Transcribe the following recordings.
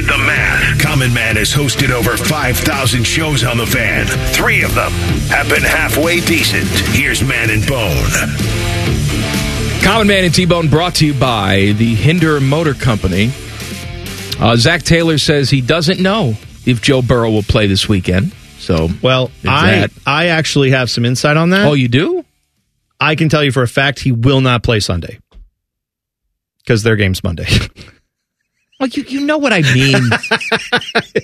did the math. Common Man has hosted over 5,000 shows on the fan. Three of them have been halfway decent. Here's Man and Bone. Common Man and T Bone brought to you by the Hinder Motor Company. Uh, Zac Taylor says he doesn't know if Joe Burrow will play this weekend. So, Well, I that. I actually have some insight on that. oh, you do? I can tell you for a fact he will not play Sunday because their game's Monday. Well, you, you know what I mean.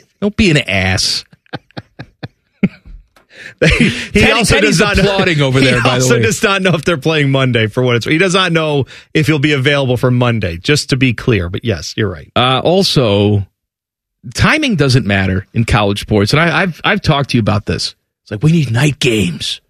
Don't be an ass. he Teddy- Teddy's applauding over there, He by the also way. does not know if they're playing Monday for what it's. He does not know if he'll be available for Monday. Just to be clear, but yes, you're right. Uh, also, timing doesn't matter in college sports, and I, I've I've talked to you about this. It's like we need night games,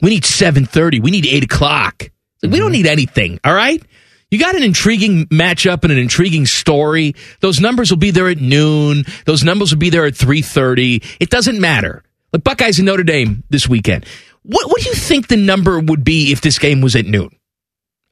we need seven thirty, we need eight o'clock. Like, We don't need anything. All right, you got an intriguing matchup and an intriguing story. Those numbers will be there at noon. Those numbers will be there at three thirty. It doesn't matter. Like Buckeyes and Notre Dame this weekend. What what do you think the number would be if this game was at noon?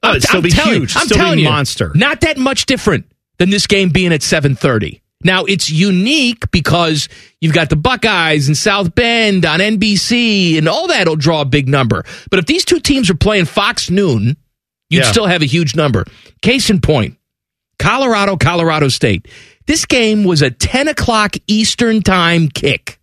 Oh, it'd still be telling- huge. I'm Still be telling you, monster. Not that much different than this game being at 7:30. Now it's unique because you've got the Buckeyes and South Bend on NBC, and all that'll draw a big number. But if these two teams are playing Fox noon, you'd Yeah. still have a huge number. Case in point, Colorado, Colorado State. This game was a 10 o'clock Eastern time kick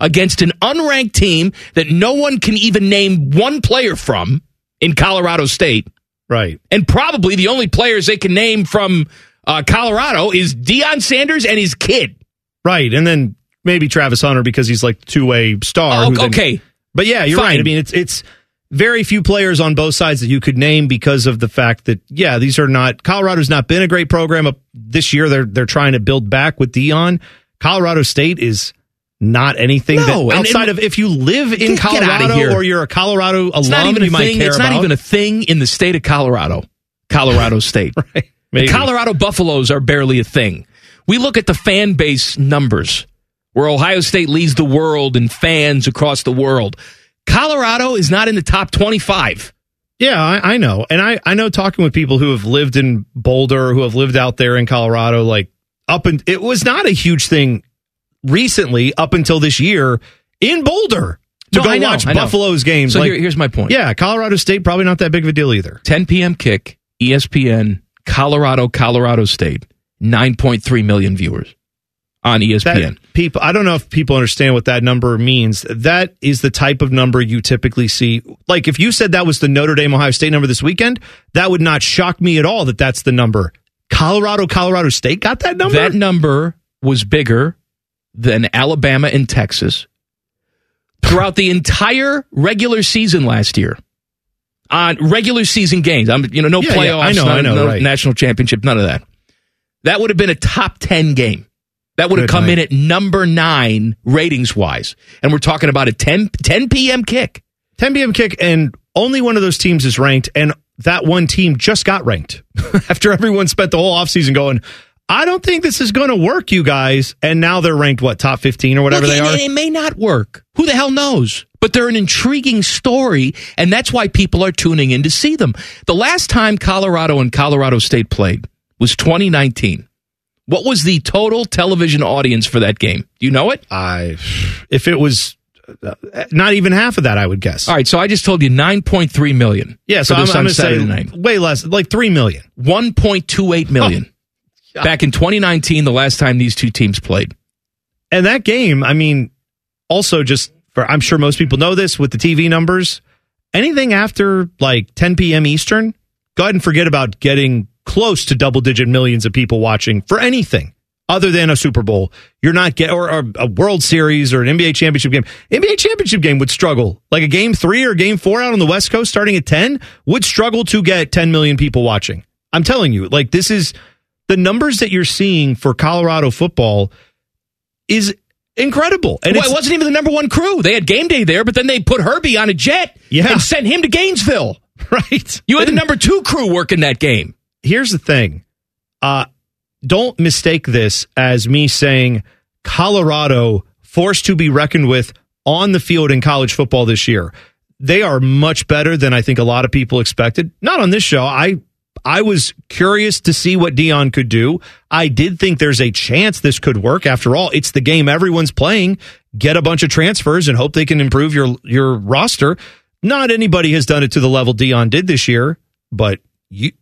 against an unranked team that no one can even name one player from in Colorado State. Right. And probably the only players they can name from uh, Colorado is Deion Sanders and his kid. Right. And then maybe Travis Hunter because he's like two way star. Oh, who then- okay. But yeah, you're Fine. right. I mean, it's it's very few players on both sides that you could name because of the fact that yeah, these are not Colorado's not been a great program this year. They're they're trying to build back with Deion. Colorado State is not anything No, that outside and- of if you live in Colorado or you're a Colorado alum, It's not even you a might thing. care It's not about. even a thing in the state of Colorado. Colorado State. right. The Colorado Buffaloes are barely a thing. We look at the fan base numbers, where Ohio State leads the world in fans across the world. Colorado is not in the top 25. Yeah, I, I know. And I, I know talking with people who have lived in Boulder, who have lived out there in Colorado, like up and it was not a huge thing recently up until this year in Boulder to No, go know, watch. Buffalo's games. So like, here- here's my point. Yeah, Colorado State probably not that big of a deal either. 10 p.m. kick, ESPN, Colorado, Colorado State, 9.3 million viewers on E That ESPN. people, I don't know if people understand what that number means. That is the type of number you typically see. Like if you said that was the Notre Dame Ohio State number this weekend, that would not shock me at all that that's the number. Colorado, Colorado State got that number. That number was bigger than Alabama and Texas throughout the entire regular season last year. On regular season games, I'm you know no Yeah, yeah, playoffs, I know, no, I know, no right. national championship, none of that. That would have been a top ten game. That would have come night. in at number nine ratings wise, and we're talking about a 10, 10 p.m. kick. 10 p.m. kick, and only one of those teams is ranked, and that one team just got ranked after everyone spent the whole offseason going, I don't think this is going to work, you guys. And now they're ranked, what, top 15 or whatever Look, they are? It may not work. Who the hell knows? But they're an intriguing story, and that's why people are tuning in to see them. The last time Colorado and Colorado State played was 2019. What was the total television audience for that game? Do you know it? I, if it was uh, not even half of that, I would guess. All right, so I just told you 9.3 million. Yeah, so I'm, this I'm on going to say Saturday night. way less, like 3 million. 1.28 million. Oh, Back in 2019, the last time these two teams played. And that game, I mean, also just for, I'm sure most people know this with the TV numbers, anything after like 10 p.m. Eastern, go ahead and forget about getting close to double digit millions of people watching for anything other than a Super Bowl. You're not get or, or a World Series or an NBA championship game. NBA championship game would struggle. Like a game three or game four out on the West Coast starting at 10 would struggle to get 10 million people watching. I'm telling you, like this is the numbers that you're seeing for Colorado football is incredible. And well, it wasn't even the number one crew. They had game day there, but then they put Herbie on a jet Yeah. and sent him to Gainesville. right. You had the number two crew working that game. Here's the thing. Uh, don't mistake this as me saying Colorado forced to be reckoned with on the field in college football this year. They are much better than I think a lot of people expected. Not on this show. I I was curious to see what Deion could do. I did think there's a chance this could work. After all, it's the game everyone's playing. Get a bunch of transfers and hope they can improve your your roster. Not anybody has done it to the level Deion did this year, but you,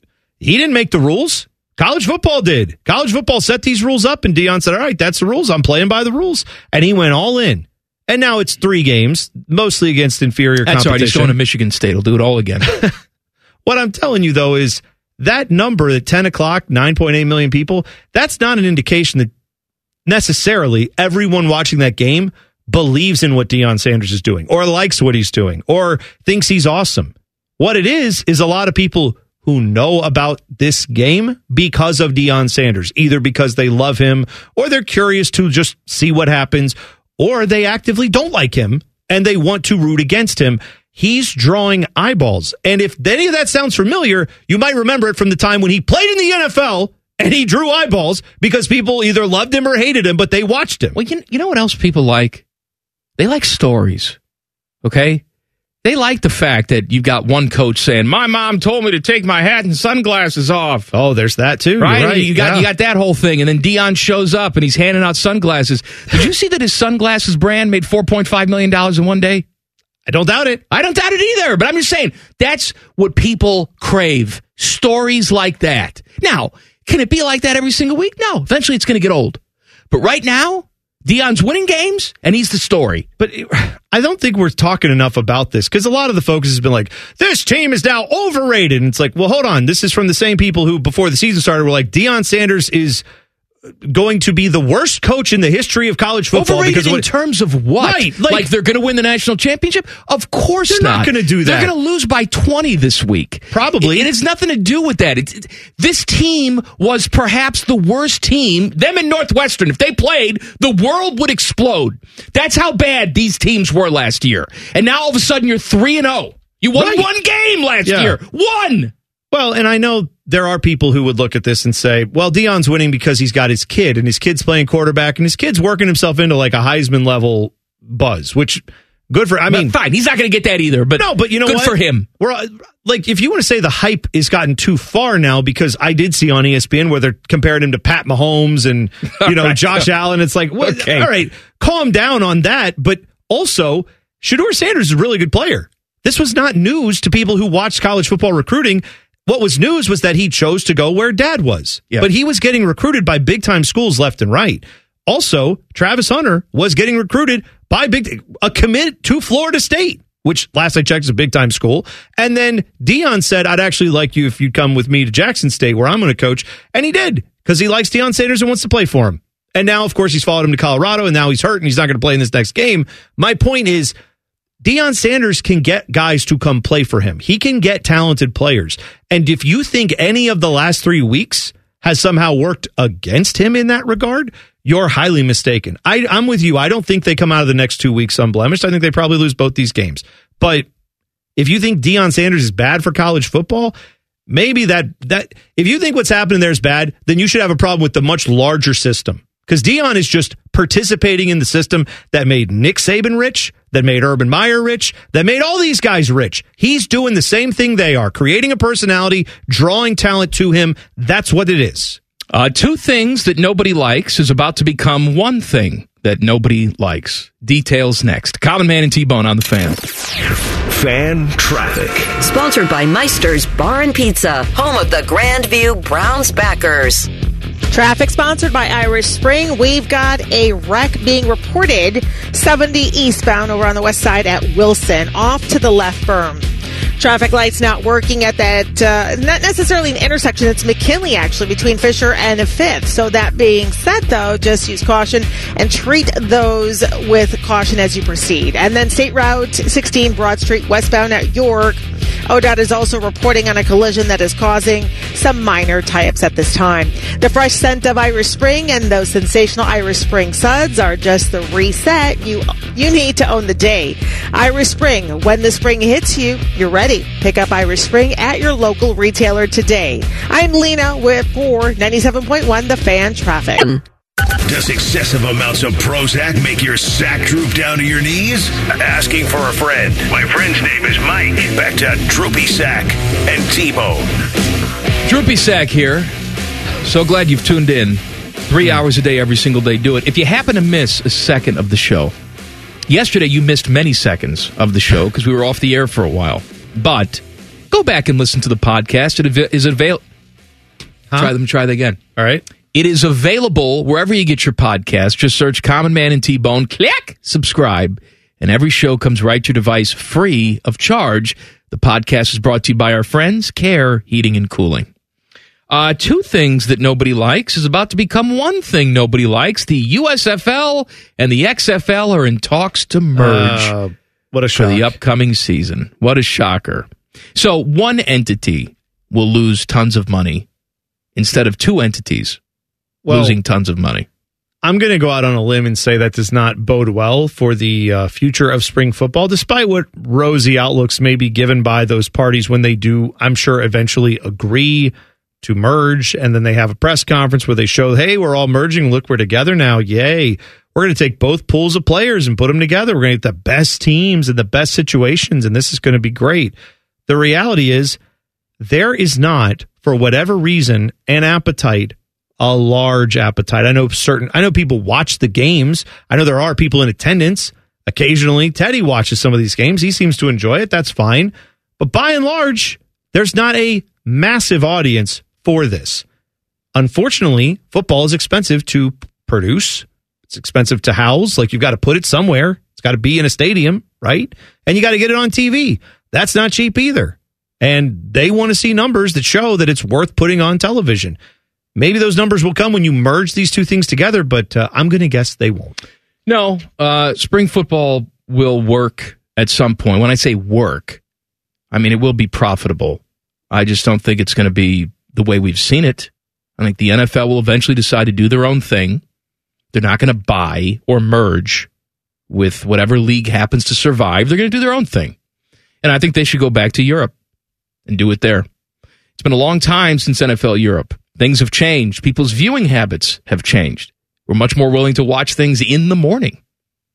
he didn't make the rules. College football did. College football set these rules up, and Deion said, "All right, that's the rules. I'm playing by the rules," and he went all in. And now it's three games, mostly against inferior That's competition. right. He's going to Michigan State. He'll do it all again. What I'm telling you though is that number at 10 o'clock, 9.8 million people, that's not an indication that necessarily everyone watching that game believes in what Deion Sanders is doing or likes what he's doing or thinks he's awesome. What it is, is a lot of people who know about this game because of Deion Sanders, either because they love him or they're curious to just see what happens or they actively don't like him and they want to root against him. He's drawing eyeballs. And if any of that sounds familiar, you might remember it from the time when he played in the NFL and he drew eyeballs because people either loved him or hated him, but they watched him. Well, you, you know what else people like? They like stories. Okay? They like the fact that you've got one coach saying, "My mom told me to take my hat and sunglasses off." Oh, there's that too. Right? right. You got Yeah. you got that whole thing, and then Deion shows up and he's handing out sunglasses. Did you see that his sunglasses brand made four point five million dollars in one day? I don't doubt it. I don't doubt it either, but I'm just saying that's what people crave. Stories like that. Now, can it be like that every single week? No. Eventually it's going to get old. But right now, Deion's winning games and he's the story. But I don't think we're talking enough about this because a lot of the focus has been like, this team is now overrated. And it's like, well, hold on. This is from the same people who, before the season started, were like, Deion Sanders is going to be the worst coach in the history of college football Overrated because in what, terms of what? Right, like, like- they're going to win the national championship? Of course They're not gonna do that. They're going to lose by 20 this week. Probably. It, it has nothing to do with that. It's, it- this team was perhaps the worst team. Them and Northwestern, if they played, the world would explode. That's how bad these teams were last year. And now all of a sudden you're 3 and 0. You won Right. one game last Yeah. year. One. Well, and I know there are people who would look at this and say, well, Deion's winning because he's got his kid and his kid's playing quarterback and his kid's working himself into like a Heisman level buzz, which good for, I mean, fine. He's not going to get that either, but No, but you know good what? for him. We're like, if you want to say the hype has gotten too far now, because I did see on ESPN where they're comparing him to Pat Mahomes and you know right. Josh Allen. It's like, what, Okay. all right, calm down on that. But also, Shedeur Sanders is a really good player. This was not news to people who watched college football recruiting. What was news was that he chose to go where dad was. Yeah. But he was getting recruited by big time schools left and right. Also, Travis Hunter was getting recruited by big a commit to Florida State, which last I checked is a big time school. And then Deion said, "I'd actually like you if you'd come with me to Jackson State, where I'm going to coach." And he did because he likes Deion Sanders and wants to play for him. And now, of course, he's followed him to Colorado, and now he's hurt and he's not going to play in this next game. My point is, Deion Sanders can get guys to come play for him. He can get talented players. And if you think any of the last three weeks has somehow worked against him in that regard, you're highly mistaken. I, I'm with you. I don't think they come out of the next two weeks unblemished. I think they probably lose both these games. But if you think Deion Sanders is bad for college football, maybe that that if you think what's happening there is bad, then you should have a problem with the much larger system. Because Deion is just participating in the system that made Nick Saban rich, that made Urban Meyer rich, that made all these guys rich. He's doing the same thing they are, creating a personality, drawing talent to him. That's what it is. Uh, two things that nobody likes is about to become one thing that nobody likes. Details next. Common Man and T Bone on the fan. Fan traffic. Sponsored by Meister's Bar and Pizza, home of the Grandview Browns backers. Traffic sponsored by Irish Spring. We've got a wreck being reported 70 eastbound over on the west side at Wilson, off to the left berm. Traffic lights not working at that, uh, not necessarily an intersection. It's McKinley actually between Fisher and Fifth. So that being said, though, just use caution and treat those with caution as you proceed. And then State Route 16 Broad Street westbound at York. ODOT is also reporting on a collision that is causing some minor tie-ups at this time. The fresh scent of Irish Spring and those sensational Irish Spring suds are just the reset you you need to own the day. Irish Spring, when the spring hits you, you're ready. Pick up Irish Spring at your local retailer today. I'm Lena with for 97.1 The Fan Traffic. Does excessive amounts of Prozac make your sack droop down to your knees? Asking for a friend. My friend's name is Mike. Back to Droopy Sack and T-Bone. Droopy Sack here. So glad you've tuned in. Three hmm. hours a day, every single day. Do it. If you happen to miss a second of the show, yesterday you missed many seconds of the show because we were off the air for a while. But go back and listen to the podcast. It is available. Try them. Try that again. All right. It is available wherever you get your podcast. Just search Common Man and T Bone, click subscribe, and every show comes right to your device free of charge. The podcast is brought to you by our friends, Care Heating and Cooling. Uh, two things that nobody likes is about to become one thing nobody likes. The USFL and the XFL are in talks to merge Uh, what a for the upcoming season. What a shocker. So one entity will lose tons of money instead of two entities Well- losing tons of money. I'm going to go out on a limb and say that does not bode well for the uh, future of spring football, despite what rosy outlooks may be given by those parties when they do, I'm sure, eventually agree to merge. And then they have a press conference where they show, hey, we're all merging. Look, we're together now. Yay. We're going to take both pools of players and put them together. We're going to get the best teams and the best situations, and this is going to be great. The reality is, there is not, for whatever reason, an appetite a large appetite. I know certain I know people watch the games. I know there are people in attendance. Occasionally Teddy watches some of these games. He seems to enjoy it. That's fine. But by and large, there's not a massive audience for this. Unfortunately, football is expensive to produce. It's expensive to house. Like you've got to put it somewhere. It's got to be in a stadium, right? And you got to get it on TV. That's not cheap either. And they want to see numbers that show that it's worth putting on television. Maybe those numbers will come when you merge these two things together, but uh, I'm going to guess they won't. No, uh, spring football will work at some point. When I say work, I mean it will be profitable. I just don't think it's going to be the way we've seen it. I think the NFL will eventually decide to do their own thing. They're not going to buy or merge with whatever league happens to survive. They're going to do their own thing. And I think they should go back to Europe and do it there. It's been a long time since NFL Europe. Things have changed. People's viewing habits have changed. We're much more willing to watch things in the morning.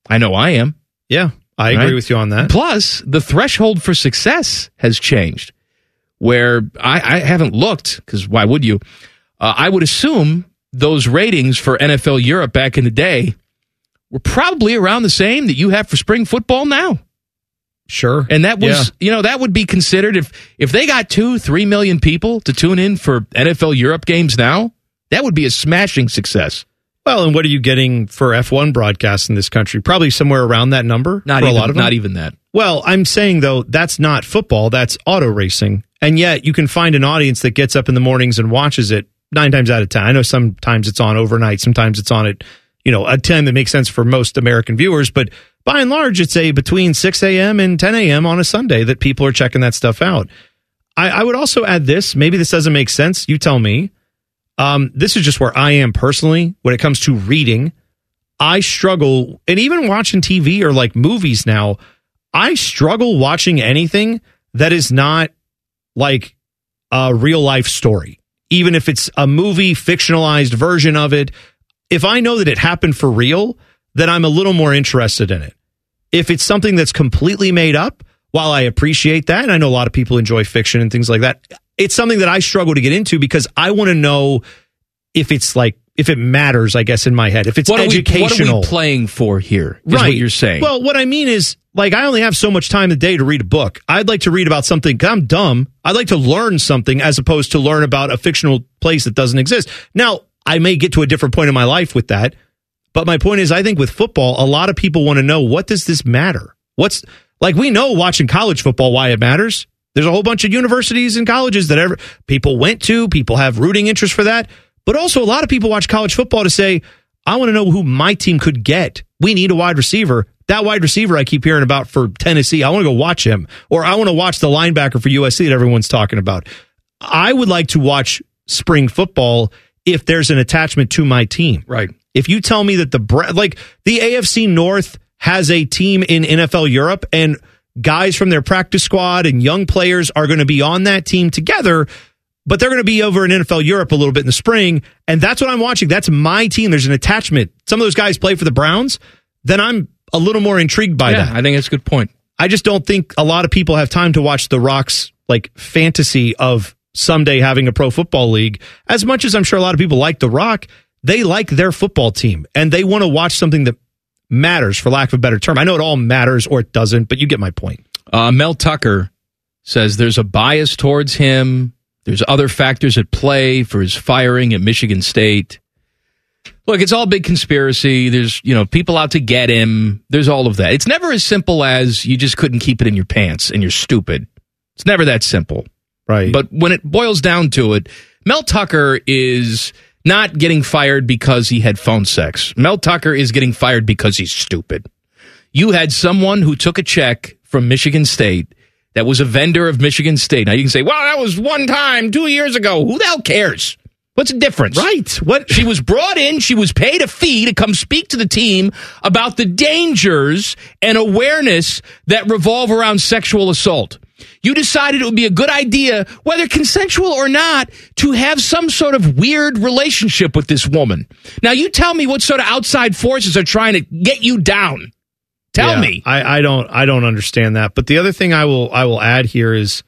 I know I am. Yeah, I agree with you on that. Plus, the threshold for success has changed. Where I, I haven't looked, because why would you? Uh, I would assume those ratings for NFL Europe back in the day were probably around the same that you have for spring football now. Sure. And that was, Yeah. you know, that would be considered if if they got two, three million people to tune in for NFL Europe games now, that would be a smashing success. Well, and what are you getting for F1 broadcasts in this country? Probably somewhere around that number Not even, a lot of them. not even that. Well, I'm saying though that's not football, that's auto racing. And yet you can find an audience that gets up in the mornings and watches it 9 times out of 10. I know sometimes it's on overnight, sometimes it's on at, you know, a 10 that makes sense for most American viewers, but by and large it's a between 6 a.m. and 10 a.m. on a Sunday that people are checking that stuff out. I, I would also add this, maybe this doesn't make sense, you tell me. Um, this is just where I am personally when it comes to reading. I struggle, and even watching TV or like movies now, I struggle watching anything that is not like a real life story. Even if it's a movie, fictionalized version of it, if I know that it happened for real, then I'm a little more interested in it. If it's something that's completely made up, while I appreciate that, and I know a lot of people enjoy fiction and things like that, it's something that I struggle to get into because I want to know if it's like if it matters, I guess, in my head. If it's What are, we, educational. what are we playing for here? Is what you're saying. Well, what I mean is, like, I only have so much time a day to read a book. I'd like to read about something. 'cause I'm dumb. I'd like to learn something as opposed to learn about a fictional place that doesn't exist. Now, I may get to a different point in my life with that, but my point is, I think with football, a lot of people want to know what does this matter? What's like we know watching college football why it matters. There's a whole bunch of universities and colleges that ever people went to. People have rooting interest for that. But also, a lot of people watch college football to say, I want to know who my team could get. We need a wide receiver. That wide receiver I keep hearing about for Tennessee, I want to go watch him. Or I want to watch the linebacker for USC that everyone's talking about. I would like to watch spring football if there's an attachment to my team. Right. If you tell me that the like the AFC North has a team in NFL Europe and guys from their practice squad and young players are going to be on that team together, but they're going to be over in NFL Europe a little bit in the spring, and that's what I'm watching. That's my team. There's an attachment. Some of those guys play for the Browns. Then I'm a little more intrigued by yeah, that. I think that's a good point. I just don't think a lot of people have time to watch the Rock's like fantasy of someday having a pro football league. As much as I'm sure a lot of people like The Rock, they like their football team and they want to watch something that matters, for lack of a better term. I know it all matters or it doesn't, but you get my point. Uh, Mel Tucker says there's a bias towards him. There's other factors at play for his firing at Michigan State. Look, it's all big conspiracy. There's, you know, people out to get him. There's all of that. It's never as simple as you just couldn't keep it in your pants and you're stupid. It's never that simple. Right. But when it boils down to it, Mel Tucker is not getting fired because he had phone sex. Mel Tucker is getting fired because he's stupid. You had someone who took a check from Michigan State that was a vendor of Michigan State. Now you can say, well, that was one time, two years ago. Who the hell cares? What's the difference? Right. What she was brought in, she was paid a fee to come speak to the team about the dangers and awareness that revolve around sexual assault. You decided it would be a good idea, whether consensual or not, to have some sort of weird relationship with this woman. Now you tell me what sort of outside forces are trying to get you down. Tell Yeah, me. I, I don't I don't understand that. But the other thing I will I will add here is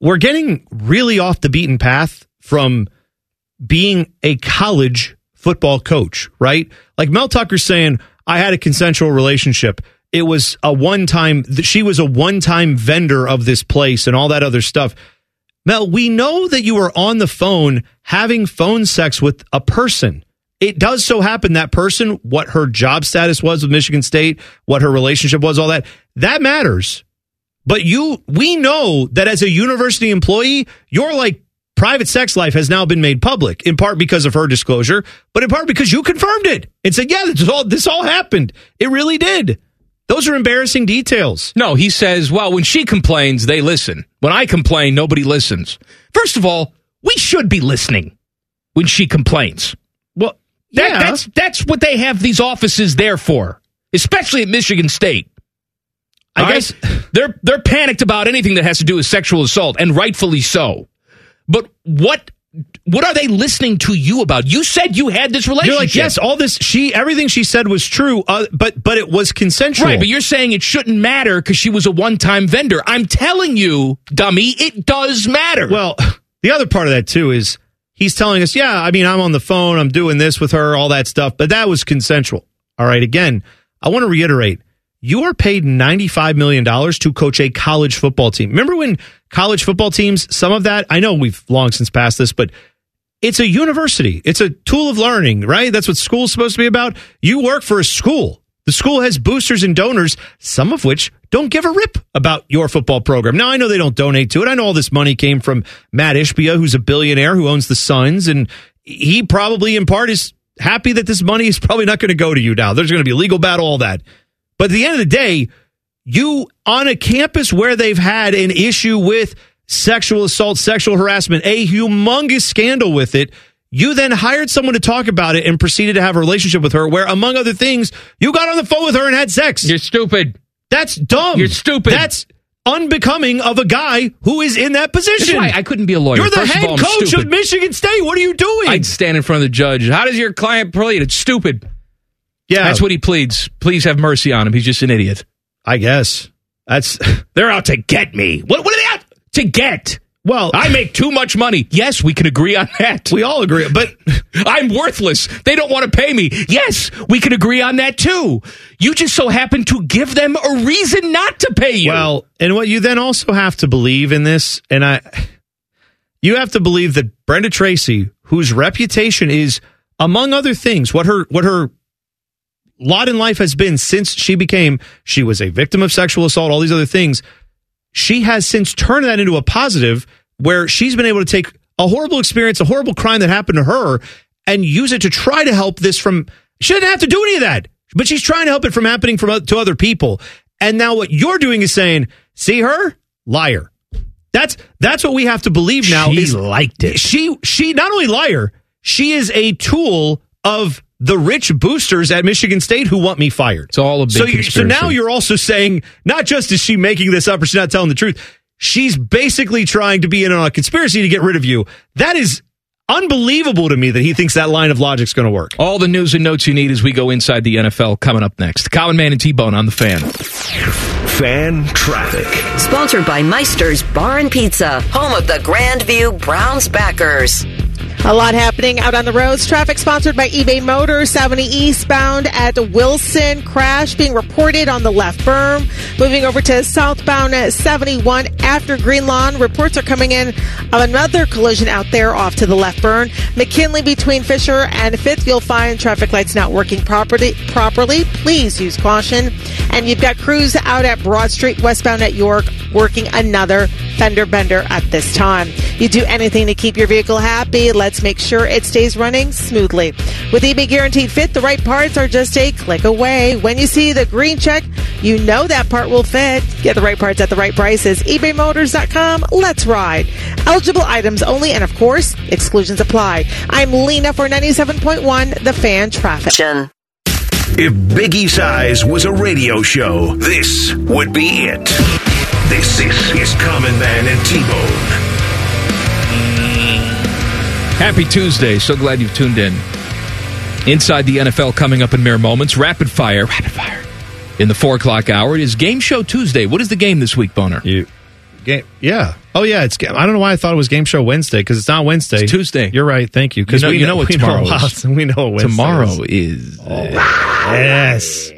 we're getting really off the beaten path from being a college football coach, right? Like Mel Tucker's saying, I had a consensual relationship. It was a one time, she was a one time vendor of this place and all that other stuff. Mel, we know that you were on the phone having phone sex with a person. It does so happen that person, what her job status was with Michigan State, what her relationship was, all that, that matters. But you, we know that as a university employee, your like private sex life has now been made public, in part because of her disclosure, but in part because you confirmed it and said, yeah, this all, this all happened. It really did. Those are embarrassing details. No, he says, well, when she complains, they listen. When I complain, nobody listens. First of all, we should be listening when she complains. That, yeah. That's that's what they have these offices there for, especially at Michigan State. I All guess- they're they're panicked about anything that has to do with sexual assault, and rightfully so. But what what are they listening to you about? You said you had this relationship. You're like, yes, all this, she, everything she said was true, uh, but, but it was consensual. Right, but you're saying it shouldn't matter because she was a one-time vendor. I'm telling you, dummy, it does matter. Well, the other part of that too is he's telling us, yeah, I mean, I'm on the phone, I'm doing this with her, all that stuff, but that was consensual. All right, again, I want to reiterate you are paid $95 million to coach a college football team. Remember when college football teams, some of that, I know we've long since passed this, but it's a university. It's a tool of learning, right? That's what school's supposed to be about. You work for a school. The school has boosters and donors, some of which don't give a rip about your football program. Now, I know they don't donate to it. I know all this money came from Matt Ishbia, who's a billionaire who owns the Suns, and he probably, in part, is happy that this money is probably not going to go to you now. There's going to be a legal battle, all that. But at the end of the day, you on a campus where they've had an issue with sexual assault, sexual harassment, a humongous scandal with it. You then hired someone to talk about it and proceeded to have a relationship with her where, among other things, you got on the phone with her and had sex. you're stupid. That's dumb. You're stupid. That's unbecoming of a guy who is in that That's position. why I couldn't be a lawyer. You're the First head of all, coach of. Michigan State. What are you doing? I'd stand in front of the judge. How does your client plead? It's stupid. yeah, That's what he pleads. Please have mercy on him. He's just an idiot. I guess. That's They're out to get me. What, what are they out to get? Well. I make too much money. Yes, we can agree on that. we all agree, but I'm worthless. They don't want to pay me. Yes, we can agree on that too. You just so happen to give them a reason not to pay you. Well, and what you then also have to believe in this, and I, you have to believe that Brenda Tracy, whose reputation is, among other things, what her what her lot in life has been since she became, she was a victim of sexual assault, all these other things. She has since turned that into a positive, where she's been able to take a horrible experience, a horrible crime that happened to her, and use it to try to help this from. She didn't have to do any of that, but she's trying to help it from happening from to other people. And now what you're doing is saying, "See her, liar." That's that's what we have to believe now. She is liked it. She she not only liar, she is a tool of the rich boosters at Michigan State who want me fired. It's all a big so, you, so now you're also saying not just is she making this up or she's not telling the truth. She's basically trying to be in on a conspiracy to get rid of you. That is unbelievable to me that he thinks that line of logic's going to work. All the news and notes you need as we go inside the NFL coming up next. Common Man and T Bone on the fan. Fan Traffic. Sponsored by Meister's Bar and Pizza, home of the Grandview Browns backers. A lot happening out on the roads. Traffic sponsored by eBay Motors, 70 eastbound at Wilson. Crash being reported on the left berm. Moving over to southbound at 71 after Green Lawn. Reports are coming in of another collision out there off to the left berm. McKinley between Fisher and Fifth. You'll find traffic lights not working properly. Properly, please use caution. And you've got crews out at Broad Street westbound at York working another fender bender at this time. You do anything to keep your vehicle happy. Let's make sure it stays running smoothly. With eBay Guaranteed Fit, the right parts are just a click away. When you see the green check, you know that part will fit. Get the right parts at the right prices. ebaymotors.com. Let's ride. Eligible items only, and of course, exclusions apply. I'm Lena for 97.1 The Fan Traffic. If Biggie Size was a radio show, this would be it. This, this is Common Man and T-Bone. Happy Tuesday. So glad you've tuned in. Inside the NFL coming up in mere moments. Rapid fire. Rapid fire. In the four o'clock hour, it is Game Show Tuesday. What is the game this week, Boner? You, game, yeah. Oh, yeah. It's. I don't know why I thought it was Game Show Wednesday because it's not Wednesday. It's Tuesday. You're right. Thank you. Because You know- we you know what we tomorrow know, is. We know what Wednesday Tomorrow is. is. Yes.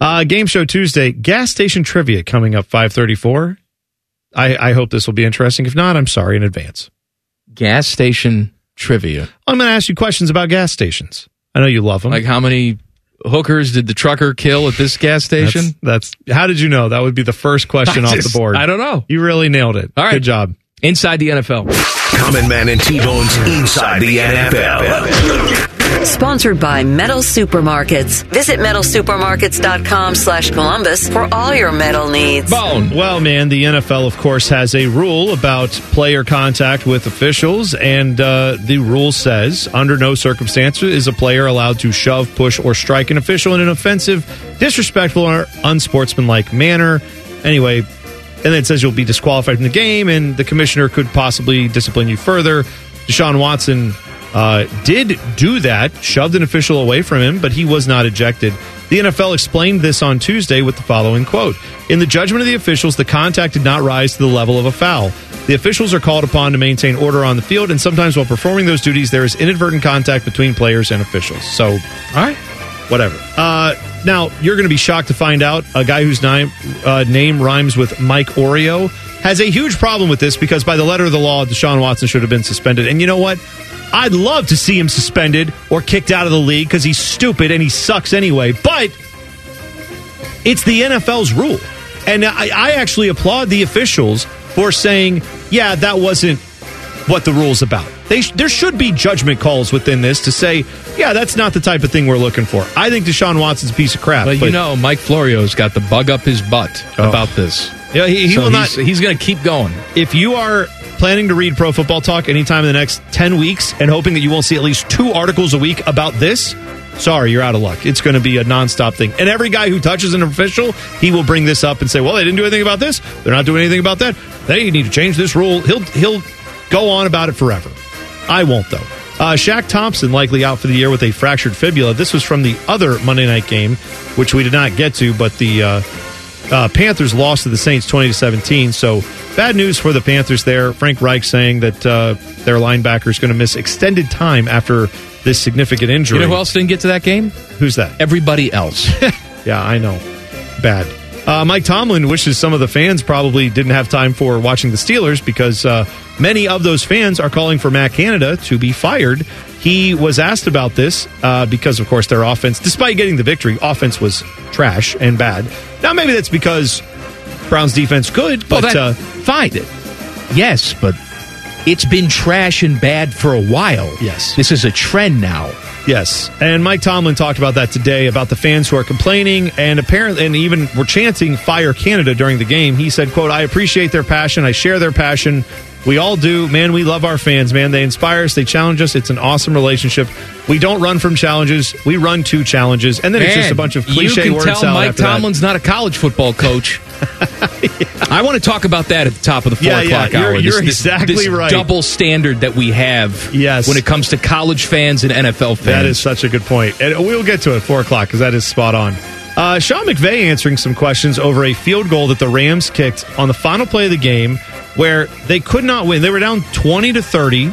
Uh, Game Show Tuesday. Gas station trivia coming up 534. I, I hope this will be interesting. If not, I'm sorry in advance. gas station trivia. I'm going to ask you questions about gas stations. I know you love them. Like how many hookers did the trucker kill at this gas station? That's, that's how did you know? That would be the first question I off just- the board. I don't know. You really nailed it. All right. Good job. Inside the NFL. Common Man and T-Bone's Inside the NFL. Sponsored by Metal Supermarkets. Visit metalsupermarkets.com slash Columbus for all your metal needs. Bone. Well, man, the NFL, of course, has a rule about player contact with officials, and uh, the rule says under no circumstances is a player allowed to shove, push, or strike an official in an offensive, disrespectful, or unsportsmanlike manner. Anyway, and then it says you'll be disqualified from the game, and the commissioner could possibly discipline you further. Deshaun Watson uh, did do that, shoved an official away from him, but he was not ejected. The NFL explained this on Tuesday with the following quote In the judgment of the officials, the contact did not rise to the level of a foul. The officials are called upon to maintain order on the field, and sometimes while performing those duties, there is inadvertent contact between players and officials. So, all right, whatever. Uh, now, you're going to be shocked to find out a guy whose name, uh, name rhymes with Mike Oreo has a huge problem with this because, by the letter of the law, Deshaun Watson should have been suspended. And you know what? I'd love to see him suspended or kicked out of the league because he's stupid and he sucks anyway. But it's the NFL's rule. And I, I actually applaud the officials for saying, yeah, that wasn't what the rule's about. They sh- there should be judgment calls within this to say, yeah, that's not the type of thing we're looking for. I think Deshaun Watson's a piece of crap. But you know, Mike Florio's got the bug up his butt Oh. about this. yeah, he, he So will not. he's, he's going to keep going. if you are planning to read Pro Football Talk anytime in the next 10 weeks and hoping that you won't see at least two articles a week about this, sorry, you're out of luck. It's going to be a nonstop thing. And every guy who touches an official, he will bring this up and say, well, they didn't do anything about this. They're not doing anything about that. They need to change this rule. He'll, he'll go on about it forever. I won't, though. Uh, Shaq Thompson likely out for the year with a fractured fibula. This was from the other Monday night game, which we did not get to, but the uh, uh, Panthers lost to the Saints 20 to 17. So bad news for the Panthers there. Frank Reich saying that uh, their linebacker is going to miss extended time after this significant injury. You know who else didn't get to that game? Who's that? Everybody else. Yeah, I know. Bad. Uh, Mike Tomlin wishes some of the fans probably didn't have time for watching the Steelers because uh, many of those fans are calling for Matt Canada to be fired. He was asked about this uh, because, of course, their offense, despite getting the victory, offense was trash and bad. Now, maybe that's because Brown's defense good, well, but that, uh, fine. Yes, but it's been trash and bad for a while. Yes. This is a trend now. Yes, and Mike Tomlin talked about that today about the fans who are complaining and apparently and even were chanting "Fire Canada" during the game. He said, "quote I appreciate their passion. I share their passion. We all do, man. We love our fans, man. They inspire us. They challenge us. It's an awesome relationship. We don't run from challenges. We run to challenges, and then it's just a bunch of cliche words. You can tell Mike after that. Tomlin's not a college football coach. I want to talk about that at the top of the four Yeah, yeah, o'clock you're- hour. you're this, exactly this right. Double standard that we have. Yes. when it comes to college fans and NFL fans. That is such a good point. point, and we'll get to it at four o'clock because that is spot on. Uh, Sean McVay answering some questions over a field goal that the Rams kicked on the final play of the game where they could not win. They were down 20 to 30.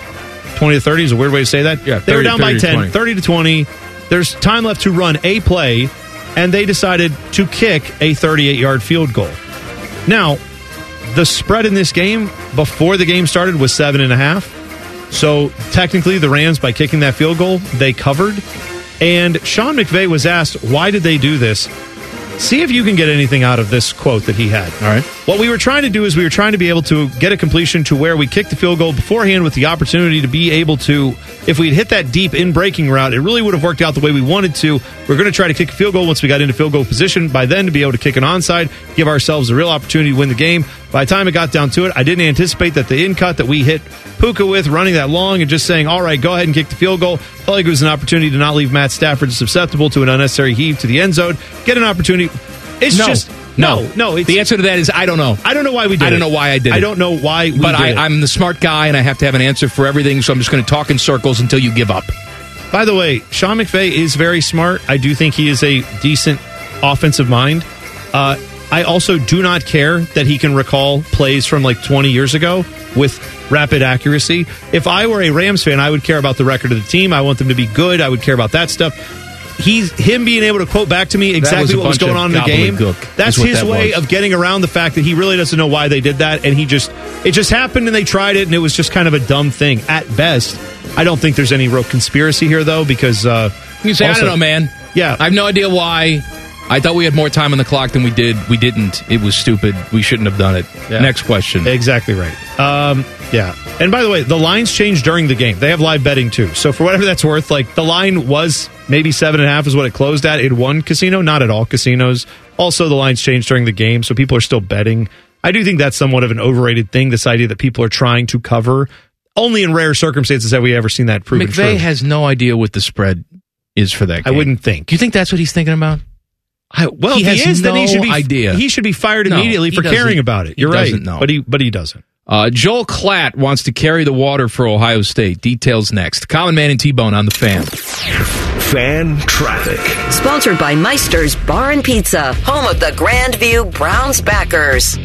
20 to 30 is a weird way to say that. Yeah, they were down by 30 to 10, 20. 30 to 20. There's time left to run a play, and they decided to kick a 38 yard field goal. Now, the spread in this game before the game started was seven and a half. So technically, the Rams, by kicking that field goal, they covered. And Sean McVay was asked, why did they do this? See if you can get anything out of this quote that he had. All right. What we were trying to do is we were trying to be able to get a completion to where we kicked the field goal beforehand with the opportunity to be able to, if we'd hit that deep in breaking route, it really would have worked out the way we wanted to. We're going to try to kick a field goal once we got into field goal position. By then, to be able to kick an onside, give ourselves a real opportunity to win the game. By the time it got down to it, I didn't anticipate that the in cut that we hit Puka with, running that long and just saying, all right, go ahead and kick the field goal, felt like it was an opportunity to not leave Matt Stafford susceptible to an unnecessary heave to the end zone, get an opportunity. It's No. just, No. no, no. The answer to that is I don't know. I don't know why we did I don't know why I did I it. don't know why we but did I. I'm the smart guy, and I have to have an answer for everything. So I'm just going to talk in circles until you give up. By the way, Sean McVay is very smart. I do think he is a decent offensive mind. Uh, I also do not care that he can recall plays from like 20 years ago with rapid accuracy. If I were a Rams fan, I would care about the record of the team. I want them to be good. I would care about that stuff. He's him being able to quote back to me exactly a what was going on in the game. gobbledygook, That's his that way was. of getting around the fact that he really doesn't know why they did that, and he just it just happened and they tried it, and it was just kind of a dumb thing at best. I don't think there's any real conspiracy here though, because uh, You say, also- I don't know, man. Yeah. I have no idea why. I thought we had more time on the clock than we did. We didn't. It was stupid. We shouldn't have done it. Yeah. Next question. Exactly right. Um, yeah. And by the way, the lines changed during the game. They have live betting too. So for whatever that's worth, like the line was maybe seven and a half is what it closed at in one casino, not at all casinos. Also, the lines changed during the game, so people are still betting. I do think that's somewhat of an overrated thing. This idea that people are trying to cover. Only in rare circumstances have we ever seen that proven McVay true. has no idea what the spread is for that I wouldn't think. Do you think that's what he's thinking about? I, well, He he is, then he no should be idea. He should be fired immediately he for caring about it. You're right, doesn't know. but he but he doesn't. Uh, Joel Klatt wants to carry the water for Ohio State. Details next. Common Man and T-Bone on the fan. Fan traffic. Sponsored by Meister's Bar and Pizza, home of the Grandview Browns backers.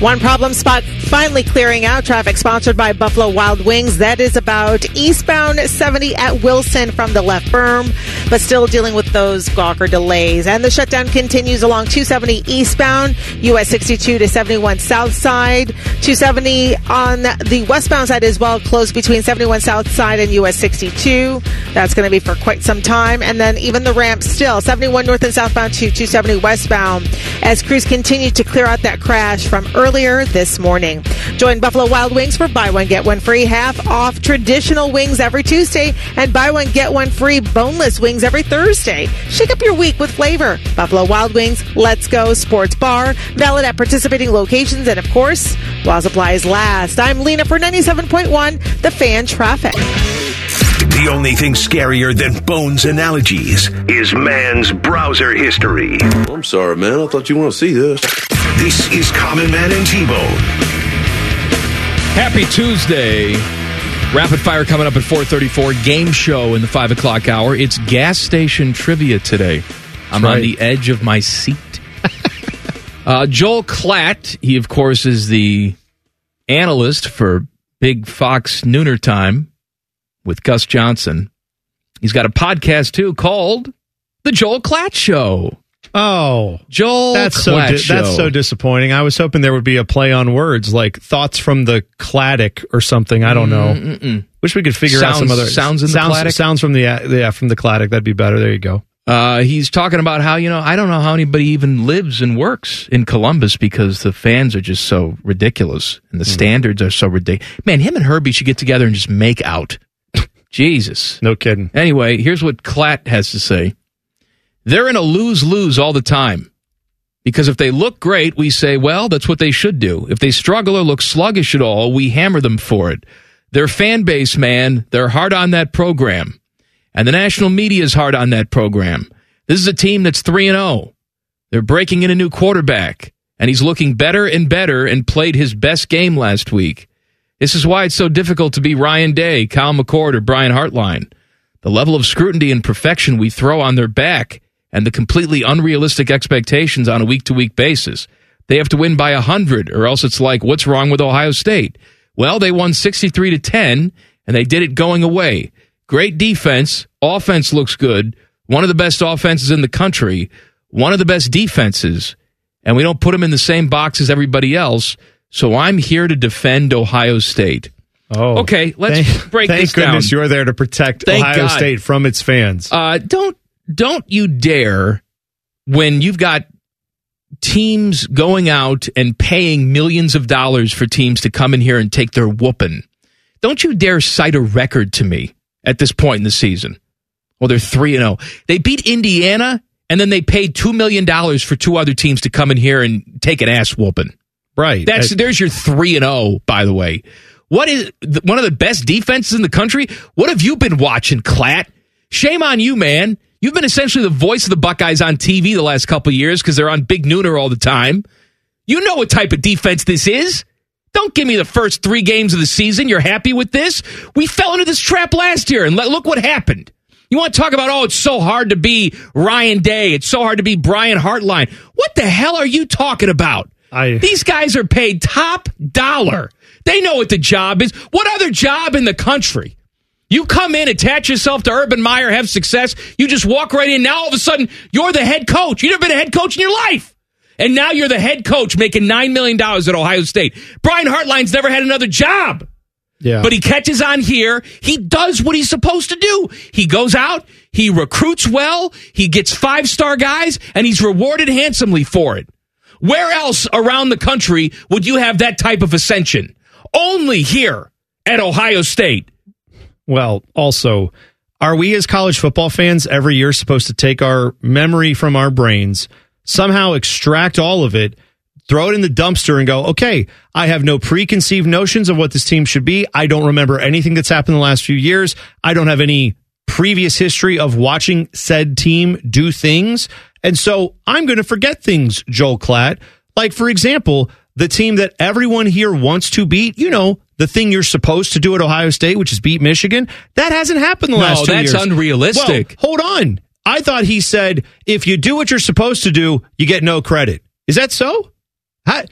One problem spot finally clearing out. Traffic sponsored by Buffalo Wild Wings. That is about eastbound 70 at Wilson from the left berm, but still dealing with those Gawker delays. And the shutdown continues along 270 eastbound, US 62 to 71 south side. 270 on the westbound side as well, closed between 71 south side and US 62. That's going to be for quite some time. And then even the ramp still 71 north and southbound to 270 westbound as crews continue to clear out that crash from earlier this morning. Join Buffalo Wild Wings for buy one, get one free, half off traditional wings every Tuesday, and buy one, get one free boneless wings every Thursday. Shake up your week with flavor. Buffalo Wild Wings, Let's Go Sports Bar, valid at participating locations, and of course, while supplies last. I'm Lena for 97.1, The Fan Traffic. The only thing scarier than Bones analogies is man's browser history. I'm sorry, man. I thought you want to see this. This is Common Man and T-Bone. Happy Tuesday. Rapid fire coming up at 434. Game show in the 5 o'clock hour. It's gas station trivia today. I'm on the edge of my seat. uh, Joel Klatt, he of course is the analyst for Big Fox Nooner Time with Gus Johnson. He's got a podcast too called The Joel Klatt Show. Oh, Joel That's so di- that's so disappointing. I was hoping there would be a play on words like thoughts from the Claddick or something. I don't know. Wish we could figure out some other sounds in the sounds, Claddick? sounds from the yeah from the Claddick. That'd be better. There you go. Uh, he's talking about how, you know, I don't know how anybody even lives and works in Columbus because the fans are just so ridiculous and the standards are so ridiculous. Man, him and Herbie should get together and just make out. Jesus. No kidding. Anyway, here's what Klatt has to say. They're in a lose lose all the time. Because if they look great, we say, well, that's what they should do. If they struggle or look sluggish at all, we hammer them for it. Their fan base, man, they're hard on that program. And the national media is hard on that program. This is a team that's 3 and 0. They're breaking in a new quarterback, and he's looking better and better and played his best game last week. This is why it's so difficult to be Ryan Day, Kyle McCord, or Brian Hartline. The level of scrutiny and perfection we throw on their back and the completely unrealistic expectations on a week to week basis. They have to win by 100 or else it's like what's wrong with Ohio State? Well, they won 63 to 10 and they did it going away. Great defense, offense looks good. One of the best offenses in the country, one of the best defenses, and we don't put them in the same box as everybody else. So I'm here to defend Ohio State. Oh, Okay, let's thank, break Thank this down. Thank goodness you're there to protect Thank Ohio God. State from its fans. Uh, don't don't you dare when you've got teams going out and paying millions of dollars for teams to come in here and take their whooping. Don't you dare cite a record to me at this point in the season. Well, they're three and zero. They beat Indiana, and then they paid two million dollars for two other teams to come in here and take an ass whooping. right. That's Uh, there's your three and zero. By the way, what is one of the best defenses in the country? What have you been watching, Klatt? Shame on you, man. You've been essentially the voice of the Buckeyes on TV the last couple years because they're on Big Nooner all the time. You know what type of defense this is. Don't give me the first three games of the season. You're happy with this? We fell into this trap last year, and let, look what happened. You want to talk about, oh, it's so hard to be Ryan Day. It's so hard to be Brian Hartline. What the hell are you talking about? I- These guys are paid top dollar. They know what the job is. What other job in the country? You come in, attach yourself to Urban Meyer, have success. You just walk right in. Now all of a sudden, you're the head coach. You've never been a head coach in your life. And now you're the head coach making $9 million at Ohio State. Brian Hartline's never had another job. yeah. But he catches on here. He does what he's supposed to do. He goes out, he recruits well, he gets five star guys, and he's rewarded handsomely for it. Where else around the country would you have that type of ascension? Only here at Ohio State. Well, also, are we as college football fans every year supposed to take our memory from our brains, somehow extract all of it, throw it in the dumpster, and go, okay, I have no preconceived notions of what this team should be. I don't remember anything that's happened in the last few years. I don't have any previous history of watching said team do things. And so I'm going to forget things, Joel Klatt. Like, for example, the team that everyone here wants to beat, you know, the thing you're supposed to do at Ohio State, which is beat Michigan, that hasn't happened the No, last two years. No, that's unrealistic. Well, hold on. I thought he said if you do what you're supposed to do, you get no credit. Is that so? How,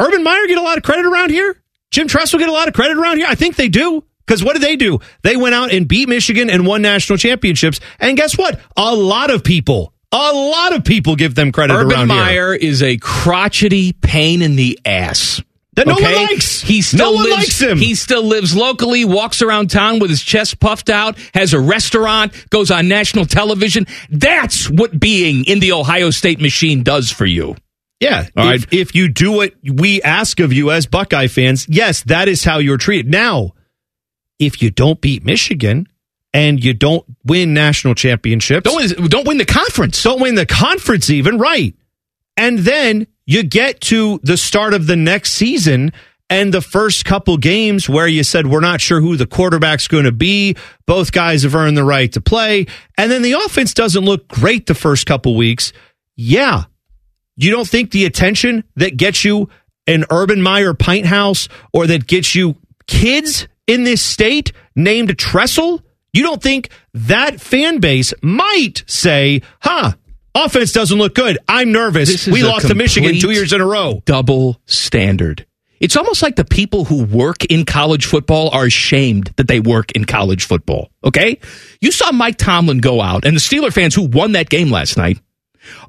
Urban Meyer get a lot of credit around here? Jim Tressel get a lot of credit around here? I think they do. Because what did they do? They went out and beat Michigan and won national championships. And guess what? A lot of people, a lot of people give them credit Urban around here. Meyer is a crotchety pain in the ass. That no one likes. He still No one lives, likes him. He still lives locally, walks around town with his chest puffed out, has a restaurant, goes on national television. That's what being in the Ohio State machine does for you. Yeah. All if, if you do what we ask of you as Buckeye fans, yes, that is how you're treated. Now, if you don't beat Michigan and you don't win national championships, Don't don't win the conference. don't win the conference even, right? And then you get to the start of the next season and the first couple games where you said we're not sure who the quarterback's going to be. Both guys have earned the right to play. And then the offense doesn't look great the first couple weeks. Yeah. You don't think the attention that gets you an Urban Meyer pint house or that gets you kids in this state named Tressel? You don't think that fan base might say, huh, offense doesn't look good. I'm nervous. We lost to Michigan two years in a row. double standard. It's almost like the people who work in college football are ashamed that they work in college football. Okay? You saw Mike Tomlin go out, and the Steeler fans who won that game last night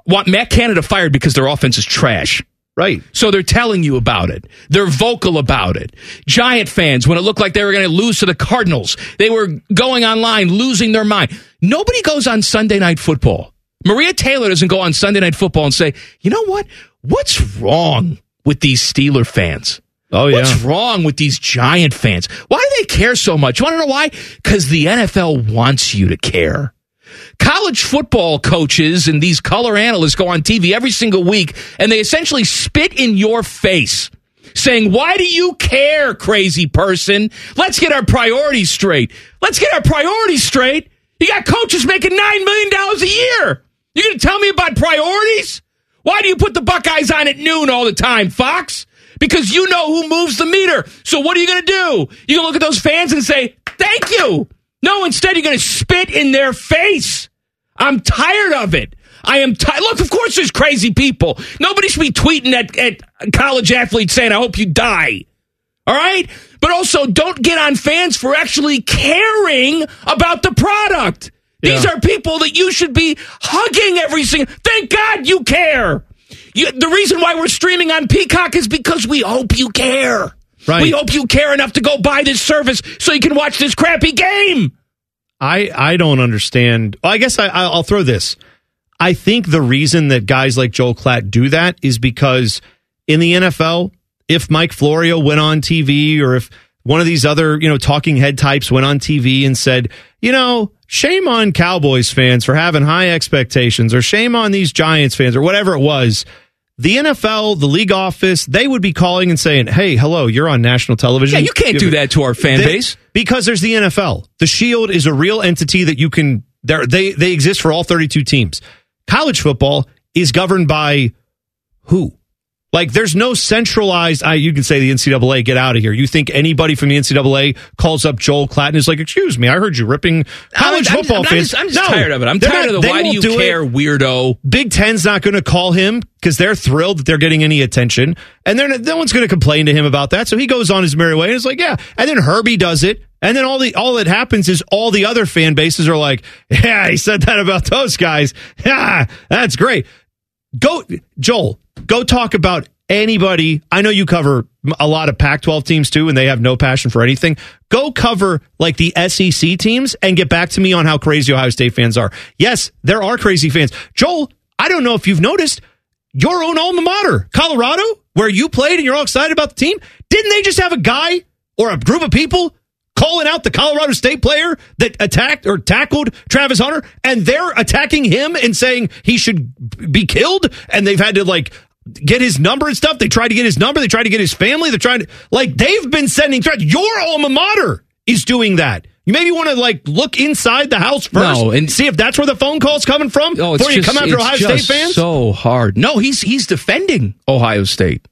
want Matt Canada fired because their offense is trash. Right. So they're telling you about it. They're vocal about it. Giant fans, when it looked like they were going to lose to the Cardinals, they were going online, losing their mind. Nobody goes on Sunday Night Football. Maria Taylor doesn't go on Sunday Night Football and say, you know what? What's wrong with these Steeler fans? Oh, yeah. What's wrong with these Giant fans? Why do they care so much? You want to know why? Because the NFL wants you to care. College football coaches and these color analysts go on TV every single week and they essentially spit in your face saying, Why do you care, crazy person? Let's get our priorities straight. Let's get our priorities straight. You got coaches making $9 million a year. You going to tell me about priorities? Why do you put the Buckeyes on at noon all the time, Fox? Because you know who moves the meter. So what are you going to do? You're going to look at those fans and say, Thank you. No, instead, you're going to spit in their face. I'm tired of it. I am tired. Look, of course, there's crazy people. Nobody should be tweeting at, at college athletes saying, I hope you die. All right? But also, don't get on fans for actually caring about the product. These Yeah. are people that you should be hugging every single. Thank God you care. You, the reason why we're streaming on Peacock is because we hope you care. Right. We hope you care enough to go buy this service so you can watch this crappy game. I I don't understand. I guess I I'll throw this. I think the reason that guys like Joel Klatt do that is because in the NFL, if Mike Florio went on TV or if one of these other, you know, talking head types went on TV and said, you know, shame on Cowboys fans for having high expectations or shame on these Giants fans or whatever it was, the NFL, the league office, they would be calling and saying, "Hey, hello, you're on national television." Yeah, you can't do that to our fan They- base. because there's the NFL. The Shield is a real entity that you can. They they exist for all 32 teams. College football is governed by who? Like, there's no centralized. I you can say the NCAA get out of here. You think anybody from the NCAA calls up Joel Klatt and is like, "Excuse me, I heard you ripping college I'm, football I'm, fans." I'm just, I'm just No, tired of it. I'm tired not- of the why do you do it. care, weirdo. Big Ten's not going to call him because they're thrilled that they're getting any attention, and they're, no one's going to complain to him about that. So he goes on his merry way, and it's like, yeah. And then Herbie does it, and then all the all that happens is all the other fan bases are like, yeah, he said that about those guys. Yeah, that's great. Go, Joel. Go talk about anybody. I know you cover a lot of Pac-12 teams too, and they have no passion for anything. Go cover like the SEC teams and get back to me on how crazy Ohio State fans are. Yes, there are crazy fans. Joel, I don't know if you've noticed your own alma mater, Colorado, where you played and you're all excited about the team. Didn't they just have a guy or a group of people calling out the Colorado State player that attacked or tackled Travis Hunter and they're attacking him and saying he should be killed and they've had to like get his number and stuff. They tried to get his number, they tried to get his family, they're trying to like they've been sending threats. Your alma mater is doing that. You maybe want to like look inside the house first No, and- see if that's where the phone call's coming from Oh, before you come after Ohio State fans. So hard. No, he's he's defending Ohio State.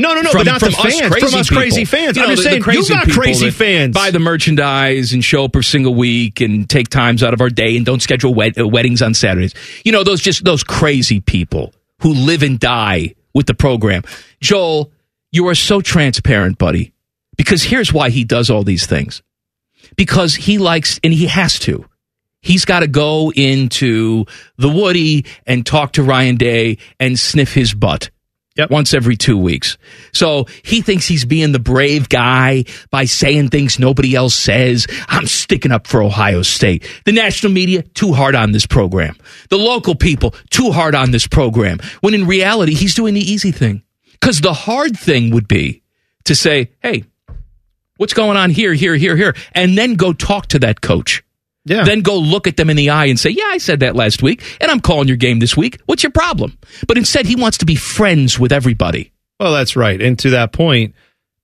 No, no, no, from, but not from us fans. crazy from us people. crazy fans. You I'm just the- the saying, you got crazy fans. Buy the merchandise and show up every single week and take times out of our day and don't schedule wed- uh, weddings on Saturdays. You know, those just those crazy people who live and die with the program. Joel, you are so transparent, buddy. Because here's why he does all these things. Because he likes, and he has to. He's got to go into the Woody and talk to Ryan Day and sniff his butt Yep. once every two weeks. So he thinks he's being the brave guy by saying things nobody else says. I'm sticking up for Ohio State. The national media, too hard on this program. The local people, too hard on this program. When in reality, he's doing the easy thing. Because the hard thing would be to say, hey, what's going on here, here, here, here? And then go talk to that coach. Yeah. Then go look at them in the eye and say, Yeah, I said that last week, and I'm calling your game this week. What's your problem? But instead, he wants to be friends with everybody. Well, that's right. And to that point,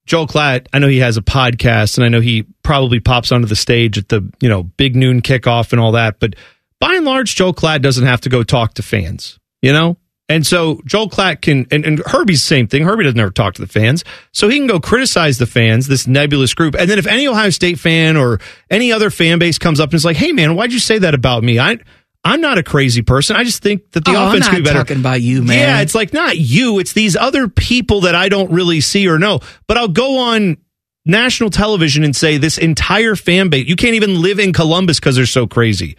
Joel Klatt, I know he has a podcast and I know he probably pops onto the stage at the, you know, big noon kickoff and all that. But by and large, Joel Klatt doesn't have to go talk to fans, you know? And so Joel Klatt can, and, and Herbie's the same thing. Herbie doesn't ever talk to the fans. So he can go criticize the fans, this nebulous group. And then if any Ohio State fan or any other fan base comes up and is like, hey, man, why'd you say that about me? I, I'm not a crazy person. I just think that the Oh, offense could be better. talking about you, man. Yeah, it's like not you. It's these other people that I don't really see or know. But I'll go on national television and say this entire fan base. You can't even live in Columbus because they're so crazy.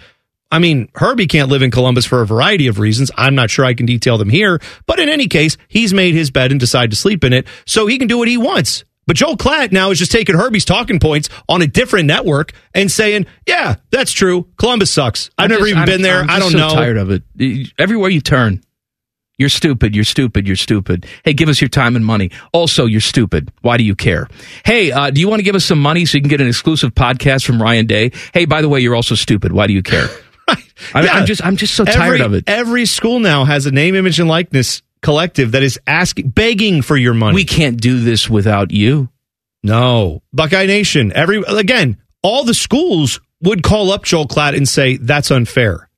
I mean, Herbie can't live in Columbus for a variety of reasons. I'm not sure I can detail them here. But in any case, he's made his bed and decided to sleep in it, so he can do what he wants. But Joel Klatt now is just taking Herbie's talking points on a different network and saying, "Yeah, that's true. Columbus sucks. I've I'm never just- even I'm- been there. I'm I don't so know." tired of it. Everywhere you turn, you're stupid. You're stupid. You're stupid. Hey, give us your time and money. Also, you're stupid. Why do you care? Hey, uh, do you want to give us some money so you can get an exclusive podcast from Ryan Day? Hey, by the way, you're also stupid. Why do you care? I, Yeah. I'm just, I'm just so tired every, of it. Every school now has a name, image, and likeness collective that is asking, begging for your money. We can't do this without you. no, Buckeye Nation. Every again, all the schools would call up Joel Klatt and say that's unfair,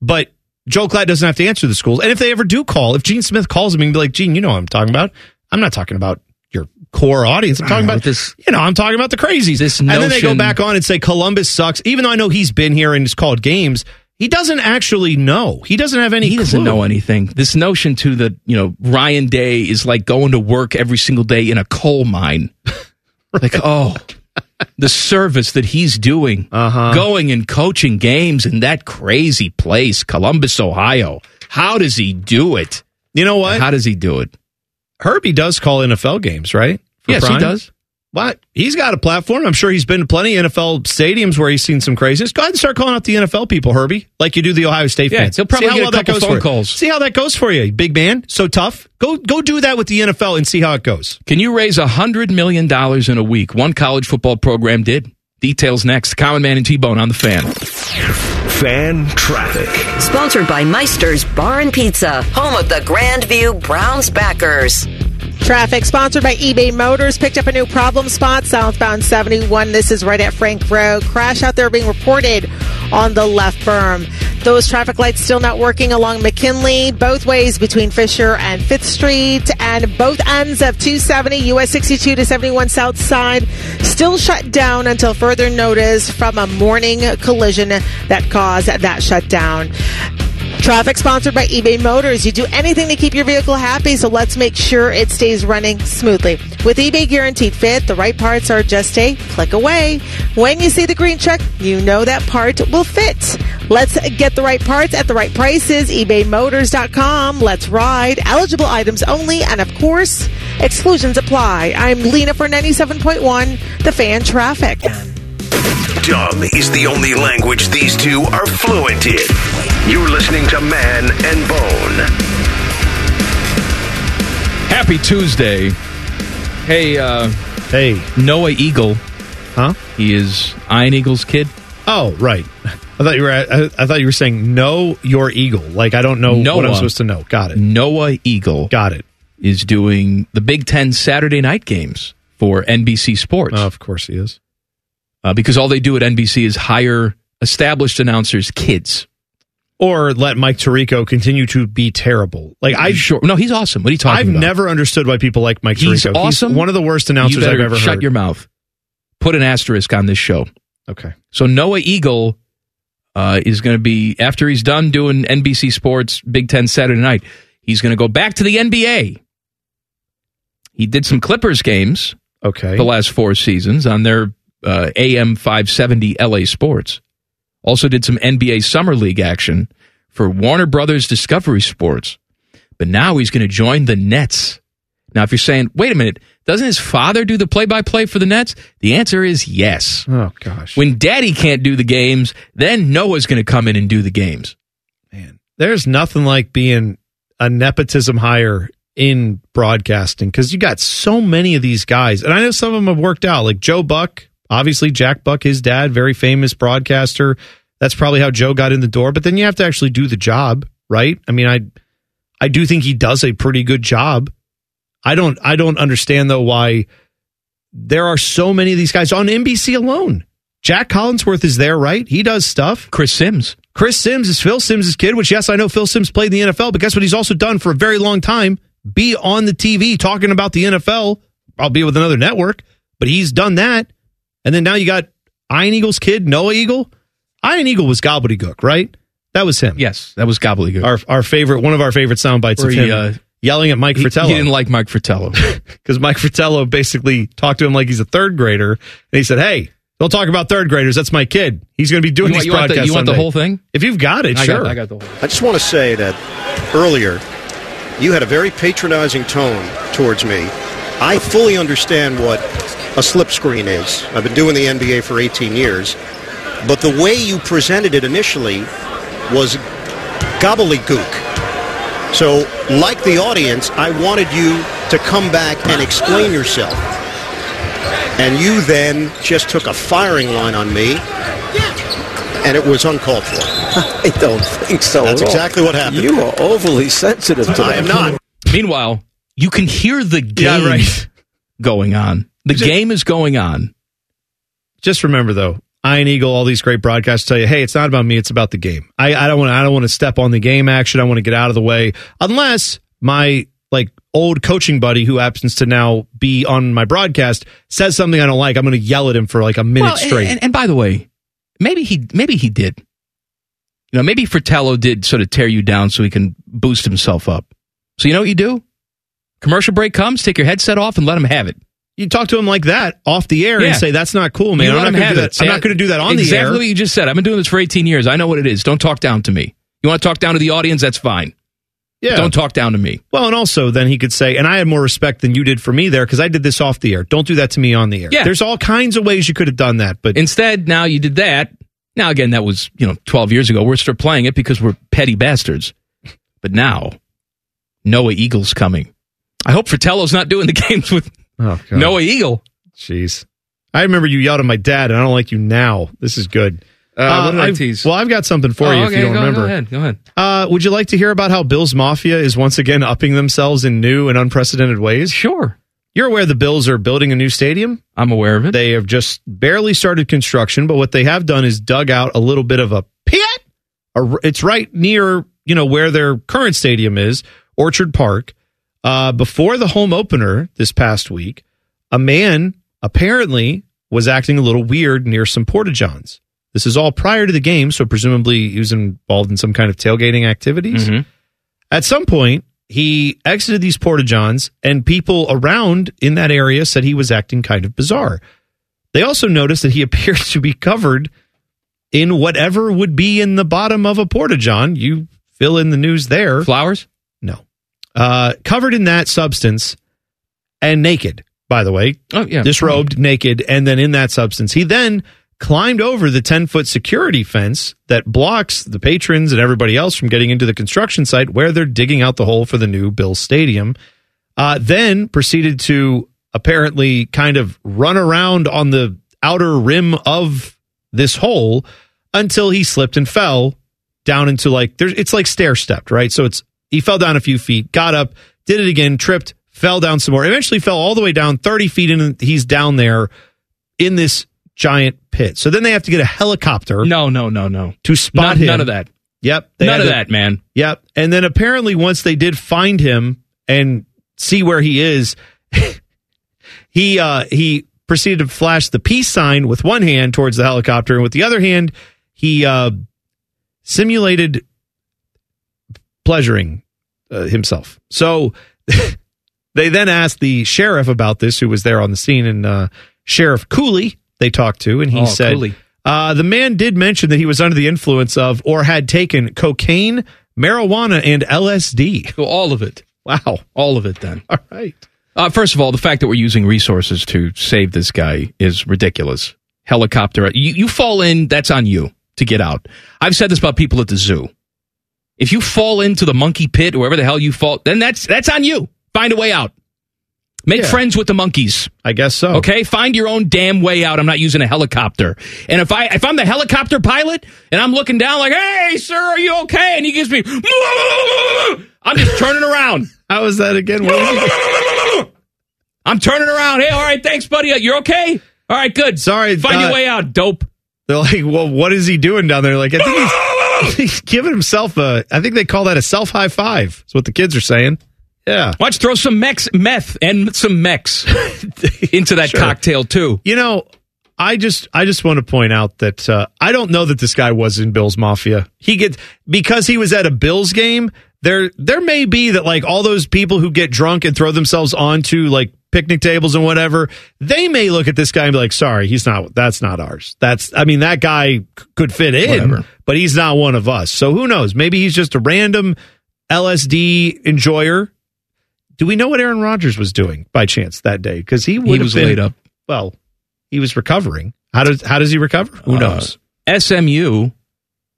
but Joel Klatt doesn't have to answer the schools. And if they ever do call, if Gene Smith calls him and be like, Gene, you know what I'm talking about. I'm not talking about your core audience. I'm talking know, about this- You know, I'm talking about the crazies. This notion, and then they go back on and say Columbus sucks. Even though I know he's been here and has called games, He doesn't actually know. He doesn't have any. He doesn't clue. know anything. This notion to the you know Ryan Day is like going to work every single day in a coal mine. Like oh, the service that he's doing, Uh-huh. going and coaching games in that crazy place, Columbus, Ohio. How does he do it? You know what? How does he do it? Herbie does call NFL games, right? For yes, Prime? he does. What? He's got a platform. I'm sure he's been to plenty of NFL stadiums where he's seen some craziness. Go ahead and start calling out the NFL people, Herbie, like you do the Ohio State Yeah, fans. he'll probably see how get a well that couple goes phone for you. calls. See how that goes for you, big man. So tough. Go go do that with the NFL and see how it goes. Can you raise a hundred million dollars in a week? One college football program did. Details next. Common Man and T Bone on the fan. Fan traffic. Sponsored by Meister's Bar and Pizza, home of the Grandview Browns backers. Traffic sponsored by eBay Motors picked up a new problem spot southbound 71. This is right at Frank Road. Crash out there being reported on the left berm. Those traffic lights still not working along McKinley, both ways between Fisher and Fifth Street, and both ends of 270 US 62 to 71 South Side still shut down until further notice from a morning collision that caused that shutdown. Traffic sponsored by eBay Motors. You do anything to keep your vehicle happy, so let's make sure it stays running smoothly. With eBay Guaranteed Fit, the right parts are just a click away. When you see the green check, you know that part will fit. Let's get the right parts at the right prices. ebaymotors.com. Let's ride. Eligible items only, and of course, exclusions apply. I'm Lena for 97.1, the fan traffic. Dumb is the only language these two are fluent in. You're listening to Man and Bone. Happy Tuesday. Hey, uh, Hey, Noah Eagle. huh? He is Iron Eagle's kid. Oh, right. I thought you were. I, I thought you were saying know your eagle. Like I don't know what Noah. I'm supposed to know. Got it. Noah Eagle Got it. is doing the Big Ten Saturday night games for NBC Sports Oh, of course he is. Uh, because all they do at NBC is hire established announcers' kids. Or let Mike Tirico continue to be terrible. Like I sure. No, he's awesome. What are you talking about? I've about? never understood why people like Mike He's Tirico. awesome. one of the worst announcers I've ever shut heard. your mouth. Put an asterisk on this show. okay. So Noah Eagle uh, is going to be after he's done doing NBC Sports Big Ten Saturday Night. He's going to go back to the NBA. He did some Clippers games Okay. the last four seasons on their uh, AM 570 LA Sports. Also did some NBA Summer League action for Warner Brothers Discovery Sports. But now he's going to join the Nets. Now, if you're saying, wait a minute, doesn't his father do the play by play for the Nets? The answer is yes. Oh gosh. When daddy can't do the games, then Noah's going to come in and do the games. Man, there's nothing like being a nepotism hire in broadcasting because you got so many of these guys, and I know some of them have worked out. Like Joe Buck, obviously Jack Buck, his dad, very famous broadcaster. That's probably how Joe got in the door. But then you have to actually do the job, right? I mean, I I do think he does a pretty good job. I don't I don't understand though why there are so many of these guys on NBC alone. Jac Collinsworth is there, right? He does stuff. Chris Simms. Chris Simms is Phil Simms' kid, which yes, I know Phil Simms played in the NFL, but guess what he's also done for a very long time? Be on the TV talking about the NFL, albeit with another network, but he's done that. And then now you got Iron Eagle's kid, Noah Eagle. Iron Eagle was gobbledygook, right? That was him. Yes, that was gobbledygook. Our our favorite one of our favorite sound bites Where of he, him uh, yelling at Mike He, Fratello. he didn't like Mike Fratello. because Mike Fratello basically talked to him like he's a third grader, and he said, "Hey, don't talk about third graders. That's my kid. He's going to be doing You want- these you want the- you want the whole thing? If you've got it, I sure. got, I got the whole. I just want to say that earlier you had a very patronizing tone towards me. I fully understand what a slip screen is. I've been doing the NBA for 18 years. But the way you presented it initially was gobbledygook. So, like the audience, I wanted you to come back and explain yourself. And you then just took a firing line on me, and it was uncalled for. I don't think so. That's at all. exactly what happened. You are overly sensitive to I that. am not. Meanwhile, you can hear the game Yeah, right. going on. The game is going on. Just remember though, Iron Eagle, all these great broadcasts tell you, hey, it's not about me, it's about the game. I, I don't want I don't want to step on the game action. I want to get out of the way. Unless my like old coaching buddy who happens to now be on my broadcast says something I don't like, I'm gonna yell at him for like a minute Well, straight. And, and by the way, maybe he maybe he did. You know, maybe Fratello did sort of tear you down so he can boost himself up. So you know what you do? Commercial break comes, take your headset off and let him have it. You talk to him like that off the air Yeah. and say, "That's not cool, man. I'm not going to do that. I'm not going to do that on the air. exactly what you just said. I've been doing this for 18 years. I know what it is. Don't talk down to me. You want to talk down to the audience? That's fine. Yeah. Don't talk down to me. Well, and also then he could say, and I had more respect than you did for me there because I did this off the air. Don't do that to me on the air. Yeah. There's all kinds of ways you could have done that, but Instead, now you did that. Now, again, that was, you know, 12 years ago. We're still playing it because we're petty bastards. But now, Noah Eagle's coming. I hope Fratello's not doing the games with oh, God. Noah Eagle. Jeez. I remember you yelled at my dad, and I don't like you now. This is good. Uh, what did I I've- tease? Well, I've got something for Oh, you if okay, you don't go, remember. Go ahead. Go ahead. Uh, would you like to hear about how Bills Mafia is once again upping themselves in new and unprecedented ways? Sure. You're aware the Bills are building a new stadium? I'm aware of it. They have just barely started construction, but what they have done is dug out a little bit of a pit. A- It's right near, you know, where their current stadium is, Orchard Park. Uh, before the home opener this past week, a man apparently was acting a little weird near some porta johns. This is all prior to the game, so presumably he was involved in some kind of tailgating activities. Mhm. At some point, he exited these porta johns, and people around in that area said he was acting kind of bizarre. They also noticed that he appeared to be covered in whatever would be in the bottom of a porta john. You fill in the news there. Flowers? Uh, covered in that substance and naked, by the way. Oh, yeah. Disrobed, naked, and then in that substance. He then climbed over the 10 foot security fence that blocks the patrons and everybody else from getting into the construction site where they're digging out the hole for the new Bill Stadium. Uh, then proceeded to apparently kind of run around on the outer rim of this hole until he slipped and fell down into like there's it's like stair stepped, right? So it's he fell down a few feet, got up, did it again, tripped, fell down some more, eventually fell all the way down 30 feet and he's down there in this giant pit. So then they have to get a helicopter No, no, no, no. to spot None, him. none of that. Yep. None of to- that, man. Yep. And then apparently once they did find him and see where he is, he uh he proceeded to flash the peace sign with one hand towards the helicopter and with the other hand he uh simulated pleasuring uh, himself. So they then asked the sheriff about this who was there on the scene and uh Sheriff Cooley they talked to and he Oh, said uh, the man did mention that he was under the influence of or had taken cocaine, marijuana, and LSD. So all of it. Wow. All of it then. All right. Uh, first of all, the fact that we're using resources to save this guy is ridiculous. Helicopter, you, you fall in, that's on you to get out. I've said this about people at the zoo. If you fall into the monkey pit or wherever the hell you fall, then that's that's on you. Find a way out. Make Yeah. friends with the monkeys. I guess so. Okay, find your own damn way out. I'm not using a helicopter. And if I if I'm the helicopter pilot and I'm looking down like, "Hey, sir, are you okay?" and he gives me, I'm just turning around. How was that again? What was he- I'm turning around. Hey, all right, thanks, buddy. You're okay? All right, good. Sorry, Find uh, your way out, dope. They're like, well, what is he doing down there? Like, I think he's, he's giving himself a, I think they call that a self high five. That's what the kids are saying. Yeah. Watch throw some mex, meth and some mex into that Sure. cocktail, too? You know, I just I just want to point out that uh, I don't know that this guy was in Bills Mafia. He gets because he was at a Bills game. There there may be that like all those people who get drunk and throw themselves onto like picnic tables and whatever, they may look at this guy and be like, "Sorry, he's not. That's not ours. That's I mean that guy could fit in, Whatever. but he's not one of us. So who knows? Maybe he's just a random LSD enjoyer." Do we know what Aaron Rodgers was doing by chance that day? Because he He was been- laid up. well, he was recovering. How does how does he recover? Who Uh, knows? SMU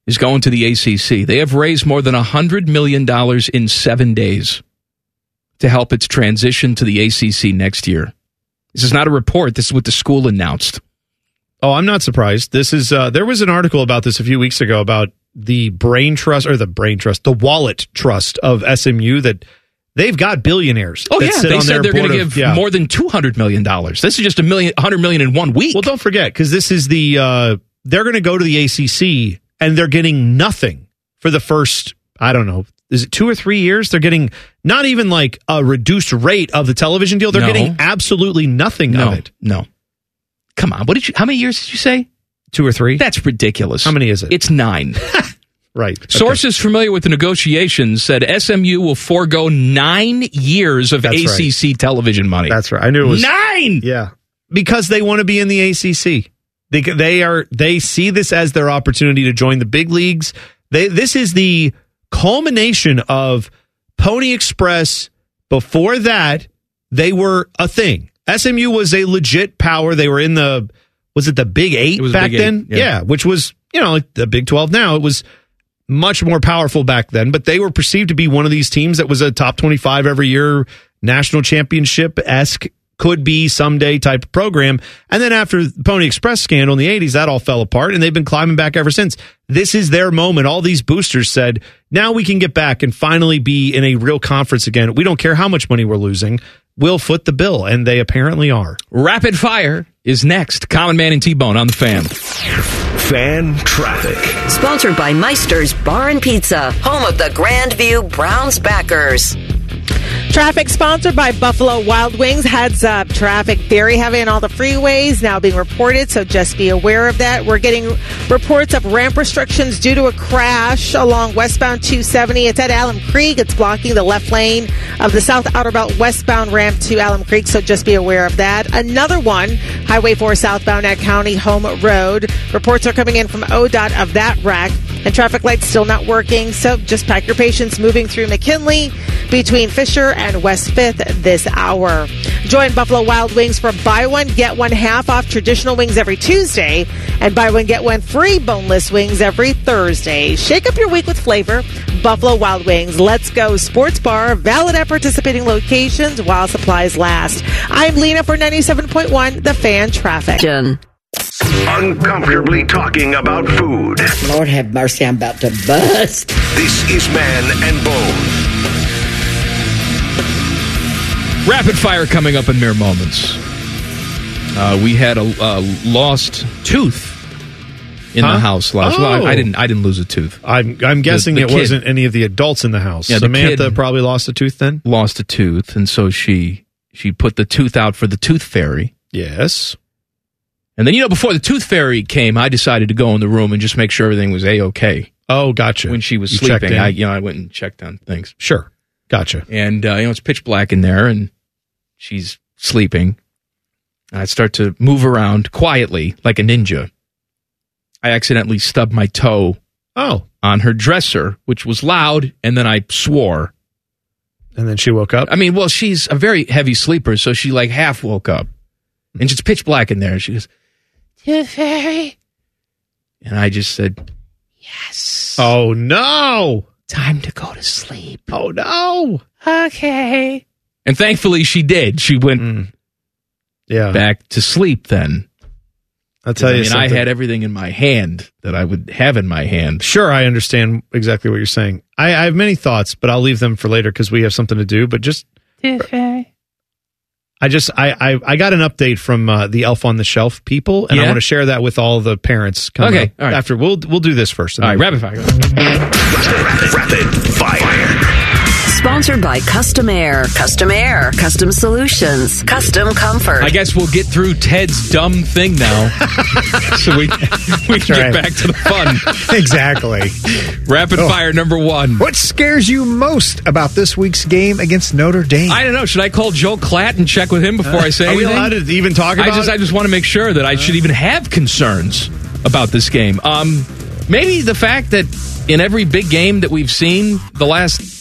is going to the ACC. They have raised more than $100 million in seven days to help its transition to the ACC next year. This is not a report. This is what the school announced. Oh, I'm not surprised. This is uh, there was an article about this a few weeks ago about the brain trust or the brain trust, the wallet trust of SMU that they've got billionaires. Oh, yeah. They said they're going to give yeah. more than $200 million. This is just a million, 100 million in one week. Well, don't forget because this is the uh, they're going to go to the ACC and they're getting nothing for the first I don't know is it two or three years? They're getting not even like a reduced rate of the television deal. They're No. getting absolutely nothing no, of it. no. Come on. What did you, how many years did you say? Two or three. That's ridiculous. How many is it? It's nine. Right. Sources familiar with the negotiations said SMU will forego nine years of That's right. ACC television money. That's right. I knew it was nine. Yeah, because they want to be in the ACC. They they are they see this as their opportunity to join the big leagues. They this is the culmination of Pony Express. Before that, they were a thing. SMU was a legit power. They were in the was it the Big Eight back Big Eight, then? yeah. which was you know like the Big Twelve now. It was much more powerful back then, but they were perceived to be one of these teams that was a top 25 every year, national championship esque, could be someday type of program. And then after the Pony Express scandal in the 80s, that all fell apart and they've been climbing back ever since. This is their moment. All these boosters said, now we can get back and finally be in a real conference again. We don't care how much money we're losing. We'll foot the bill. And they apparently are. Rapid fire is next. Common Man and T Bone on the fan. Fan traffic. Sponsored by Meister's Bar and Pizza, home of the Grandview Browns backers. Traffic sponsored by Buffalo Wild Wings. Heads up. Traffic very heavy on all the freeways now being reported, so just be aware of that. We're getting reports of ramp restrictions due to a crash along westbound 270. It's at Alum Creek. It's blocking the left lane of the South Outer Belt westbound ramp to Alum Creek, so just be aware of that. Another one, Highway 4 southbound at County Home Road. Reports are coming in from ODOT of that wreck, and traffic lights still not working, so just pack your patience moving through McKinley between Fisher and West 5th this hour. Join Buffalo Wild Wings for buy one, get one half off traditional wings every Tuesday and buy one, get one free boneless wings every Thursday. Shake up your week with flavor. Buffalo Wild Wings. Let's go sports bar. Valid at participating locations while supplies last. I'm Lena for 97.1 The Fan Traffic. Jen. Uncomfortably talking about food. Lord have mercy, I'm about to bust. This is Man and Bone. Rapid fire coming up in mere moments. Uh, we had a uh, lost tooth in Huh? the house last. Well, I, Oh. I didn't. I didn't lose a tooth. I'm, I'm guessing the it kid. wasn't any of the adults in the house. Yeah, the Samantha kid- probably lost a tooth then? Lost a tooth, and so she she put the tooth out for the tooth fairy. Yes. And then you know, before the tooth fairy came, I decided to go in the room and just make sure everything was a okay. Oh, gotcha. When she was You sleeping. I you know I went and checked on things. Sure. Gotcha. and uh, you know it's pitch black in there, and she's sleeping. I start to move around quietly like a ninja. I accidentally stubbed my toe Oh. on her dresser, which was loud, and then I swore. And then she woke up. I mean, well, she's a very heavy sleeper, so she like half woke up, and it's pitch black in there. She goes, "Tooth fairy," and I just said, "Yes, Oh, no. time to go to sleep." Oh, no. Okay. And thankfully, she did. She went Yeah. back to sleep then. I'll tell you. I you mean, something. I had everything in my hand that I would have in my hand. Sure, I understand exactly what you're saying. I, I have many thoughts, but I'll leave them for later because we have something to do. But just, I just, I, I, I got an update from uh, the Elf on the Shelf people, and I want to share that with all the parents. Coming Okay, up all right. after we'll we'll do this first. and All right, then rapid we- fire. Rapid fire. Sponsored by Custom Air. Custom Air. Custom Solutions. Custom Comfort. I guess we'll get through Ted's dumb thing now, so we we can right. get back to the fun. exactly. Rapid fire number one. What scares you most about this week's game against Notre Dame? I don't know. Should I call Joe Klatt and check with him before I say Are we anything? allowed to even talk about? I just I just want to make sure that I should even have concerns about this game. Um, maybe the fact that in every big game that we've seen the last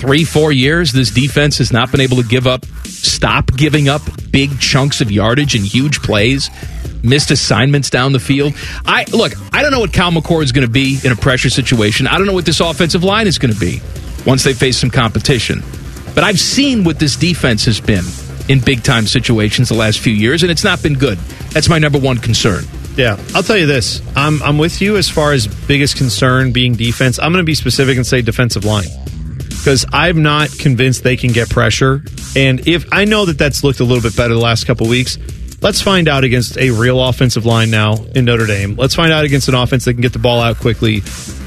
three four years, this defense has not been able to give up, stop giving up big chunks of yardage and huge plays. Missed assignments down the field. I look. I don't know what Kyle McCord is going to be in a pressure situation. I don't know what this offensive line is going to be once they face some competition. But I've seen what this defense has been in big time situations the last few years, and it's not been good. That's my number one concern. Yeah, I'll tell you this. I'm I'm with you as far as biggest concern being defense. I'm going to be specific and say defensive line because I'm not convinced they can get pressure. And if I know that that's looked a little bit better the last couple weeks, let's find out against a real offensive line now in Notre Dame. Let's find out against an offense that can get the ball out quickly.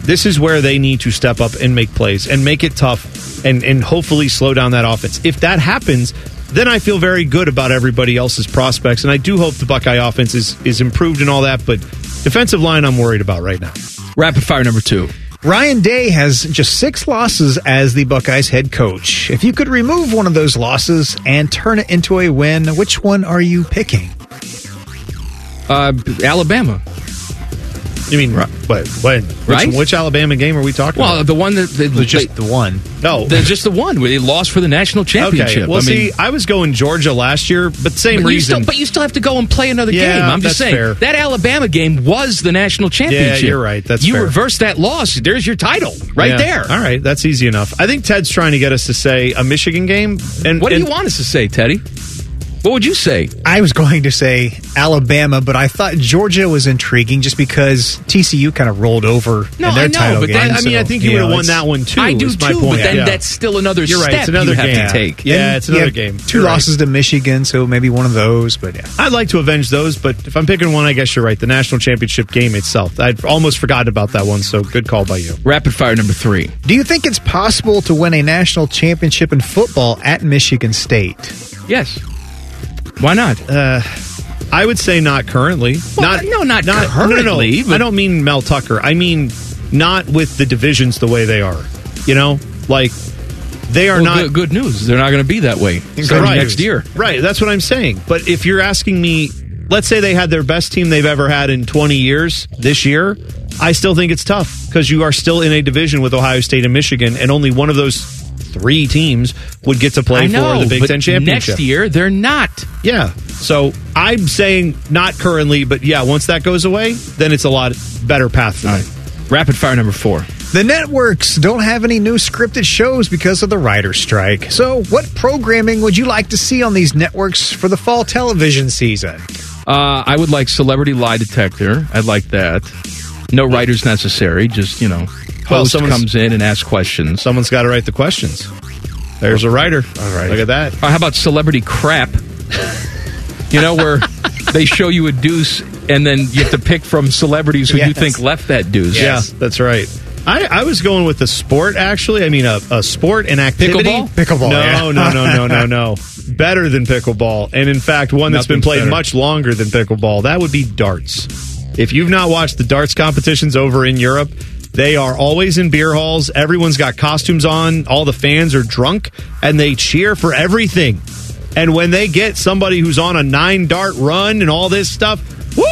This is where they need to step up and make plays and make it tough and and hopefully slow down that offense. If that happens, then I feel very good about everybody else's prospects, and I do hope the Buckeye offense is is improved and all that. But defensive line, I'm worried about right now. Rapid fire number two. Ryan Day has just six losses as the Buckeyes head coach. If you could remove one of those losses and turn it into a win, which one are you picking? Uh, Alabama. You mean what? When? Right? Which, which Alabama game are we talking Well, about? the one that they, just the one. No, they're just the one where they lost for the national championship. Okay. Well, I mean, see, I was going Georgia last year, but same but you, reason. still, but you still have to go and play another Yeah, game. I'm just saying fair. that Alabama game was the national championship. Yeah, you're right. That's you fair. reversed that loss. There's your title right Yeah. there. All right, that's easy enough. I think Ted's trying to get us to say a Michigan game. And What do and- you want us to say, Teddy? What would you say? I was going to say Alabama, but I thought Georgia was intriguing just because TCU kind of rolled over No, in their I know, title but game. that- I mean, I think you know, would have won that one too. I do is my too, point. but then Yeah. that's still another You're right. step It's another you have game. to take. Yeah, And it's another game. Two You're right. losses to Michigan, so maybe one of those. But yeah, I'd like to avenge those, but if I'm picking one, I guess you're right. The national championship game itself. I'd almost forgotten about that one, so good call by you. Rapid fire number three. do you think it's possible to win a national championship in football at Michigan State? Yes. Why not? Uh, I would say not currently. Well, not no, not no, no, no. currently, but- I don't mean Mel Tucker. I mean not with the divisions the way they are. You know, like they are Well, not good, good news. They're not going to be that way Right. next year. Right, that's what I'm saying. But if you're asking me, let's say they had their best team they've ever had in 20 years this year, I still think it's tough because you are still in a division with Ohio State and Michigan, and only one of those three teams would get to play know, for the Big but Ten championship. next year they're not. Yeah. So I'm saying not currently, but yeah, once that goes away, then it's a lot better path for All them. right. Rapid fire number four. The networks don't have any new scripted shows because of the writer's strike. So, what programming would you like to see on these networks for the fall television season? Uh, I would like Celebrity Lie Detector. I'd like that. No writers necessary. Just you know, Well, host someone's- comes in and asks questions. Someone's got to write the questions. There's a writer. All right. Look at that. Or how about Celebrity Crap? you know, where they show you a deuce and then you have to pick from celebrities who you think left that deuce. Yeah, that's right. I, I was going with the sport actually. I mean, a, a sport and activity. Pickleball? Pickleball, No, yeah. no, no, no, no, no. Better than pickleball, and in fact, one that's been played better. much longer than pickleball. That would be darts. If you've not watched the darts competitions over in Europe, they are always in beer halls. Everyone's got costumes on. All the fans are drunk, and they cheer for everything. And when they get somebody who's on a nine dart run and all this stuff, woo!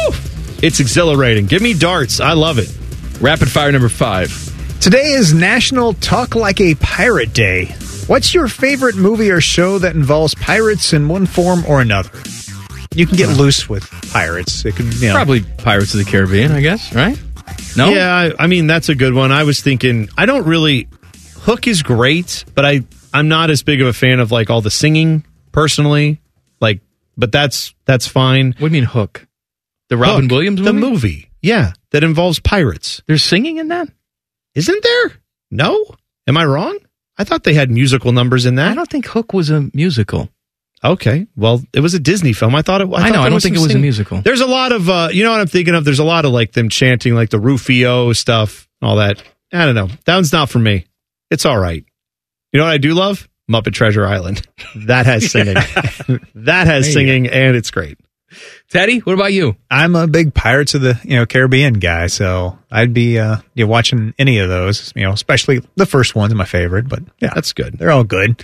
It's exhilarating. Give me darts. I love it. Rapid fire number five. Today is National Talk Like a Pirate Day. What's your favorite movie or show that involves pirates in one form or another? You can get loose with pirates. It could, you know, Probably Pirates of the Caribbean, I guess, right? No? Yeah, I, I mean that's a good one. I was thinking I don't really Hook is great, but I I'm not as big of a fan of like all the singing personally. Like, but that's that's fine. What do you mean Hook? The Robin Hook, Williams the movie? movie, yeah, that involves pirates. There's singing in that? Isn't there? No, am I wrong? I thought they had musical numbers in that. I don't think Hook was a musical. Okay, well, it was a Disney film. I thought it. I, I thought know, I don't think it was a musical. There's a lot of, uh, you know what I'm thinking of? There's a lot of like them chanting like the Rufio stuff, all that. I don't know. That one's not for me. It's all right. You know what I do love? Muppet Treasure Island. That has singing. that has Hey. singing, and it's great. Teddy, what about you? I'm a big Pirates of the you know Caribbean guy, so I'd be uh, you know, watching any of those. You know, especially the first one's my favorite, but yeah, That's good. they're all good.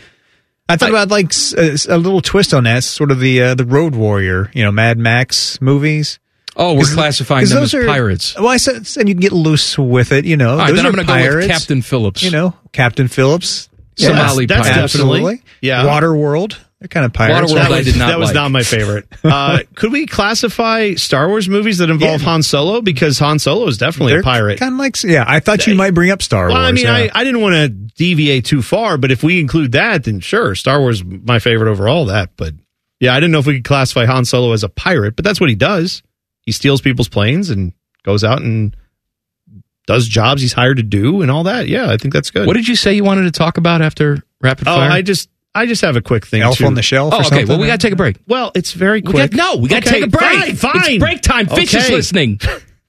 I thought about like a little twist on that, sort of the uh, the Road Warrior, you know, Mad Max movies. Oh, we're classifying them those as are- pirates. Well, I said, and you can get loose with it, you know. All right, Those then I'm are going to go with pirates, Captain Phillips. You know, Captain Phillips, Somali that's pirates. definitely- absolutely. Yeah. Waterworld, they're kind of pirates. Waterworld That I was, did not that was like. not my favorite. Uh, could we classify Star Wars movies that involve Yeah. Han Solo? Because Han Solo is definitely They're a pirate. Kind of like, yeah. I thought you might bring up Star Well, Wars. I mean, yeah. I, I didn't want to deviate too far, but if we include that, then sure, Star Wars my favorite over all that. But yeah, I didn't know if we could classify Han Solo as a pirate, but that's what he does. He steals people's planes and goes out and does jobs he's hired to do and all that. Yeah, I think that's good. What did you say you wanted to talk about after rapid fire? oh, fire? I just I just have a quick thing. Elf too. on the Shelf. oh, or okay. something? Well, we got to take a break. Well, it's very We quick. got, no, we got to Okay, take a break. Fine, fine. It's break time. Fish is listening.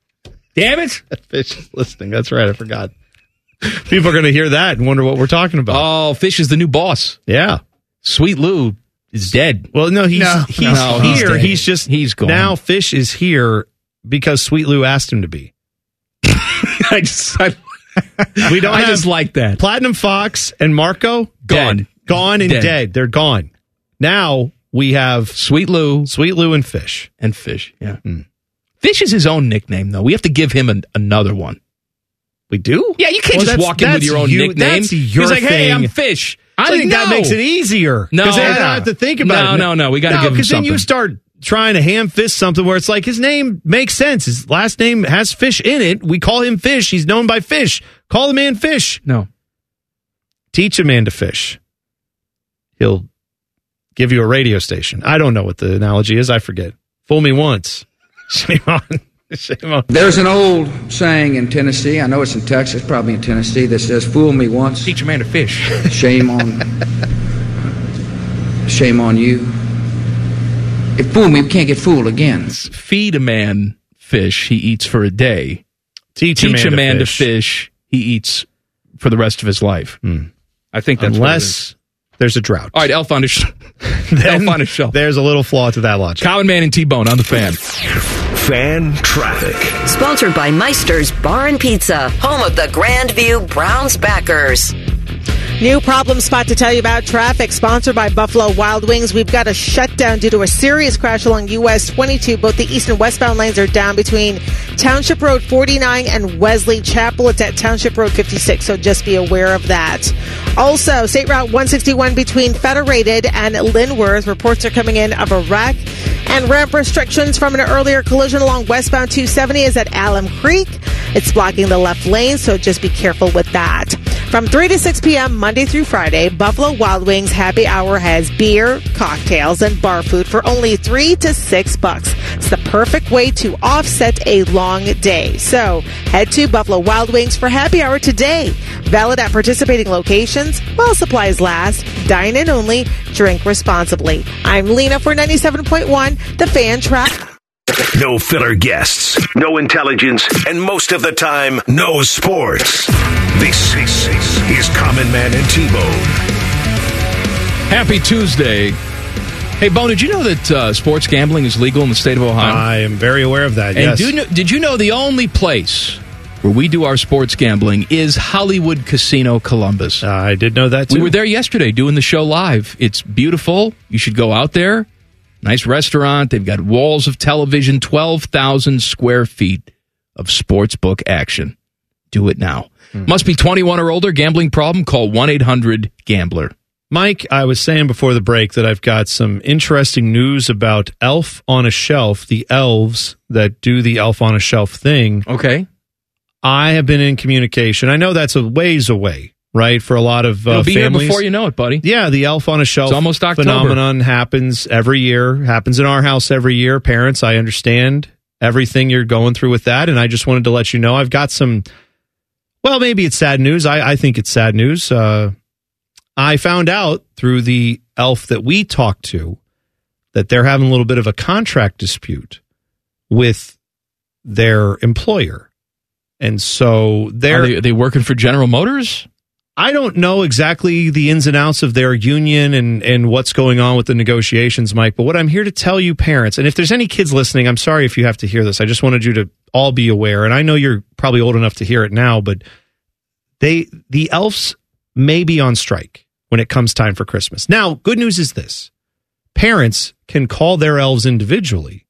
Damn it. Fish is listening. That's right. I forgot. People are going to hear that and wonder what we're talking about. Oh, Fish is the new boss. yeah. Sweet Lou is dead. Well, no, he's No, he's no, here. dead. He's, just He's gone. now. Fish is here because Sweet Lou asked him to be. I just, I, We don't I have just like that. Platinum Fox and Marco Dead. Gone, and Dead. dead. They're gone. Now we have Sweet Lou Sweet Lou and Fish. and Fish. Yeah. Hmm. Fish is his own nickname, though. We have to give him an, another one. We do. Yeah, you can't Well, just walk in with your own you- nickname. that's your He's like, "Hey. I'm Fish." I It's think like, that makes it easier. No. because I don't have to think about No, it. no, no, we gotta give him something. because then you start trying to ham fist something where it's like his name makes sense. His last name has fish in it. We call him Fish. He's known by Fish. Call the man Fish. No. Teach a man to fish. He'll give you a radio station. I don't know what the analogy is. I forget. Fool me once. Shame on. Shame on. There's an old saying in Tennessee, I know it's in Texas, probably in Tennessee, that says, Fool me once, Teach a man to fish. shame on shame on you. If fool me, we can't get fooled again. Feed a man fish he eats for a day. Teach, Teach a man, to, to fish. fish he eats for the rest of his life. Hmm. I think that's what it is. Unless there's a drought. All right, Elf on a sh- Elf on a shelf. There's a little flaw to that logic. Common Man and T Bone on the fan. Fan traffic. Sponsored by Meister's Bar and Pizza, home of the Grandview Browns backers. New problem spot to tell you about traffic, sponsored by Buffalo Wild Wings. We've got a shutdown due to a serious crash along US 22. Both the east and westbound lanes are down between Township Road 49 and Wesley Chapel. It's at Township Road 56, so just be aware of that. Also, State Route 161 between Federated and Linworth. Reports are coming in of a wreck. And ramp restrictions from an earlier collision along westbound 270 is at Alum Creek. It's blocking the left lane, so just be careful with that. From 3 to 6 p.m. Monday through Friday, Buffalo Wild Wings Happy Hour has beer, cocktails, and bar food for only 3 to 6 bucks. It's the perfect way to offset a long day. So, head to Buffalo Wild Wings for Happy Hour today. Valid at participating locations while supplies last. Dine in only. Drink responsibly. I'm Lena for 97.1, The Fan Track. No filler guests, no intelligence, and most of the time, no sports. This is Common Man and T-Bone. Happy Tuesday. Hey, Bone, did you know that uh, sports gambling is legal in the state of Ohio? I am very aware of that. and yes. do you know, did you know the only place where we do our sports gambling is Hollywood Casino Columbus? I did know that too. We were there yesterday doing the show live. It's beautiful. You should go out there. Nice restaurant. They've got walls of television, 12,000 square feet of sports book action. Do it now. Hmm. Must be 21 or older. Gambling problem? Call 1 800 Gambler. Mike, I was saying before the break that I've got some interesting news about Elf on a Shelf, the elves that do the Elf on a Shelf thing. Okay. I have been in communication. I know that's a ways away, right? For a lot of uh, It'll be families. here before you know it, buddy. Yeah, the Elf on a Shelf It's almost October. phenomenon happens every year. Happens in our house every year. Parents, I understand everything you're going through with that, and I just wanted to let you know I've got some. Well, maybe it's sad news. I, I think it's sad news. Uh, I found out through the elf that we talked to that they're having a little bit of a contract dispute with their employer, and so they're Are they, are they working for General Motors? I don't know exactly the ins and outs of their union and, and what's going on with the negotiations, Mike. But what I'm here to tell you, parents, and if there's any kids listening, I'm sorry if you have to hear this. I just wanted you to all be aware. And I know you're probably old enough to hear it now, but they the elves may be on strike when it comes time for Christmas. Now, good news is this: parents can call their elves individually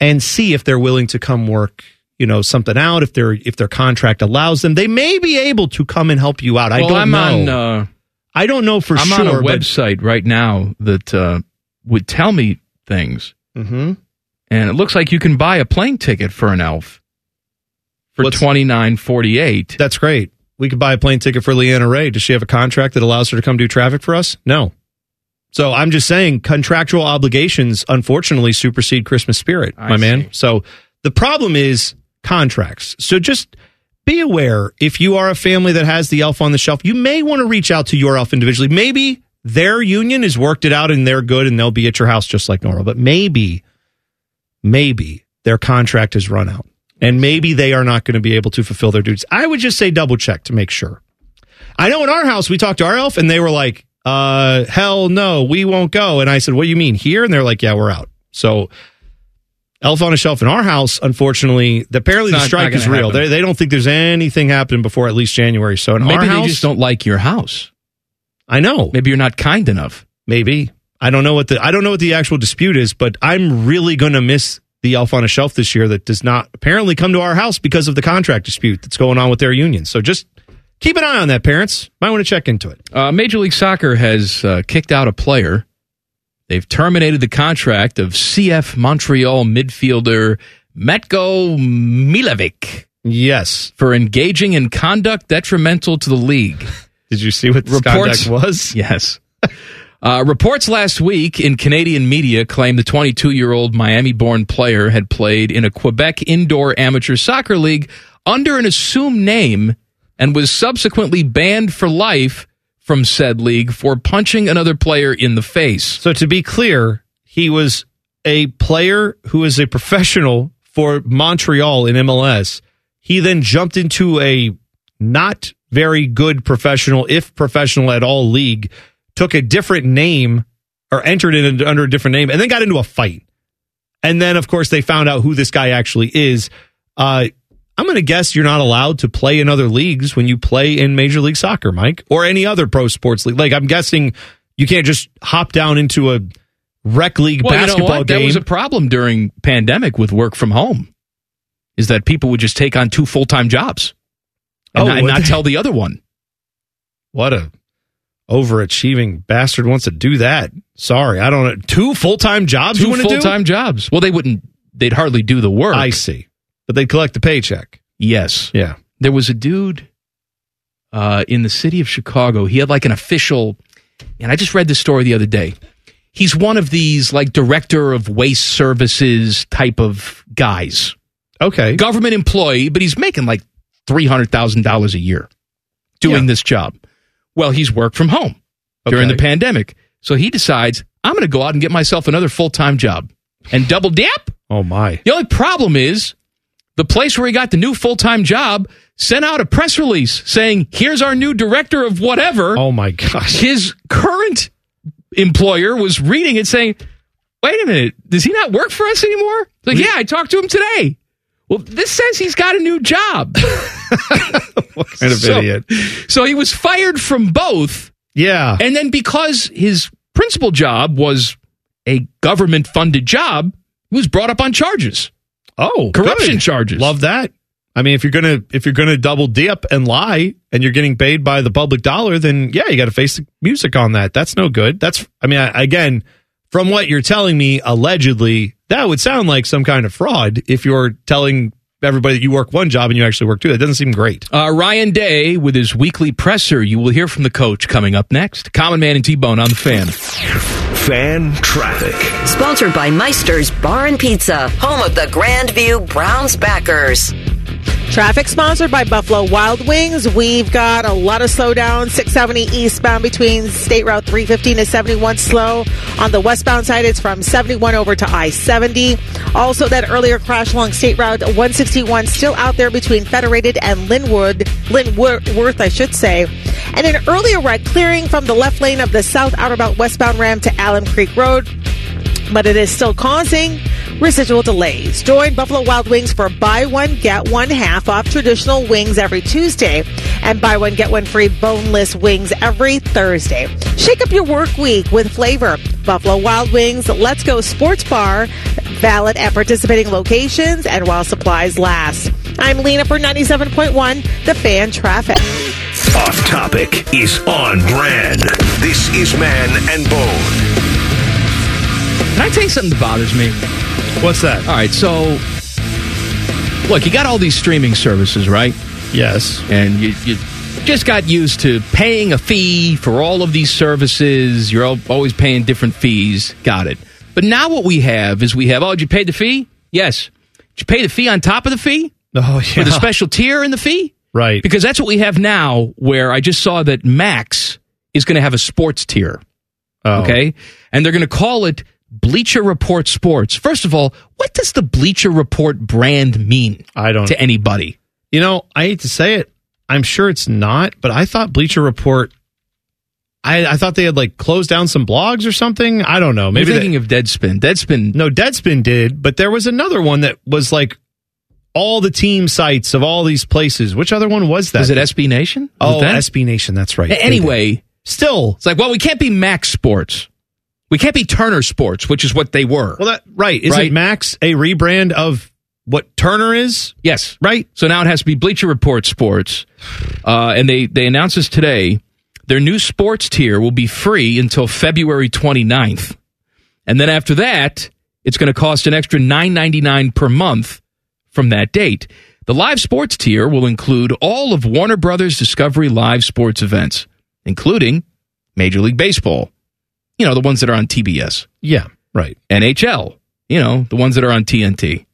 and see if they're willing to come work you know something out. If their if their contract allows them they may be able to come and help you out. I don't I'm know. on. Uh, i don't know for sure I'm on a website right now that uh, would tell me things, Mhm. and it looks like you can buy a plane ticket for an elf for twenty nine forty eight. that's great. We could buy a plane ticket for leanna ray. Does she have a contract that allows her to come do traffic for us? No. So i'm just saying contractual obligations unfortunately supersede christmas spirit I my man. so the problem is contracts. So just be aware if you are a family that has the elf on the shelf you may want to reach out to your elf individually. Maybe their union has worked it out and they're good and they'll be at your house just like normal but maybe maybe their contract has run out and maybe they are not going to be able to fulfill their duties. I would just say double check to make sure. I know in our house we talked to our elf and they were like uh hell no we won't go. And i said what do you mean here? And they're like yeah we're out. So Elf on a shelf in our house, unfortunately, apparently It's the strike is real. happen. They, they don't think there's anything happening before at least January. So in Maybe our they just don't like your house. I know. Maybe you're not kind enough. Maybe. I don't know what the I don't know what the actual dispute is, but I'm really going to miss the elf on a shelf this year that does not apparently come to our house because of the contract dispute that's going on with their union. So just keep an eye on that, parents. Might want to check into it. Uh, Major League Soccer has uh, kicked out a player. They've terminated the contract of CF Montreal midfielder Matko Miljevic. Yes. For engaging in conduct detrimental to the league. Did you see what this conduct was? Yes. Uh, reports last week in Canadian media claim the 22 year old Miami born player had played in a Quebec indoor amateur soccer league under an assumed name and was subsequently banned for life from said league for punching another player in the face. So to be clear, he was a player who is a professional for Montreal in MLS. He then jumped into a not very good professional, if professional at all, league, took a different name or entered it under a different name, and then got into a fight. And then, of course, they found out who this guy actually is. Uh, I'm going to guess you're not allowed to play in other leagues when you play in Major League Soccer, Mike, or any other pro sports league. Like, I'm guessing you can't just hop down into a rec league Well, you know basketball game. That was a problem during pandemic with work from home. Is that people would just take on two full time jobs and, Oh, not, and not tell the other one. what a overachieving bastard wants to do that. Sorry, I don't know. Two full time jobs Two want to do? full time jobs. Well, they wouldn't. They'd hardly do the work. I see, but they collect the paycheck. Yes. Yeah. There was a dude uh, in the city of Chicago. He had like an official, and I just read this story the other day. He's one of these like director of waste services type of guys. Okay. Government employee, but he's making like $300,000 a year doing this job. Well, he's worked from home during the pandemic. So he decides, I'm going to go out and get myself another full time job and double dip. Oh my! The only problem is the place where he got the new full time job sent out a press release saying, "Here's our new director of whatever." Oh my gosh! His current employer was reading it, saying, "Wait a minute, does he not work for us anymore?" It's like, yeah, I talked to him today. Well, this says he's got a new job. What kind of So- idiot? So he was fired from both. Yeah. And then because his principal job was a government funded job, he was brought up on charges. Oh, Corruption good. charges. Love that. I mean, if you're gonna if you're gonna double dip and lie, and you're getting paid by the public dollar, then yeah, you got to face the music on that. That's no good. That's I mean, I, again, from what you're telling me, allegedly, that would sound like some kind of fraud. If you're telling everybody that you work one job and you actually work two, that doesn't seem great. Uh, Ryan Day with his weekly presser. You will hear from the coach coming up next. Common Man and T Bone on the fan. Fan traffic. Sponsored by Meister's Bar and Pizza, home of the Grandview Browns backers. Traffic sponsored by Buffalo Wild Wings. We've got a lot of slowdown. 670 eastbound between State Route 315 to 71 slow. On the westbound side, it's from 71 over to I-70. Also, that earlier crash along State Route 161 still out there between Federated and Linwood, Linworth, I should say. And an earlier wreck clearing from the left lane of the South Outer Belt westbound ramp to Alum Creek Road but it is still causing residual delays. Join Buffalo Wild Wings for buy one, get one half off traditional wings every Tuesday and buy one, get one free boneless wings every Thursday. Shake up your work week with flavor. Buffalo Wild Wings, Let's Go Sports Bar, valid at participating locations and while supplies last. I'm Lena for 97.1, The Fan Traffic. Off topic is on brand. This is Man and Bone. Can I tell you something that bothers me? What's that? All right, so look, you got all these streaming services, right? Yes. And you, you just got used to paying a fee for all of these services. You're al- always paying different fees. Got it. But now what we have is we have, oh, did you pay the fee? Yes. Did you pay the fee on top of the fee? Oh yeah. For the special tier in the fee? Right. Because that's what we have now, where I just saw that Max is going to have a sports tier. Oh. Okay. And they're going to call it Bleacher Report Sports. First of all, what does the Bleacher Report brand mean I don't to anybody? You know, I hate to say it. I'm sure it's not, but I thought Bleacher Report. I, I thought they had like closed down some blogs or something. I don't know. Maybe they- thinking of Deadspin. Deadspin. no, Deadspin did, but there was another one that was like all the team sites of all these places. Which other one was that? Was it SB Nation? Was Oh? SB Nation. That's right. Anyway, still, it's like, well, we can't be Max Sports. We can't be Turner Sports, which is what they were. well, that right. Isn't Right. Max a rebrand of what Turner is? yes. Right. So now it has to be Bleacher Report Sports. Uh, and they, they announced this today. Their new sports tier will be free until February 29th. And then after that, it's going to cost an extra $9.99 per month from that date. The live sports tier will include all of Warner Brothers Discovery live sports events, including Major League Baseball. You know, the ones that are on TBS. Yeah. Right. NHL, you know, the ones that are on TNT.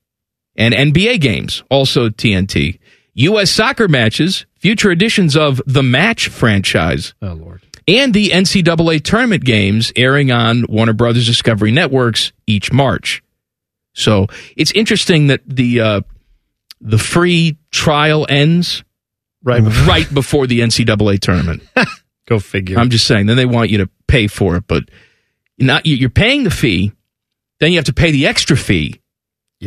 And NBA games, also TNT. U.S. soccer matches, future editions of the Match franchise. Oh Lord. And the NCAA tournament games airing on Warner Brothers Discovery Networks each March. So it's interesting that the uh, the free trial ends Right. right before the NCAA tournament. Go figure. I'm just saying. Then they want you to pay for it, but not you- you're paying the fee. Then you have to pay the extra fee.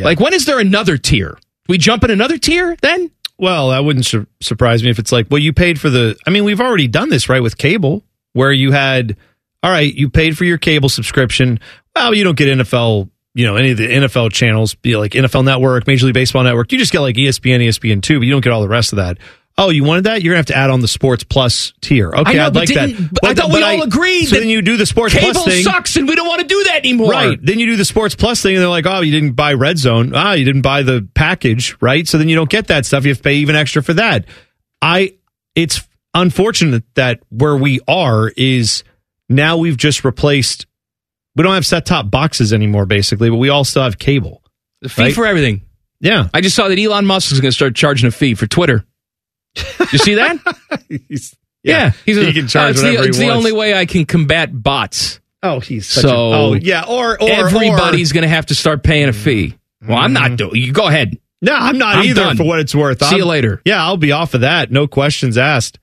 Like when is there another tier? We jump in another tier then? Well, that wouldn't sur- surprise me if it's like, well, you paid for the. I mean, we've already done this, right, with cable, where you had, all right, you paid for your cable subscription. Well, you don't get NFL, you know, any of the NFL channels, be like NFL Network, Major League Baseball Network. You just get like ESPN, ESPN two, but you don't get all the rest of that. Oh, you wanted that? You're gonna have to add on the Sports Plus tier. Okay, I know, I'd like that. but I thought we all agreed So that then you do the Sports Cable Plus thing. Cable sucks and we don't want to do that anymore. Right. Then you do the Sports Plus thing, and they're like, oh, you didn't buy Red Zone. Ah, you didn't buy the package, right? So then you don't get that stuff. You have to pay even extra for that. I, it's unfortunate that where we are is now we've just replaced, we don't have set top boxes anymore, basically, but we all still have cable. The fee Right? for everything. Yeah. I just saw that Elon Musk is going to start charging a fee for Twitter. You see that? yeah, He a- can charge uh, it's whatever the, he it's the only way I can combat bots. Oh, he's such so a- oh, yeah, or- or- everybody's going to have to start paying a fee. Well, I'm not doing. You go ahead. No, I'm not I'm either done. for what it's worth. See you I'm- later. Yeah, I'll be off of that. No questions asked.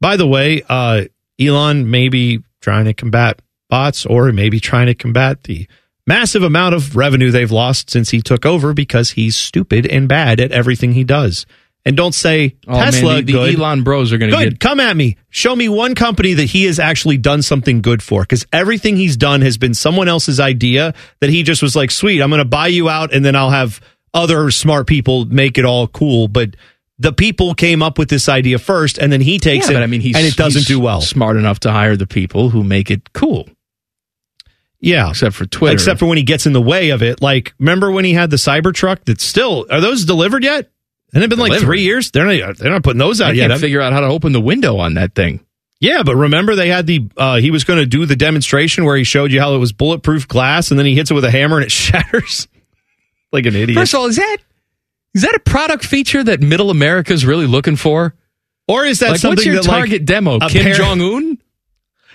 By the way, uh, Elon may be trying to combat bots or maybe trying to combat the massive amount of revenue they've lost since he took over because he's stupid and bad at everything he does. And don't say Oh, man, Tesla the- the good. Elon bros are gonna good. get- Come at me. Show me one company that he has actually done something good for because everything he's done has been someone else's idea that he just was like, sweet, I'm going to buy you out and then I'll have other smart people make it all cool. But the people came up with this idea first and then he takes Yeah, it I mean, and it doesn't do well. Smart enough to hire the people who make it cool. Yeah. Except for Twitter. Except for when he gets in the way of it. Like, remember when he had the Cybertruck that's still, are those delivered yet? And it's been like three years. They're not, they're not putting those I out yet. can't figure out how to open the window on that thing. Yeah, but remember they had the uh, he was going to do the demonstration where he showed you how it was bulletproof glass, and then he hits it with a hammer and it shatters like an idiot. First of all, is that is that a product feature that Middle America is really looking for? or is that like, something what's your that like, target demo? Kim Jong Un?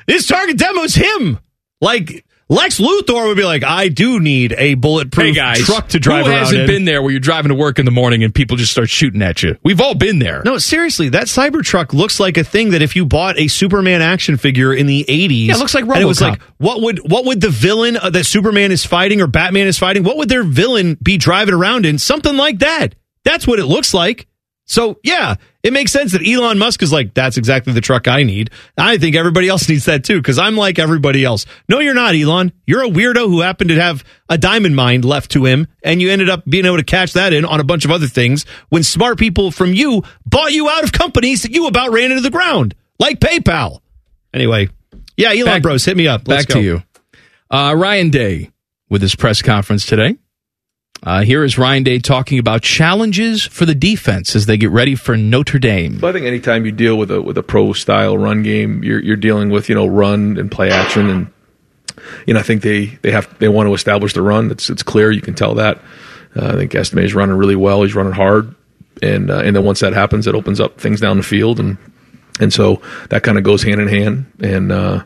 His target demo's him. Like Lex Luthor would be like, I do need a bulletproof Hey guys, truck to drive who around hasn't in. been there where you're driving to work in the morning and people just start shooting at you? We've all been there. No, seriously, that Cybertruck looks like a thing that if you bought a Superman action figure in the 80s, Yeah, it looks like and it was like what would what would the villain uh, that Superman is fighting or Batman is fighting, what would their villain be driving around in? Something like that. That's what it looks like. So, yeah, it makes sense that Elon Musk is like that's exactly the truck I need. I think everybody else needs that too cuz I'm like everybody else. No, you're not, Elon. You're a weirdo who happened to have a diamond mine left to him and you ended up being able to catch that in on a bunch of other things when smart people from you bought you out of companies that you about ran into the ground, like PayPal. Anyway, yeah, Elon Back- Bros, hit me up. Let's Back go. to you. Uh, Ryan Day with his press conference today. Uh, here is Ryan Day talking about challenges for the defense as they get ready for Notre Dame. But I think anytime you deal with a with a pro style run game, you're you're dealing with you know run and play action, and you know I think they they have they want to establish the run. It's it's clear you can tell that. Uh, I think Estime is running really well. He's running hard, and uh, and then once that happens, it opens up things down the field, and and so that kind of goes hand in hand, and uh,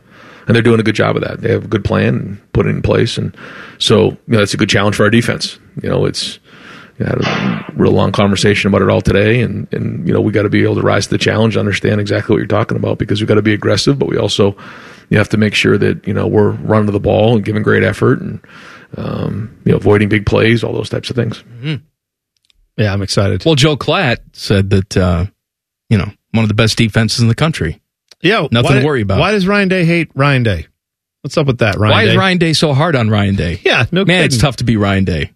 and they're doing a good job of that. They have a good plan and put it in place, and so you know that's a good challenge for our defense. You know, it's you know, had a real long conversation about it all today, and and you know we got to be able to rise to the challenge, understand exactly what you're talking about because we got to be aggressive, but we also you have to make sure that you know we're running to the ball and giving great effort and um, you know avoiding big plays, all those types of things. Yeah, I'm excited. Well, Joel Klatt said that uh, you know one of the best defenses in the country. Yeah, Nothing why- to worry about. Why does Ryan Day hate Ryan Day? What's up with that, Ryan Why Day? is Ryan Day so hard on Ryan Day? Yeah, no man, it's tough to be Ryan Day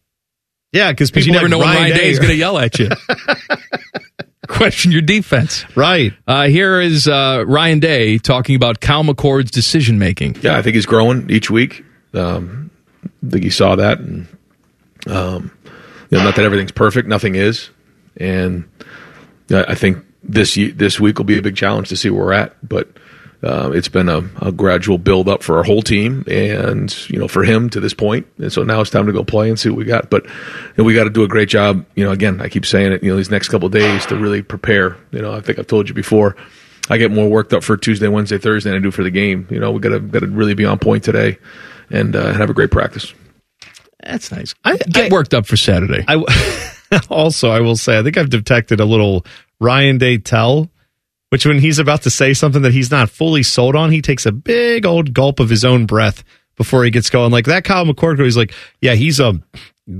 Yeah, because because you never like know when Ryan Day, Day is going to yell at you. Question your defense. Right. Uh, here is uh, Ryan Day talking about Kyle McCord's decision making. Yeah, I think he's growing each week. Um, I think you saw that, and um, you know, not that everything's perfect. Nothing is, and I I think this this week will be a big challenge to see where we're at. But uh, it's been a, a gradual build up for our whole team, and you know, for him to this point. And so now it's time to go play and see what we got. But you know, we got to do a great job. You know, again, I keep saying it. You know, these next couple of days to really prepare. You know, I think I've told you before. I get more worked up for Tuesday, Wednesday, Thursday than I do for the game. You know, we gotta gotta really be on point today and uh, have a great practice. That's nice. I get worked up for Saturday. I also, I will say, I think I've detected a little Ryan Day tell, which when he's about to say something that he's not fully sold on, he takes a big old gulp of his own breath before he gets going. Like that Kyle McCord, he's like, yeah, he's a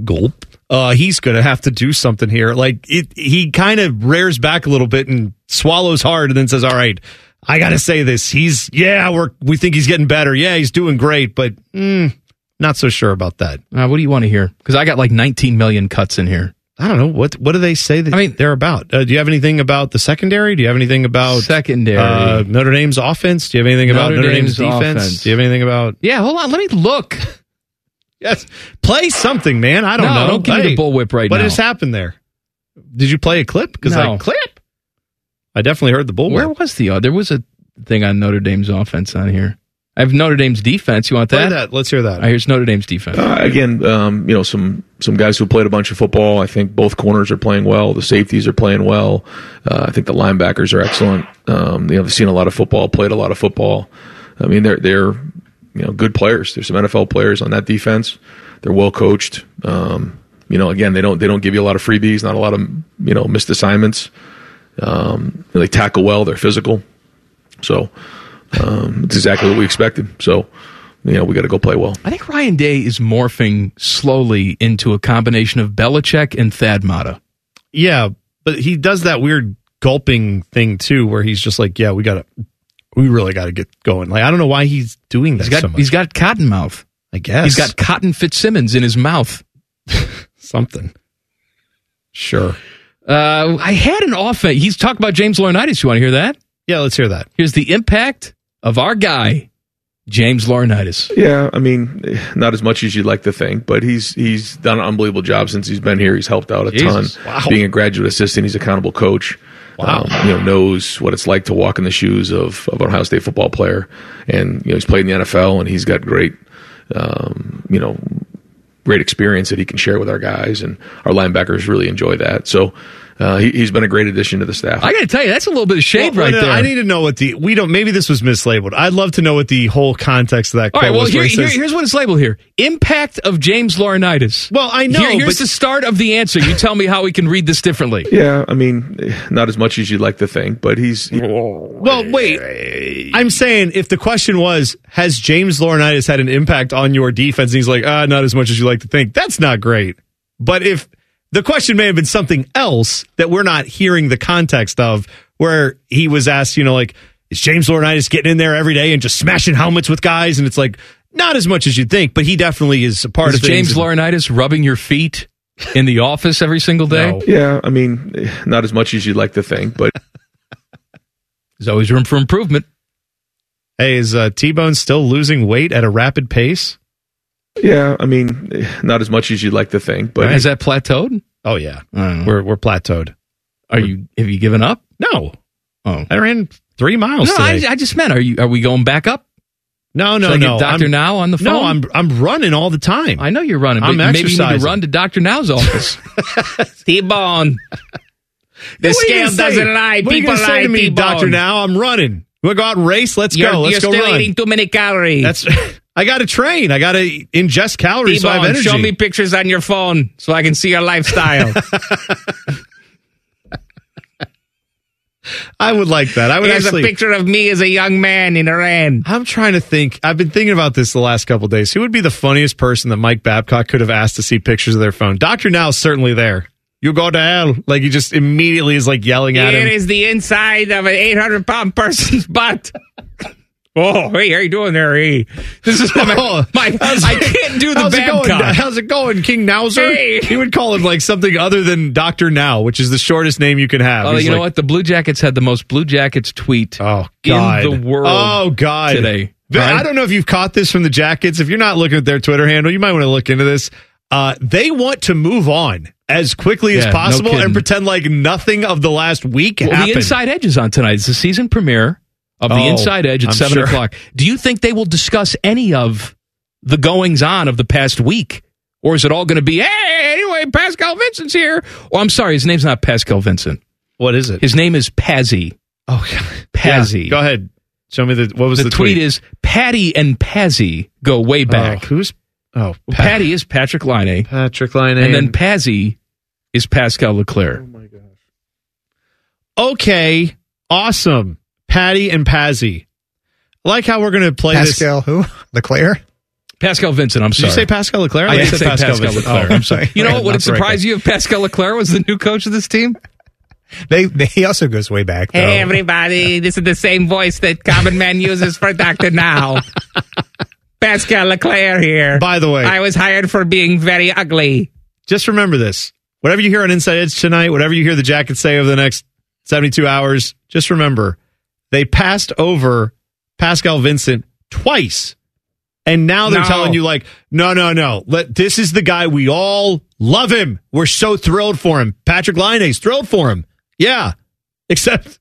gulp. Uh, he's going to have to do something here. Like it, he kind of rears back a little bit and swallows hard and then says, all right, I got to say this. He's, yeah, we're, we think he's getting better. Yeah, he's doing great, but mm, not so sure about that. Uh, what do you want to hear? Because I got like 19 million cuts in here. I don't know what what do they say that I mean, they're about. Uh, do you have anything about the secondary? Do you have anything about secondary uh, Notre Dame's offense? Do you have anything about Notre Notre Dame's, Dame's defense? offense. Do you have anything about? Yeah, hold on. Let me look. Yes, play something, man. I don't No, know. don't give me the bullwhip right what now. What has happened there? Did you play a clip? Because No. I clip. I definitely heard the bullwhip. Where was the? Uh, there was a thing on Notre Dame's offense on here. I have Notre Dame's defense. You want that? that. Let's hear that. All right, here's Notre Dame's defense. Uh, again, um, you know, some some guys who played a bunch of football. I think both corners are playing well. The safeties are playing well. Uh, I think the linebackers are excellent. Um, you know, they've seen a lot of football, played a lot of football. I mean, they're they're you know good players. There's some NFL players on that defense. They're well coached. Um, you know, again, they don't they don't give you a lot of freebies, not a lot of you know missed assignments. Um, they tackle well. They're physical. So um, it's exactly what we expected. So you know, we got to go play well. I think Ryan Day is morphing slowly into a combination of Belichick and Thad Matta. Yeah, but he does that weird gulping thing too, where he's just like, "Yeah, we got to, we really got to get going." Like, I don't know why he's doing that He's got so much. he's got cotton mouth. I guess He's got Cotton Fitzsimmons in his mouth. something. Sure. Uh, I had an offense. He's talking about James Laurinaitis. You want to hear that? Yeah, let's hear that. Here's the impact of our guy, James Laurinaitis. Yeah, I mean, not as much as you'd like to think, but he's he's done an unbelievable job since he's been here. He's helped out a Jesus. ton. Wow. Being a graduate assistant, he's a accountable coach. Wow. Um, you know, knows what it's like to walk in the shoes of, of an Ohio State football player, and you know he's played in the NFL, and he's got great, um, you know, great experience that he can share with our guys, and our linebackers really enjoy that. So. Uh, he, he's been a great addition to the staff. I got to tell you, that's a little bit of shade Well, right no, there. I need to know what the we don't. Maybe this was mislabeled. I'd love to know what the whole context of that. All quote right, well, was here, here- here's what it's labeled here. Impact of James Laurinaitis. Well, I know, Here- here's but- the start of the answer. You tell me how we can read this differently. yeah, I mean, not as much as you'd like to think, but he's he- Well, wait. I'm saying if the question was, has James Laurinaitis had an impact on your defense? And he's like, ah, not as much as you like to think. That's not great. But if the question may have been something else that we're not hearing the context of, where he was asked, you know, like, is James Laurinaitis getting in there every day and just smashing helmets with guys? And it's like, not as much as you'd think, but he definitely is a part Is of things. James Laurinaitis rubbing your feet in the office every single day? No. yeah, I mean, not as much as you'd like to think, but There's always room for improvement. Hey, is uh, T Bone still losing weight at a rapid pace? Yeah, I mean, not as much as you'd like to think, but Has that plateaued? Oh yeah, I we're we're plateaued. Are you? Have you given up? No, Oh, I ran three miles no. I, today. I just meant. Are you? Are we going back up? no, no, Should I no. get Doctor I'm- Now on the phone. No, I'm I'm running all the time. I know you're running, but I'm maybe you need to exercising. run to Doctor Now's office. T-Bone. The What are you lie. What are you People say lie, to me, Doctor? Now I'm running. You want to go out and race? Let's go. Let's go run. Eating too many calories. That's. I got to train. I got to ingest calories. So I have energy. Show me pictures on your phone so I can see your lifestyle. I would like that. I would Here's actually. a picture of me as a young man in Iran. I'm trying to think. I've been thinking about this the last couple of days. Who would be the funniest person that Mike Babcock could have asked to see pictures of their phone? Doctor Now is certainly there. You go to hell. Like he just immediately is like yelling at Here him. is the inside of an 800 pound person's butt. Oh, hey, how you doing there, Hey, This is my, Oh, my I can't do the how's it going? How's it going, King Nowser? Hey. He would call him like something other than Doctor Now, which is the shortest name you can have. Oh, He's you know what? The Blue Jackets had the most Blue Jackets tweet Oh God! in the world. Oh God! today. Right? I don't know if you've caught this from the Jackets. If you're not looking at their Twitter handle, you might want to look into this. Uh, they want to move on as quickly Yeah, as possible kidding. and pretend like nothing of the last week Well, happened. the Inside Edge is on tonight. It's the season premiere of the Oh, Inside Edge at I'm seven sure. o'clock. Do you think they will discuss any of the goings on of the past week, or is it all going to be, hey, anyway, Pascal Vincent's here? Or I'm sorry, his name's not Pascal Vincent. what is it? His name is Pazzi. oh, God. Pazzi. Yeah, go ahead. Show me the what was the, the, tweet, is Patty and Pazzi go way oh, back. Oh, who's oh Pat- Patty is Patrik Laine, Patrik Laine and then Pazzi is Pascal Leclaire. Oh my gosh. Okay, awesome. Patty and Pazzi. I like how we're going to play this. Pascal who? Leclaire? Pascal Vincent, I'm Did sorry. you say Pascal Leclaire? I thought you did said say Pascal, Leclaire. Oh, I'm sorry. You know what? Would it surprise you if Pascal Leclaire was the new coach of this team? They, they he also goes way back. Though. Hey, everybody. This is the same voice that Common Man uses for Dr. Now. Pascal Leclaire here. By the way, I was hired for being very ugly. just remember this. Whatever you hear on Inside Edge tonight, whatever you hear the Jackets say over the next 72 hours, just remember they passed over Pascal Vincent twice. And now they're No. telling you, like, no, no, no. Let, this is the guy we all love him. We're so thrilled for him. Patrik Laine's thrilled for him. Yeah. Except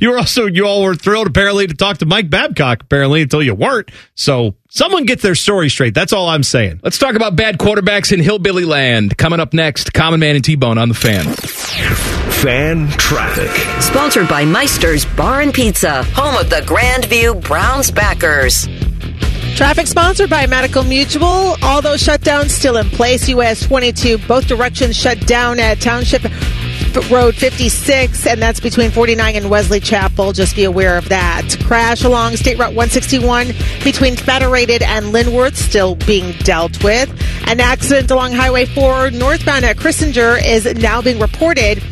you were also, you all were thrilled apparently to talk to Mike Babcock, apparently, until you weren't. So someone get their story straight. That's all I'm saying. Let's talk about bad quarterbacks in Hillbilly Land. Coming up next, Common Man and T-Bone on the fan. Fan traffic. Sponsored by Meister's Bar and Pizza, home of the Grandview Browns backers. Traffic sponsored by Medical Mutual. All those shutdowns still in place. US 22, both directions shut down at Township Road 56, and that's between 49 and Wesley Chapel. Just be aware of that. Crash along State Route 161 between Federated and Linworth still being dealt with. An accident along Highway 4 northbound at Christinger is now being reported.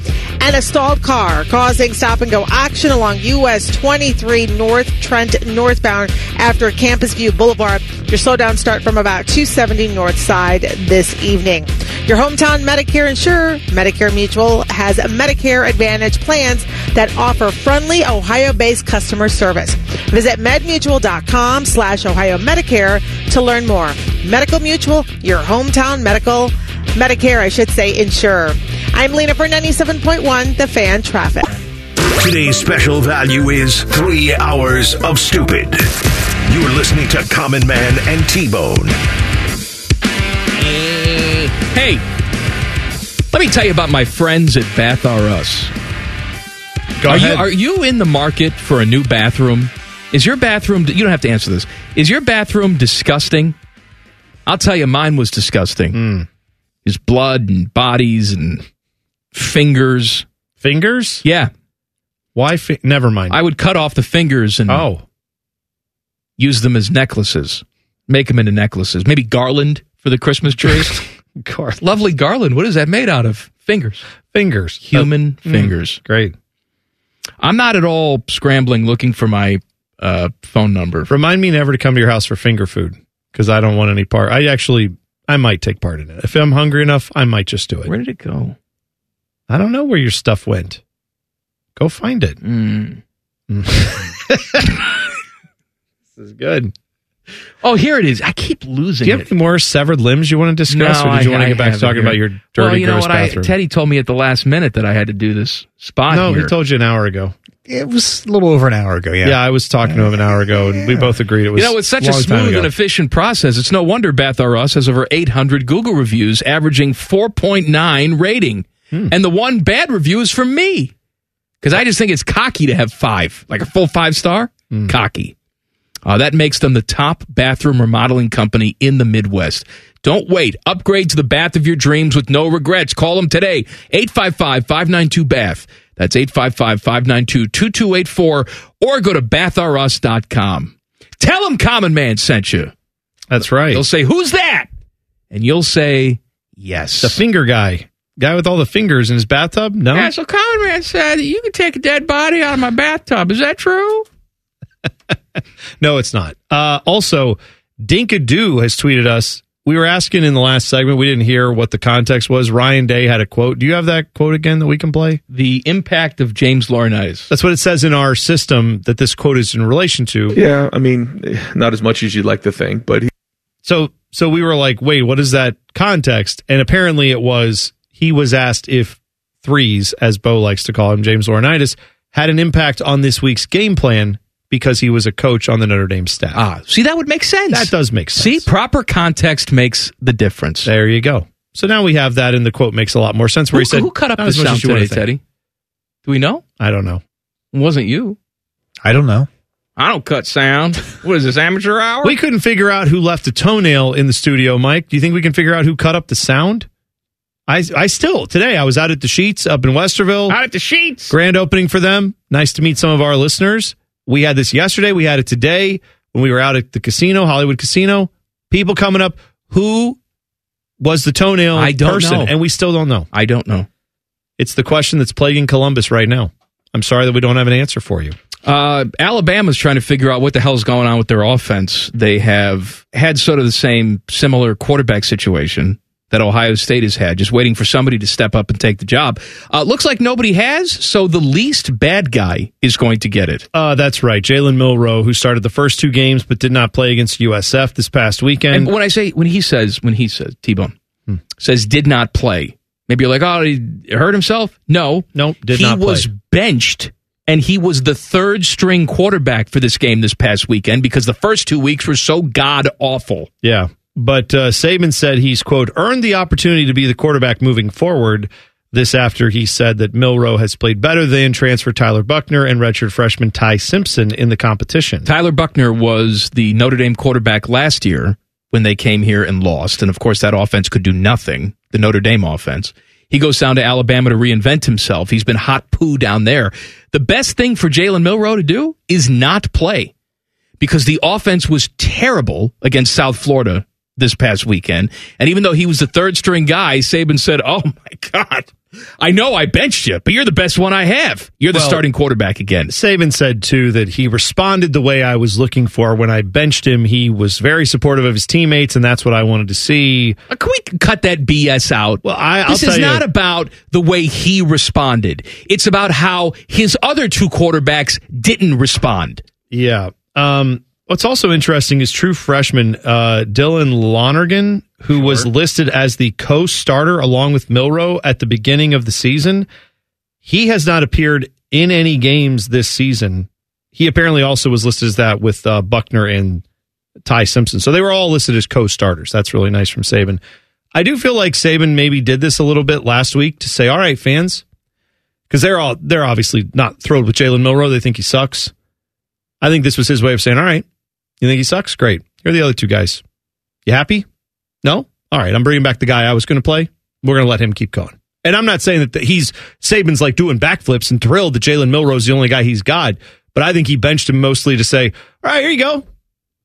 And a stalled car causing stop and go action along US 23 North Trent northbound after Campus View Boulevard. Your slowdown start from about 270 north side this evening. Your hometown Medicare insurer, Medicare Mutual, has Medicare Advantage plans that offer friendly Ohio-based customer service. Visit medmutual.com slash Ohio Medicare to learn more. Medical Mutual, your hometown medical, Medicare, I should say, insurer. I'm Lena for 97.1, The Fan Traffic. Today's special value is three hours of stupid. You're listening to Common Man and T-Bone. Hey, let me tell you about my friends at Bath R Us. Go are ahead. you are you in the market for a new bathroom? Is your bathroom? You don't have to answer this. Is your bathroom disgusting? I'll tell you, mine was disgusting. Hmm. There's blood and bodies and fingers. Fingers? Yeah, Why? Fi- Never mind. I would cut off the fingers and oh, use them as necklaces. Make them into necklaces. Maybe garland for the Christmas tree. gar- Lovely garland. What is that made out of? Fingers. fingers. Human Uh, mm, fingers. great. I'm not at all scrambling looking for my uh, phone number. Remind me never to come to your house for finger food because I don't want any part. I actually, I might take part in it. If I'm hungry enough, I might just do it. Where did it go? I don't know where your stuff went. Go find it. Mm. This is good. Oh, here it is. I keep losing Do you have it. any more severed limbs you want to discuss, No, or did you I- want to I get back to talking here. about your dirty, well, you know gross what? I, bathroom? Teddy told me at the last minute that I had to do this spot no, here. he told you an hour ago. It was a little over an hour ago. Yeah. Yeah, I was talking to him an hour ago, and we both agreed it was. you know, it's such a smooth and efficient process. It's no wonder Bath R Us has over 800 Google reviews, averaging 4.9 rating. Hmm. And the one bad review is from me. Because I just think it's cocky to have five, like a full five star. Hmm. Cocky. Uh, that makes them the top bathroom remodeling company in the Midwest. Don't wait. Upgrade to the bath of your dreams with no regrets. Call them today. 855 592 Bath. That's 855-592-2284 or go to bathrus.com. Tell them Common Man sent you. That's right. They'll say, "Who's that?" And you'll say, "Yes." The finger guy. Guy with all the fingers in his bathtub? No. Yeah, so Common Man said you can take a dead body out of my bathtub. Is that true? No, it's not. Uh, also, Dinkadoo has tweeted us. We were asking in the last segment, we didn't hear what the context was. Ryan Day had a quote. Do you have that quote again that we can play? The impact of James Laurinaitis. That's what it says in our system that this quote is in relation to. Yeah, I mean, not as much as you'd like to think, but he, So, so we were like, wait, what is that context? And apparently it was he was asked if threes, as Bo likes to call him, James Laurinaitis, had an impact on this week's game plan because he was a coach on the Notre Dame staff. Ah, see, that would make sense. That does make sense. See, proper context makes the difference. There you go. So now we have that, and the quote makes a lot more sense. Where Who, he said, who cut up the as much sound as you wanna today. Teddy? Do we know? I don't know. It wasn't you. I don't know. I don't cut sound. What is this, amateur hour? We couldn't figure out who left a toenail in the studio, Mike. Do you think we can figure out who cut up the sound? I, I still today I was out at the Sheetz up in Westerville. Out at the Sheetz. Grand opening for them. Nice to meet some of our listeners. We had this yesterday. We had it today when we were out at the casino, Hollywood Casino. People coming up. Who was the toenail I don't person? know. And we still don't know. I don't know. It's the question that's plaguing Columbus right now. I'm sorry that we don't have an answer for you. Uh, Alabama's trying to figure out what the hell's going on with their offense. They have had sort of the same similar quarterback situation that Ohio State has had, just waiting for somebody to step up and take the job. Uh, looks like nobody has, so the least bad guy is going to get it. Uh, that's right. Jalen Milrow, who started the first two games but did not play against USF this past weekend. And when I say when he says when he says T Bone says did not play, maybe you're like, oh, he hurt himself. No, no, did he not play. was benched, and he was the third string quarterback for this game this past weekend because the first two weeks were so god awful. Yeah. But uh, Saban said he's, quote, earned the opportunity to be the quarterback moving forward. This after he said that Milrow has played better than transfer Tyler Buchner and redshirt freshman Ty Simpson in the competition. Tyler Buchner was the Notre Dame quarterback last year when they came here and lost, and of course that offense could do nothing. The Notre Dame offense. He goes down to Alabama to reinvent himself. He's been hot poo down there. The best thing for Jalen Milrow to do is not play because the offense was terrible against South Florida this past weekend. And even though he was the third string guy, Saban said, Oh my God, I know I benched you, but you're the best one I have. You're the Well, starting quarterback again. Saban said, too, that he responded the way I was looking for. When I benched him, he was very supportive of his teammates, and that's what I wanted to see. Uh, Can we cut that BS out? Well, I, I'll this is you, not about the way he responded. It's about how his other two quarterbacks didn't respond. Yeah. Um, what's also interesting is true freshman uh, Dylan Lonergan, who was listed as the co-starter along with Milrow at the beginning of the season. He has not appeared in any games this season. He apparently also was listed as that with uh, Buchner and Ty Simpson. So they were all listed as co-starters. That's really nice from Saban. I do feel like Saban maybe did this a little bit last week to say, "All right, fans," because they're all they're obviously not thrilled with Jalen Milrow. They think he sucks. I think this was his way of saying, "All right, you think he sucks? Great. Here are the other two guys. You happy? No? All right, I'm bringing back the guy I was going to play. We're going to let him keep going." And I'm not saying that he's Saban's like doing backflips and thrilled that Jalen Milrow's the only guy he's got, but I think he benched him mostly to say, "All right, here you go.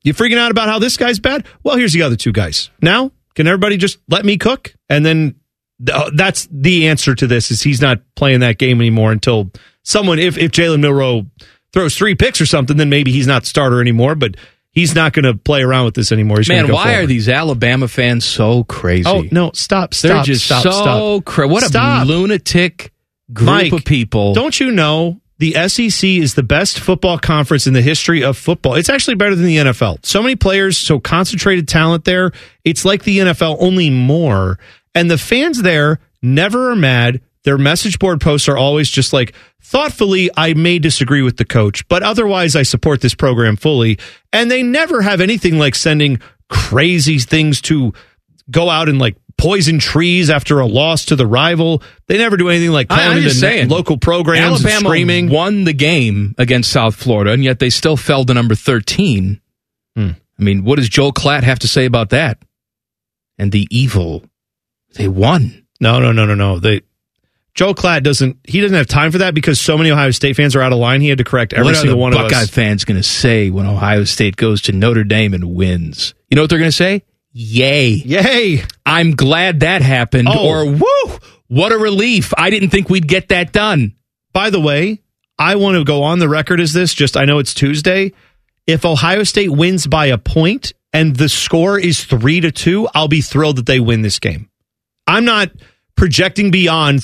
You freaking out about how this guy's bad? Well, here's the other two guys. Now, can everybody just let me cook?" And then uh, that's the answer to this is he's not playing that game anymore until someone if if Jalen Milrow throws three picks or something, then maybe he's not starter anymore. But he's not going to play around with this anymore. He's Man, go why forward. are these Alabama fans so crazy? Oh no! Stop! Stop! They're just stop! so stop. cra- What a Stop. lunatic group Mike, of people. Don't you know the SEC is the best football conference in the history of football? It's actually better than the NFL. So many players, so concentrated talent there. It's like the NFL, only more. And the fans there never are mad. Their message board posts are always just like, thoughtfully, I may disagree with the coach, but otherwise, I support this program fully. And they never have anything like sending crazy things to go out and like poison trees after a loss to the rival. They never do anything like calling into saying, local programs and Alabama screaming. won the game against South Florida, and yet they still fell to number 13. Hmm. I mean, what does Joel Klatt have to say about that? And the evil. They won. No, no, no, no, no. They Joel Klatt doesn't. He doesn't have time for that because so many Ohio State fans are out of line. He had to correct every what are single the one Buckeye of us. fans going to say when Ohio State goes to Notre Dame and wins? You know what they're going to say? Yay. Yay. I'm glad that happened. Oh. Or, woo, what a relief. I didn't think we'd get that done. By the way, I want to go on the record as this. Just I know it's Tuesday. If Ohio State wins by a point and the score is three to two, I'll be thrilled that they win this game. I'm not projecting beyond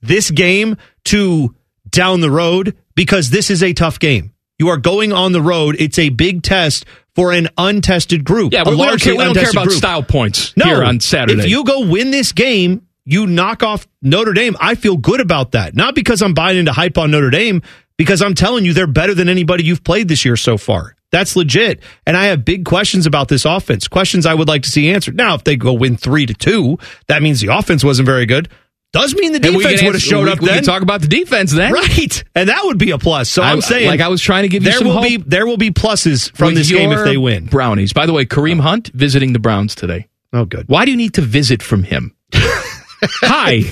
this game to down the road because this is a tough game. You are going on the road. It's a big test for an untested group. Yeah, but we don't care, we don't care about group. style points No, here on Saturday. If you go win this game, you knock off Notre Dame. I feel good about that. Not because I'm buying into hype on Notre Dame, because I'm telling you they're better than anybody you've played this year so far. That's legit. And I have big questions about this offense. Questions I would like to see answered. Now, if they go win three to two, that means the offense wasn't very good. Does mean the defense would have showed we- up we then. can talk about the defense then. Right. And that would be a plus. So I- I'm saying like I was trying to give you there some will hope. be there will be pluses from With this game if they win. Brownies. By the way, Kareem oh. Hunt visiting the Browns today. Oh, good. Why do you need to visit from him? Hi,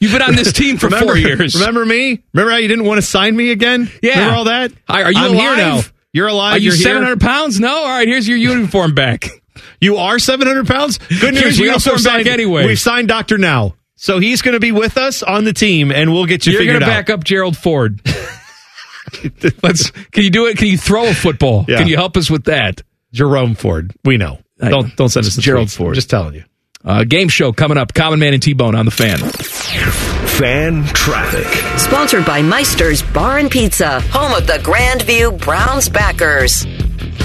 you've been on this team for remember, four years. Remember me? Remember how you didn't want to sign me again? Yeah. Remember all that? Hi, are you I'm alive? here now. You're alive. Are you you're here. seven hundred pounds? No. All right, here's your uniform back. You are 700 pounds? Good news. Here's your we also uniform back signed, anyway. We've signed Dr. Now. So he's going to be with us on the team and we'll get you You're going to back up Gerald Ford. Let's. Can you do it? Can you throw a football? Yeah. Can you help us with that? Jerome Ford. We know. I. Don't don't send us the Gerald tweets. Ford. I'm just telling you. Uh, game show coming up. Common Man and T Bone on the fan. Fan traffic. Sponsored by Meister's Bar and Pizza, home of the Grandview Browns backers.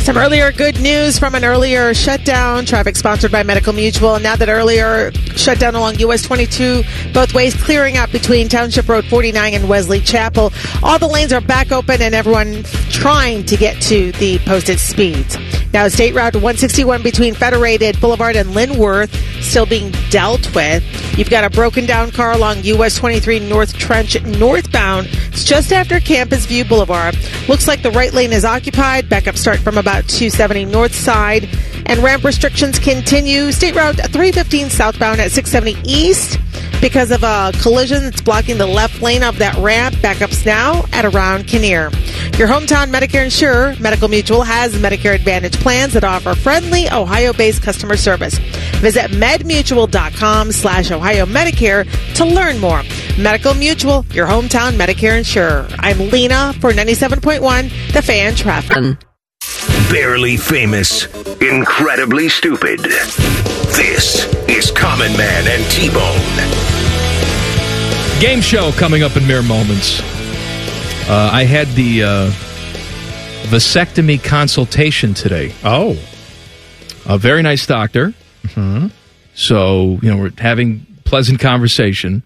Some earlier good news from an earlier shutdown. Traffic sponsored by Medical Mutual. And now that earlier shutdown along US 22, both ways clearing up between Township Road 49 and Wesley Chapel. All the lanes are back open and everyone trying to get to the posted speeds. Now, State Route 161 between Federated Boulevard and Linworth still being dealt with. You've got a broken down car along US 23 North Trench northbound. It's just after Campus View Boulevard. Looks like the right lane is occupied. Backup start from about 270 north side. And ramp restrictions continue. State Route 315 southbound at 670 east. Because of a collision that's blocking the left lane of that ramp, backups now at around Kinnear. Your hometown Medicare insurer, Medical Mutual, has Medicare Advantage plans that offer friendly Ohio-based customer service. Visit medmutual.com slash Ohio Medicare to learn more. Medical Mutual, your hometown Medicare insurer. I'm Lena for 97.1, The Fan Traffic. Um, Barely famous, incredibly stupid. This is Common Man and T Bone. Game show coming up in mere moments. Uh, I had the uh, vasectomy consultation today. Oh. A very nice doctor. Mm-hmm. So, you know, we're having pleasant conversation.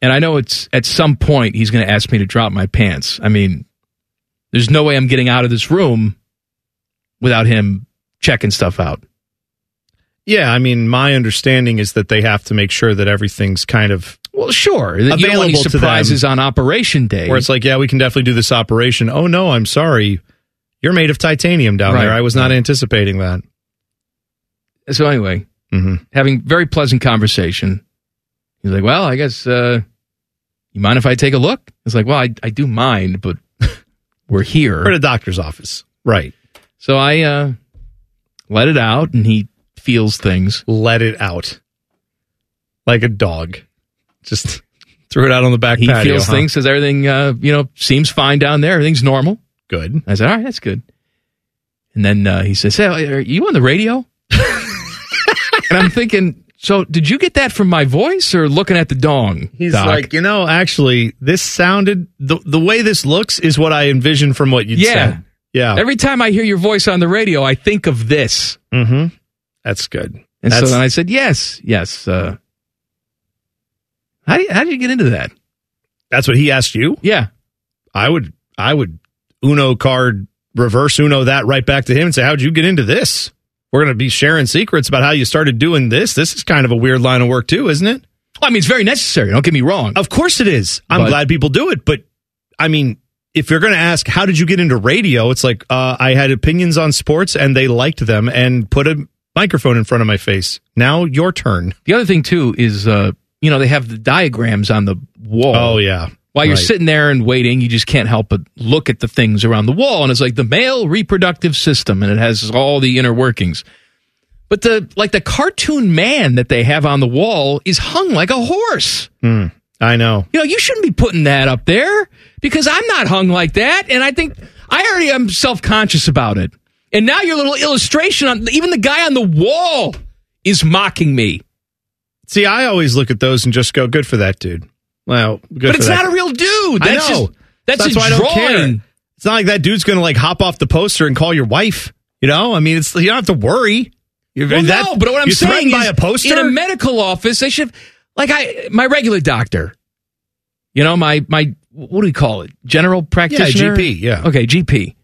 And I know it's at some point he's going to ask me to drop my pants. I mean, there's no way I'm getting out of this room without him checking stuff out. Yeah, I mean, my understanding is that they have to make sure that everything's kind of Well, sure. You don't want any available to them. surprises on operation day. Where it's like, yeah, we can definitely do this operation. Oh no, I'm sorry, you're made of titanium down Right. there. I was not anticipating that. So anyway, Mm-hmm. having very pleasant conversation. He's like, "Well, I guess uh, you mind if I take a look?" It's like, "Well, I, I do mind, but we're here." We're at a doctor's office, right? So I uh, let it out, and he feels things. Let it out like a dog. Just threw it out on the back He patio. feels huh? things. Says everything, uh, you know, seems fine down there. Everything's normal. Good. I said, "All right, that's good." And then uh, he says, "Hey, are you on the radio?" and I'm thinking, so did you get that from my voice or looking at the dong? He's Doc? like, you know, actually, this sounded the the way this looks is what I envisioned from what you Yeah. said. Yeah. Every time I hear your voice on the radio, I think of this. mm-hmm. That's good. And That's- so then I said, yes, yes. Uh, how, do you, how did you get into that? That's what he asked you. Yeah. I would I would Uno card reverse Uno that right back to him and say, How'd you get into this? We're gonna be sharing secrets about how you started doing this. This is kind of a weird line of work too, isn't it? Well, I mean, it's very necessary. Don't get me wrong. Of course it is. I'm But- glad people do it, but I mean, if you're going to ask how did you get into radio, it's like uh, I had opinions on sports and they liked them and put a microphone in front of my face. Now your turn. The other thing, too, is, uh, you know, they have the diagrams on the wall. Oh, yeah. While you're sitting there and waiting, you just can't help but look at the things around the wall. And it's like the male reproductive system, and it has all the inner workings. But the like the cartoon man that they have on the wall is hung like a horse. Hmm. I know. You know, you shouldn't be putting that up there because I'm not hung like that. And I think I already am self conscious about it. And now your little illustration on even the guy on the wall is mocking me. See, I always look at those and just go, "Good for that dude." Well, good but it's that. not a real dude. I That's know. just that's, a why I don't care. drawing. It's not like that dude's going to like hop off the poster and call your wife. You know, I mean, it's you don't have to worry. You're, Well, that- no, but what I'm saying is, by a poster. in a medical office, they should like I my regular doctor. You know, my my what do we call it? General practitioner. Yeah, GP, yeah. Okay, GP.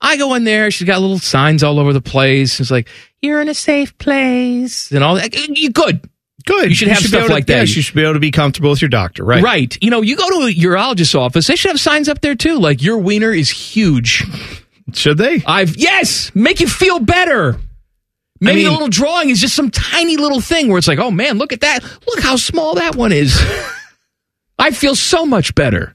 I go in there. She's got little signs all over the place. It's like you're in a safe place and all that. You good? Good. You should have be stuff to- like that. Yes, you should be able to be comfortable with your doctor, right? Right. You know, you go to a urologist's office. They should have signs up there too, like your wiener is huge. Should they? I've yes, make you feel better. Maybe mean- a little drawing is just some tiny little thing where it's like, oh man, look at that. Look how small that one is. I feel so much better.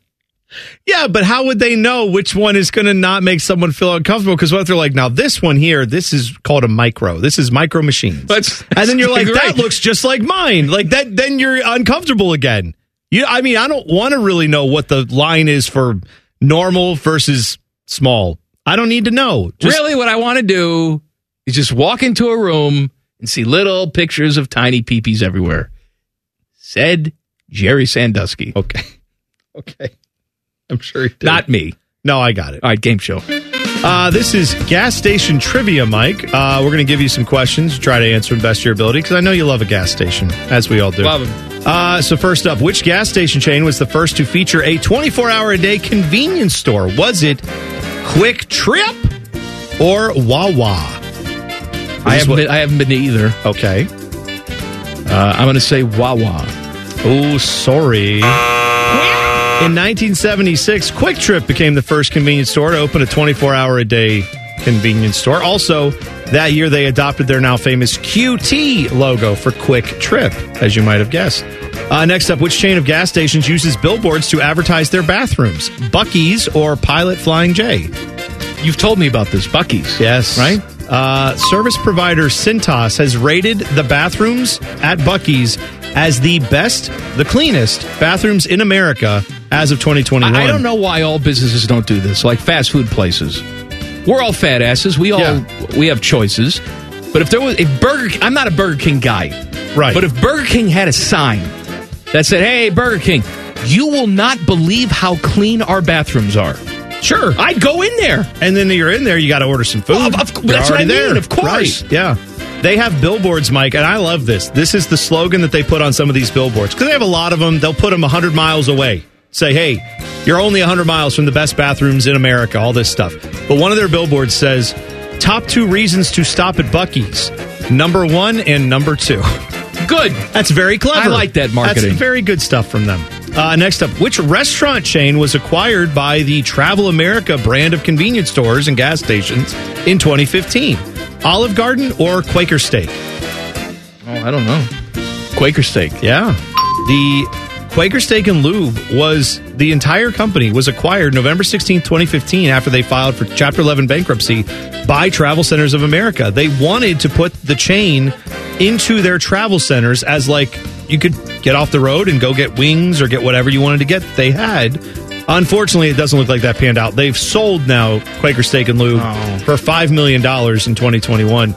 Yeah, but how would they know which one is going to not make someone feel uncomfortable? Because what if they're like, now this one here, this is called a micro. This is micro machines. That's- and then you're like, that's that looks just like mine. Like that, then you're uncomfortable again. You, I mean, I don't want to really know what the line is for normal versus small. I don't need to know. Just- really, what I want to do is just walk into a room and see little pictures of tiny peepees everywhere. Said Jerry Sandusky. Okay. Okay. I'm sure he did. Not me. No, I got it. All right, game show. Uh, this is gas station trivia, Mike. Uh, we're going to give you some questions, try to answer them best to your ability, because I know you love a gas station, as we all do. Love 'em. Uh, so first up, which gas station chain was the first to feature a 24-hour-a-day convenience store? Was it QuikTrip or Wawa? I haven't, been, I haven't been to either. Okay. Uh, I'm going to say Wawa. Oh, sorry. In 1976, QuikTrip became the first convenience store to open a 24 hour a day convenience store. Also, that year they adopted their now famous QT logo for Quick Trip, as you might have guessed. Uh, next up, which chain of gas stations uses billboards to advertise their bathrooms? Buc-ee's or Pilot Flying J? You've told me about this, Buc-ee's. Yes. Right? Uh, service provider Cintas has rated the bathrooms at Buc-ee's as the best, the cleanest bathrooms in America as of 2021. I, I don't know why all businesses don't do this, like fast food places. We're all fat asses. We all Yeah. we have choices. But if there was if Burger I'm not a Burger King guy. Right. But if Burger King had a sign that said, "Hey, Burger King, you will not believe how clean our bathrooms are." Sure. I'd go in there. And then you're in there, you got to order some food. Well, of- that's what I mean, of course. Right, Yeah. They have billboards, Mike, and I love this. This is the slogan that they put on some of these billboards because they have a lot of them. They'll put them 100 miles away. Say, hey, you're only 100 miles from the best bathrooms in America, all this stuff. But one of their billboards says, top two reasons to stop at Buc-ee's number one and number two. Good. That's very clever. I like that marketing. That's very good stuff from them. Uh, next up, which restaurant chain was acquired by the Travel America brand of convenience stores and gas stations in 2015? Olive Garden or Quaker Steak? Oh, I don't know. Quaker Steak. Yeah. The Quaker Steak and Lube was the entire company was acquired November 16th, 2015 after they filed for Chapter 11 bankruptcy by Travel Centers of America. They wanted to put the chain into their travel centers as like you could get off the road and go get wings or get whatever you wanted to get. They had. Unfortunately, it doesn't look like that panned out. They've sold now Quaker Steak and Lube oh. for $5 million in 2021.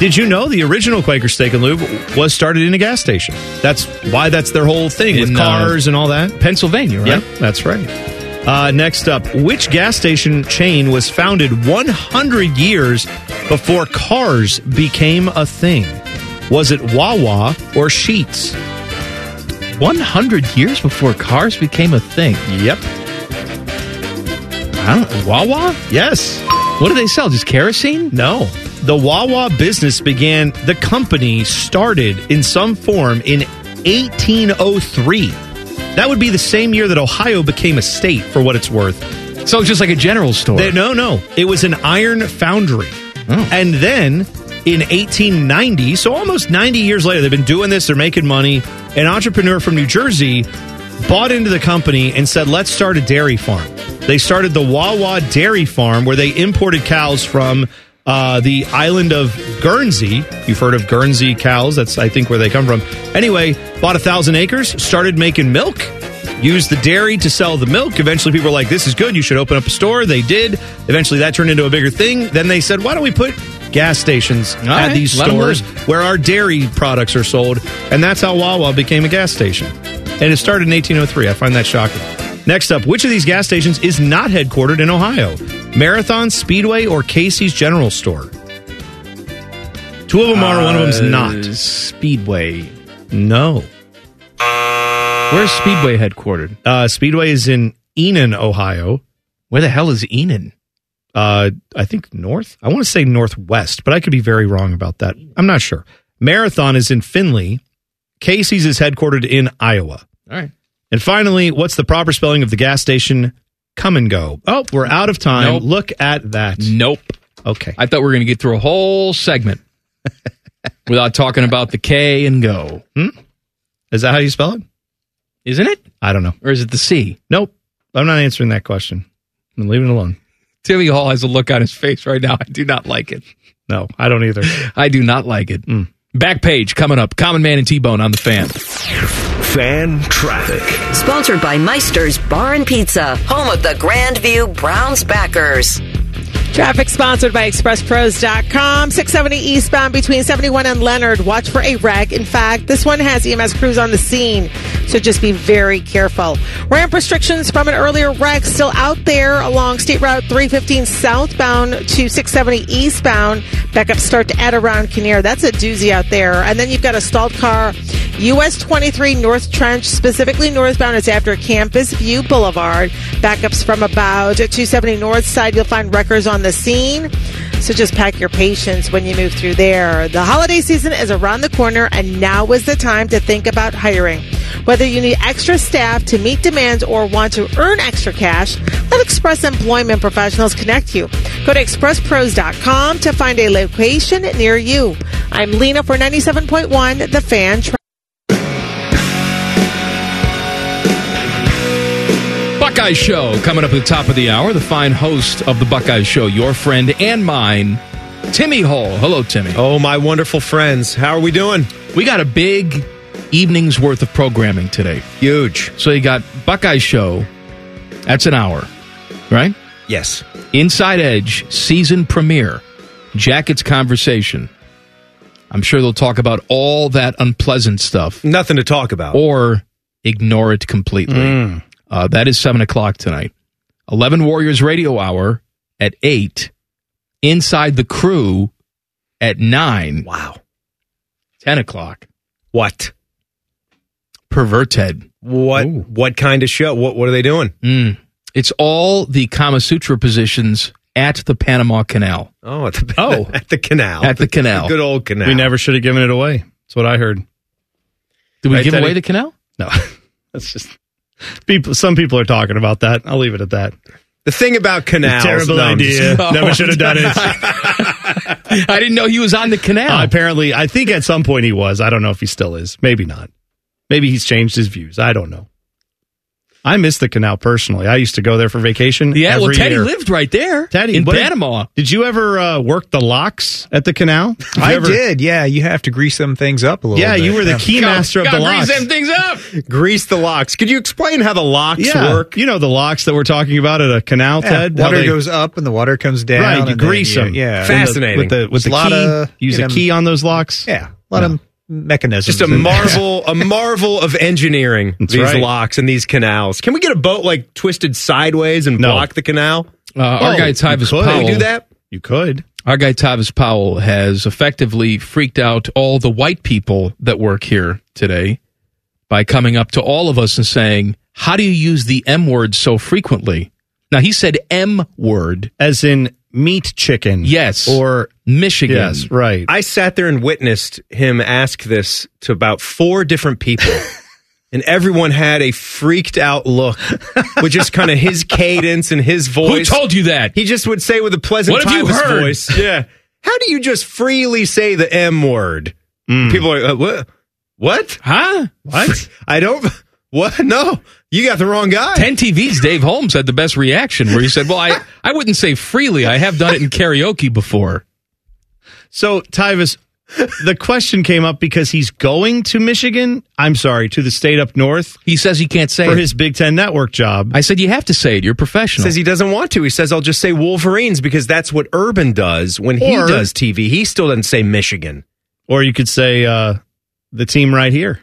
Did you know the original Quaker Steak and Lube was started in a gas station? That's why that's their whole thing with In, uh, cars and all that. Pennsylvania, right? Yeah, that's right. Uh, next up, which gas station chain was founded 100 years before cars became a thing? Was it Wawa or Sheetz? 100 years before cars became a thing. Yep. I don't Wawa? Yes. What do they sell? Just kerosene? No. The Wawa business began, the company started in some form in 1803. That would be the same year that Ohio became a state, for what it's worth. So it's just like a general store. They- no, no. It was an iron foundry. Oh. And then in 1890. So almost 90 years later, they've been doing this. They're making money. An entrepreneur from New Jersey bought into the company and said, let's start a dairy farm. They started the Wawa Dairy Farm where they imported cows from uh, the island of Guernsey. You've heard of Guernsey cows. That's, I think, where they come from. Anyway, bought a thousand acres, started making milk, used the dairy to sell the milk. Eventually, people were like, this is good. You should open up a store. They did. Eventually, that turned into a bigger thing. Then they said, why don't we put gas stations at right, these stores where our dairy products are sold? And that's how Wawa became a gas station. And it started in 1803. I find that shocking. Next up, which of these gas stations is not headquartered in Ohio? Marathon, Speedway, or Casey's General Store? Two of them are, one of them's Uh, not. Speedway. No. Where's Speedway headquartered? Uh, Speedway is in Enon, Ohio. Where the hell is Enon? Uh, I think north. I want to say northwest, but I could be very wrong about that. I'm not sure. Marathon is in Findlay. Casey's is headquartered in Iowa. All right. And finally, what's the proper spelling of the gas station? Come and go. Oh, we're out of time. Nope. Look at that. Nope. Okay. I thought we were going to get through a whole segment without talking about the K and go. Hmm? Is that how you spell it? Isn't it? I don't know. Or is it the C? Nope. I'm not answering that question. I'm leaving it alone. Timmy Hall has a look on his face right now. I do not like it. No, I don't either. I do not like it. Hmm. Back page coming up. Common Man and T Bone on the fan. Fan traffic. Sponsored by Meister's Bar and Pizza, home of the Grandview Browns backers. Traffic sponsored by ExpressPros.com. 670 eastbound between 71 and Leonard. Watch for a wreck. In fact, this one has EMS crews on the scene, so just be very careful. Ramp restrictions from an earlier wreck still out there along State Route 315 southbound to 670 eastbound. Backups start to add around Kinnear. That's a doozy out there. And then you've got a stalled car, US 23 North Trench, specifically northbound. It's after Campus View Boulevard. Backups from about 270 north side. You'll find wreckers on the scene. So just pack your patience when you move through there. The holiday season is around the corner, and now is the time to think about hiring. Whether you need extra staff to meet demands or want to earn extra cash, let Express Employment Professionals connect you. Go to expresspros.com to find a location near you. I'm Lena for 97.1 The Fan. Buckeye Show coming up at the top of the hour. The fine host of the Buckeye Show, your friend and mine, Timmy Hall. Hello, Timmy. Oh, my wonderful friends. How are we doing? We got a big evening's worth of programming today. Huge. So you got Buckeye Show. That's an hour, right? Yes. Inside Edge season premiere. Jackets conversation. I'm sure they'll talk about all that unpleasant stuff. Nothing to talk about. Or ignore it completely. Mm. Uh, that is 7 o'clock tonight. 11 Warriors Radio Hour at 8. Inside the Crew at 9. Wow. 10 o'clock. What? Perverted. What? What kind of show? What? What are they doing? Mm. It's all the Kama Sutra positions at the Panama Canal. Oh, at the, Oh. at the canal. At the canal. good old canal. We never should have given it away. That's what I heard. Did we Right, give Teddy? away the canal? No, that's just people. Some people are talking about that. I'll leave it at that. The thing about canals. Terrible no, idea. just- Never should have done it. I didn't know he was on the canal. Uh, apparently, I think at some point he was. I don't know if he still is. Maybe not. Maybe he's changed his views. I don't know. I miss the canal personally. I used to go there for vacation. yeah, well, Teddy year. lived right there. Teddy in what did- Panama. Did, you ever uh, work the locks at the canal? Did I ever- did. Yeah, you have to grease them things up a little Yeah, bit. you were the Yeah. key master of the locks. Grease them things up. Grease the locks. Could you explain how the locks Yeah, work? you know the locks that we're talking about at a canal, Yeah, Ted. Water they- goes up and the water comes down. right. You grease them. Yeah, Fascinating. with the with the, There's a lot key. of, use a know, key on those locks. Yeah, let them of mechanisms. Just a marvel, a marvel of engineering. That's these right. locks and these canals. Can we get a boat like twisted sideways and No. block the canal? Uh, our Oh, guy you Tyvis could. Powell. Can we do that? You could. Our guy Tyvis Powell has effectively freaked out all the white people that work here today by coming up to all of us and saying, How do you use the M word so frequently? Now, he said M word. As in meat chicken. Yes. Or Michigan. yes, right. I sat there and witnessed him ask this to about four different people. And everyone had a freaked out look with just kind of his cadence and his voice. Who told you that? He just would say with a pleasant What have you Tyvis heard? voice. Yeah. How do you just freely say the M word? People are like, uh, what? What? Huh? What? I don't. What? No, you got the wrong guy. 10 TV's Dave Holmes had the best reaction where he said, Well, I, I wouldn't say freely. I have done it in karaoke before. So, Tyvis, the question came up because he's going to Michigan. I'm sorry, to the state up north. He says he can't say for it. his Big Ten Network job. I said, You have to say it. You're professional. Says he doesn't want to. He says I'll just say Wolverines because that's what Urban does when he Or- does TV. He still doesn't say Michigan. Or you could say uh, the team right here.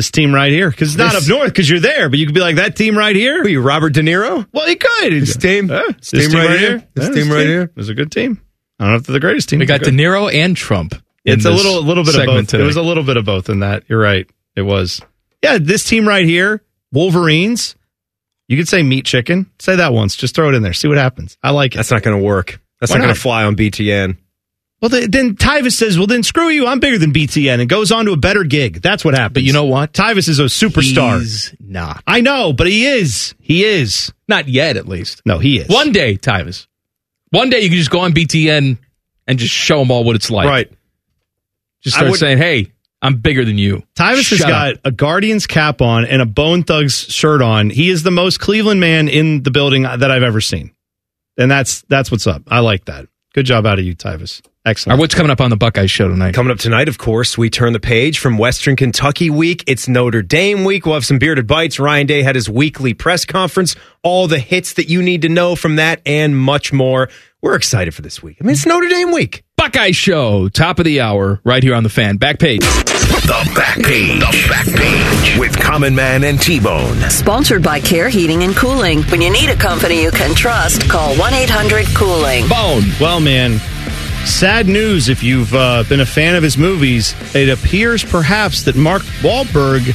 This team right here. Because it's not This- up north because you're there, but you could be like, that team right here. Who you, Robert De Niro? Well, you could. This team, Uh, this team right here, this Yeah, team right here. It's a good team. I don't know if they're the greatest team. we got De. Niro and Trump. It's a this little, little bit of both. Today. It was a little bit of both in that. You're right. It was. Yeah, this team right here, Wolverines. You could say meat chicken. Say that once. Just throw it in there. See what happens. I like it. That's not going to work. That's Why not going to fly on BTN. Well, then Tyvis says, "Well, then screw you. I'm bigger than BTN," and goes on to a better gig. That's what happens. But you know what? Tyvis is a superstar. He's not. I know, but he is. He is. Not yet, at least. No, he is. One day, Tyvis. One day you can just go on BTN and just show them all what it's like. Right. Just start saying, hey, I'm bigger than you. Tyvis has Shut got up. a Guardians cap on and a Bone Thugs shirt on. He is the most Cleveland man in the building that I've ever seen, and that's that's what's up. I like that. Good job out of you, Tyvis. Excellent. right, what's coming up on the Buckeye show tonight? Coming up tonight, of course, we turn the page from Western Kentucky week. It's Notre Dame week. We'll have some bearded bites. Ryan Day had his weekly press conference. All the hits that you need to know from that and much more. We're excited for this week. I mean, it's Notre Dame week. Buckeye Show, top of the hour, right here on the fan. Back page. The back page. The back page with Common Man and T Bone. Sponsored by Care Heating and Cooling. When you need a company you can trust, call 1 800 Cooling. Bone. Well, man, sad news if you've uh, been a fan of his movies. It appears perhaps that Mark Wahlberg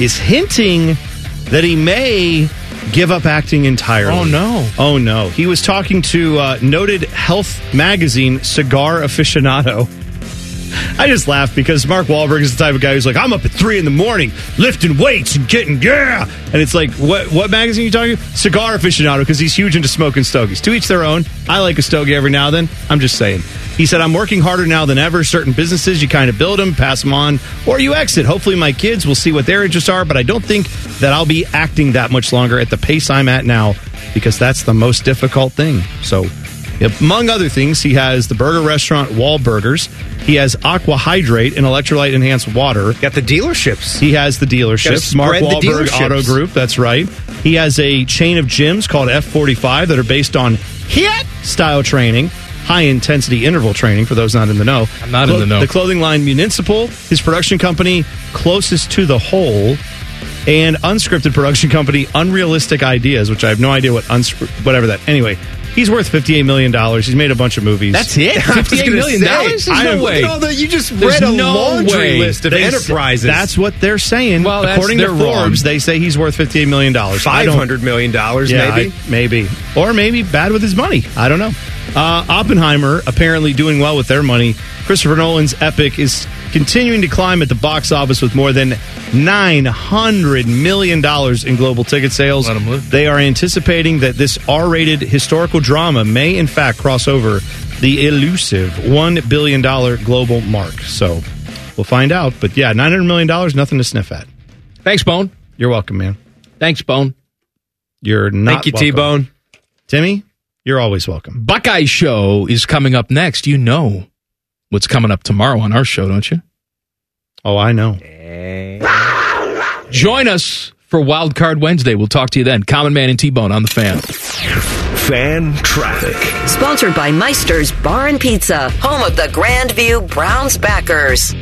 is hinting that he may give up acting entirely. Oh, no. Oh, no. He was talking to uh, noted health magazine Cigar Aficionado. I just laugh because Mark Wahlberg is the type of guy who's like, I'm up at three in the morning lifting weights and getting yeah, and it's like, what what magazine are you talking? about? Cigar aficionado because he's huge into smoking stogies. To each their own. I like a stogie every now and then. I'm just saying. He said, I'm working harder now than ever. Certain businesses, you kind of build them, pass them on, or you exit. Hopefully, my kids will see what their interests are, but I don't think that I'll be acting that much longer at the pace I'm at now because that's the most difficult thing. So among other things, he has the burger restaurant Wahlburgers. He has Aqua Hydrate and electrolyte enhanced water. Got the dealerships. He has the dealerships. Mark Wahlberg dealerships. Auto Group. That's right. He has a chain of gyms called F45 that are based on HIIT style training. High intensity interval training for those not in the know. I'm not in the know. The clothing line Municipal, his production company Closest to the Hole, and unscripted production company Unrealistic Ideas, which I have no idea what unscr- whatever that. Anyway, he's worth fifty eight million dollars. He's made a bunch of movies. That's it? I was $58 gonna million? There's I no am- way. Look at all the- you just There's read a no laundry way. list of They enterprises. That's what they're saying. Well, according to they're wrong. Forbes, they say he's worth fifty eight million dollars. five hundred million dollars, Yeah, maybe. I- maybe, or maybe bad with his money. I don't know. Uh, Oppenheimer apparently doing well with their money. Christopher Nolan's epic is continuing to climb at the box office with more than nine hundred million dollars in global ticket sales. Let 'em live. They are anticipating that this R-rated historical drama may, in fact, cross over the elusive one billion dollar global mark. So we'll find out. But yeah, nine hundred million dollars, nothing to sniff at. Thanks, Bone. You're welcome, man. Thanks, Bone. You're not. Thank you. T Bone. Timmy, you're always welcome. Buckeye Show is coming up next. You know what's coming up tomorrow on our show, don't you? Oh, I know. Join us for Wild Card Wednesday. We'll talk to you then. Common Man and T Bone on the fan. Fan traffic. Sponsored by Meister's Bar and Pizza, home of the Grandview Browns backers.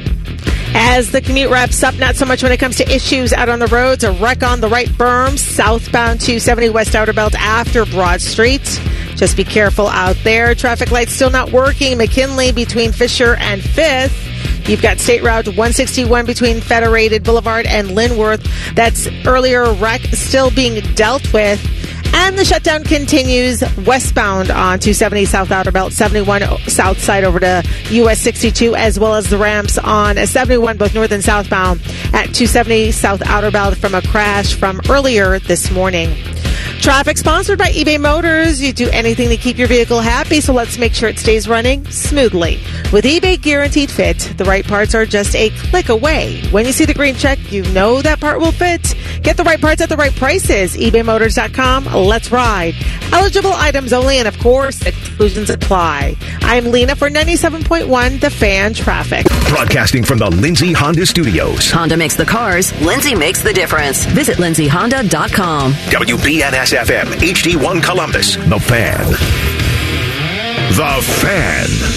As the commute wraps up, not so much when it comes to issues out on the roads. A wreck on the right berm, southbound 270 West Outer Belt after Broad Street. Just be careful out there. Traffic lights still not working. McKinley between Fisher and Fifth. You've got State Route 161 between Federated Boulevard and Linworth. That's earlier wreck still being dealt with. And the shutdown continues westbound on 270 South Outer Belt, 71 South Side over to US 62, as well as the ramps on 71, both north and southbound at 270 South Outer Belt from a crash from earlier this morning. Traffic sponsored by eBay Motors. You do anything to keep your vehicle happy, so let's make sure it stays running smoothly. With eBay Guaranteed Fit, the right parts are just a click away. When you see the green check, you know that part will fit. Get the right parts at the right prices. ebaymotors.com. Let's ride. Eligible items only, and of course, exclusions apply. I'm Lena for 97.1 The Fan Traffic. Broadcasting from the Lindsay Honda Studios. Honda makes the cars, Lindsay makes the difference. Visit lindsayhonda.com. WBNS FM, HD1 Columbus. The Fan. The Fan.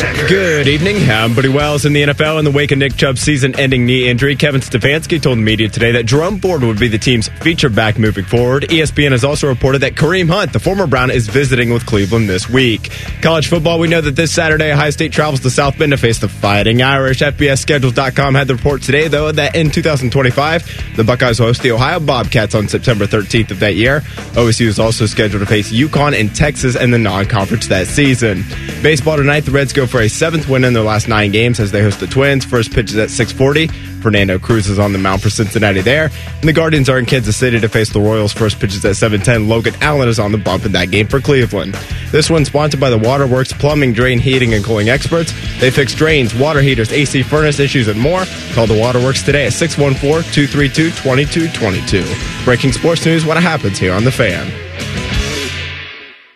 Good evening. I'm Buddy Wells in the NFL in the wake of Nick Chubb's season-ending knee injury. Kevin Stefanski told the media today that Jerome Ford would be the team's feature back moving forward. ESPN has also reported that Kareem Hunt, the former Brown, is visiting with Cleveland this week. College football, we know that this Saturday, Ohio State travels to South Bend to face the Fighting Irish. FBSschedules.com had the report today, though, that in 2025, the Buckeyes host the Ohio Bobcats on September 13th of that year. OSU is also scheduled to face UConn and Texas in the non-conference that season. Baseball tonight, the Reds go for a seventh win in their last nine games as they host the Twins. First pitch is at 640. Fernando Cruz is on the mound for Cincinnati there. And the Guardians are in Kansas City to face the Royals. First pitch is at 710. Logan Allen is on the bump in that game for Cleveland. This one's sponsored by the Waterworks Plumbing, Drain, Heating, and Cooling Experts. They fix drains, water heaters, AC furnace issues, and more. Call the Waterworks today at 614-232-2222. Breaking sports news, what happens here on The Fan.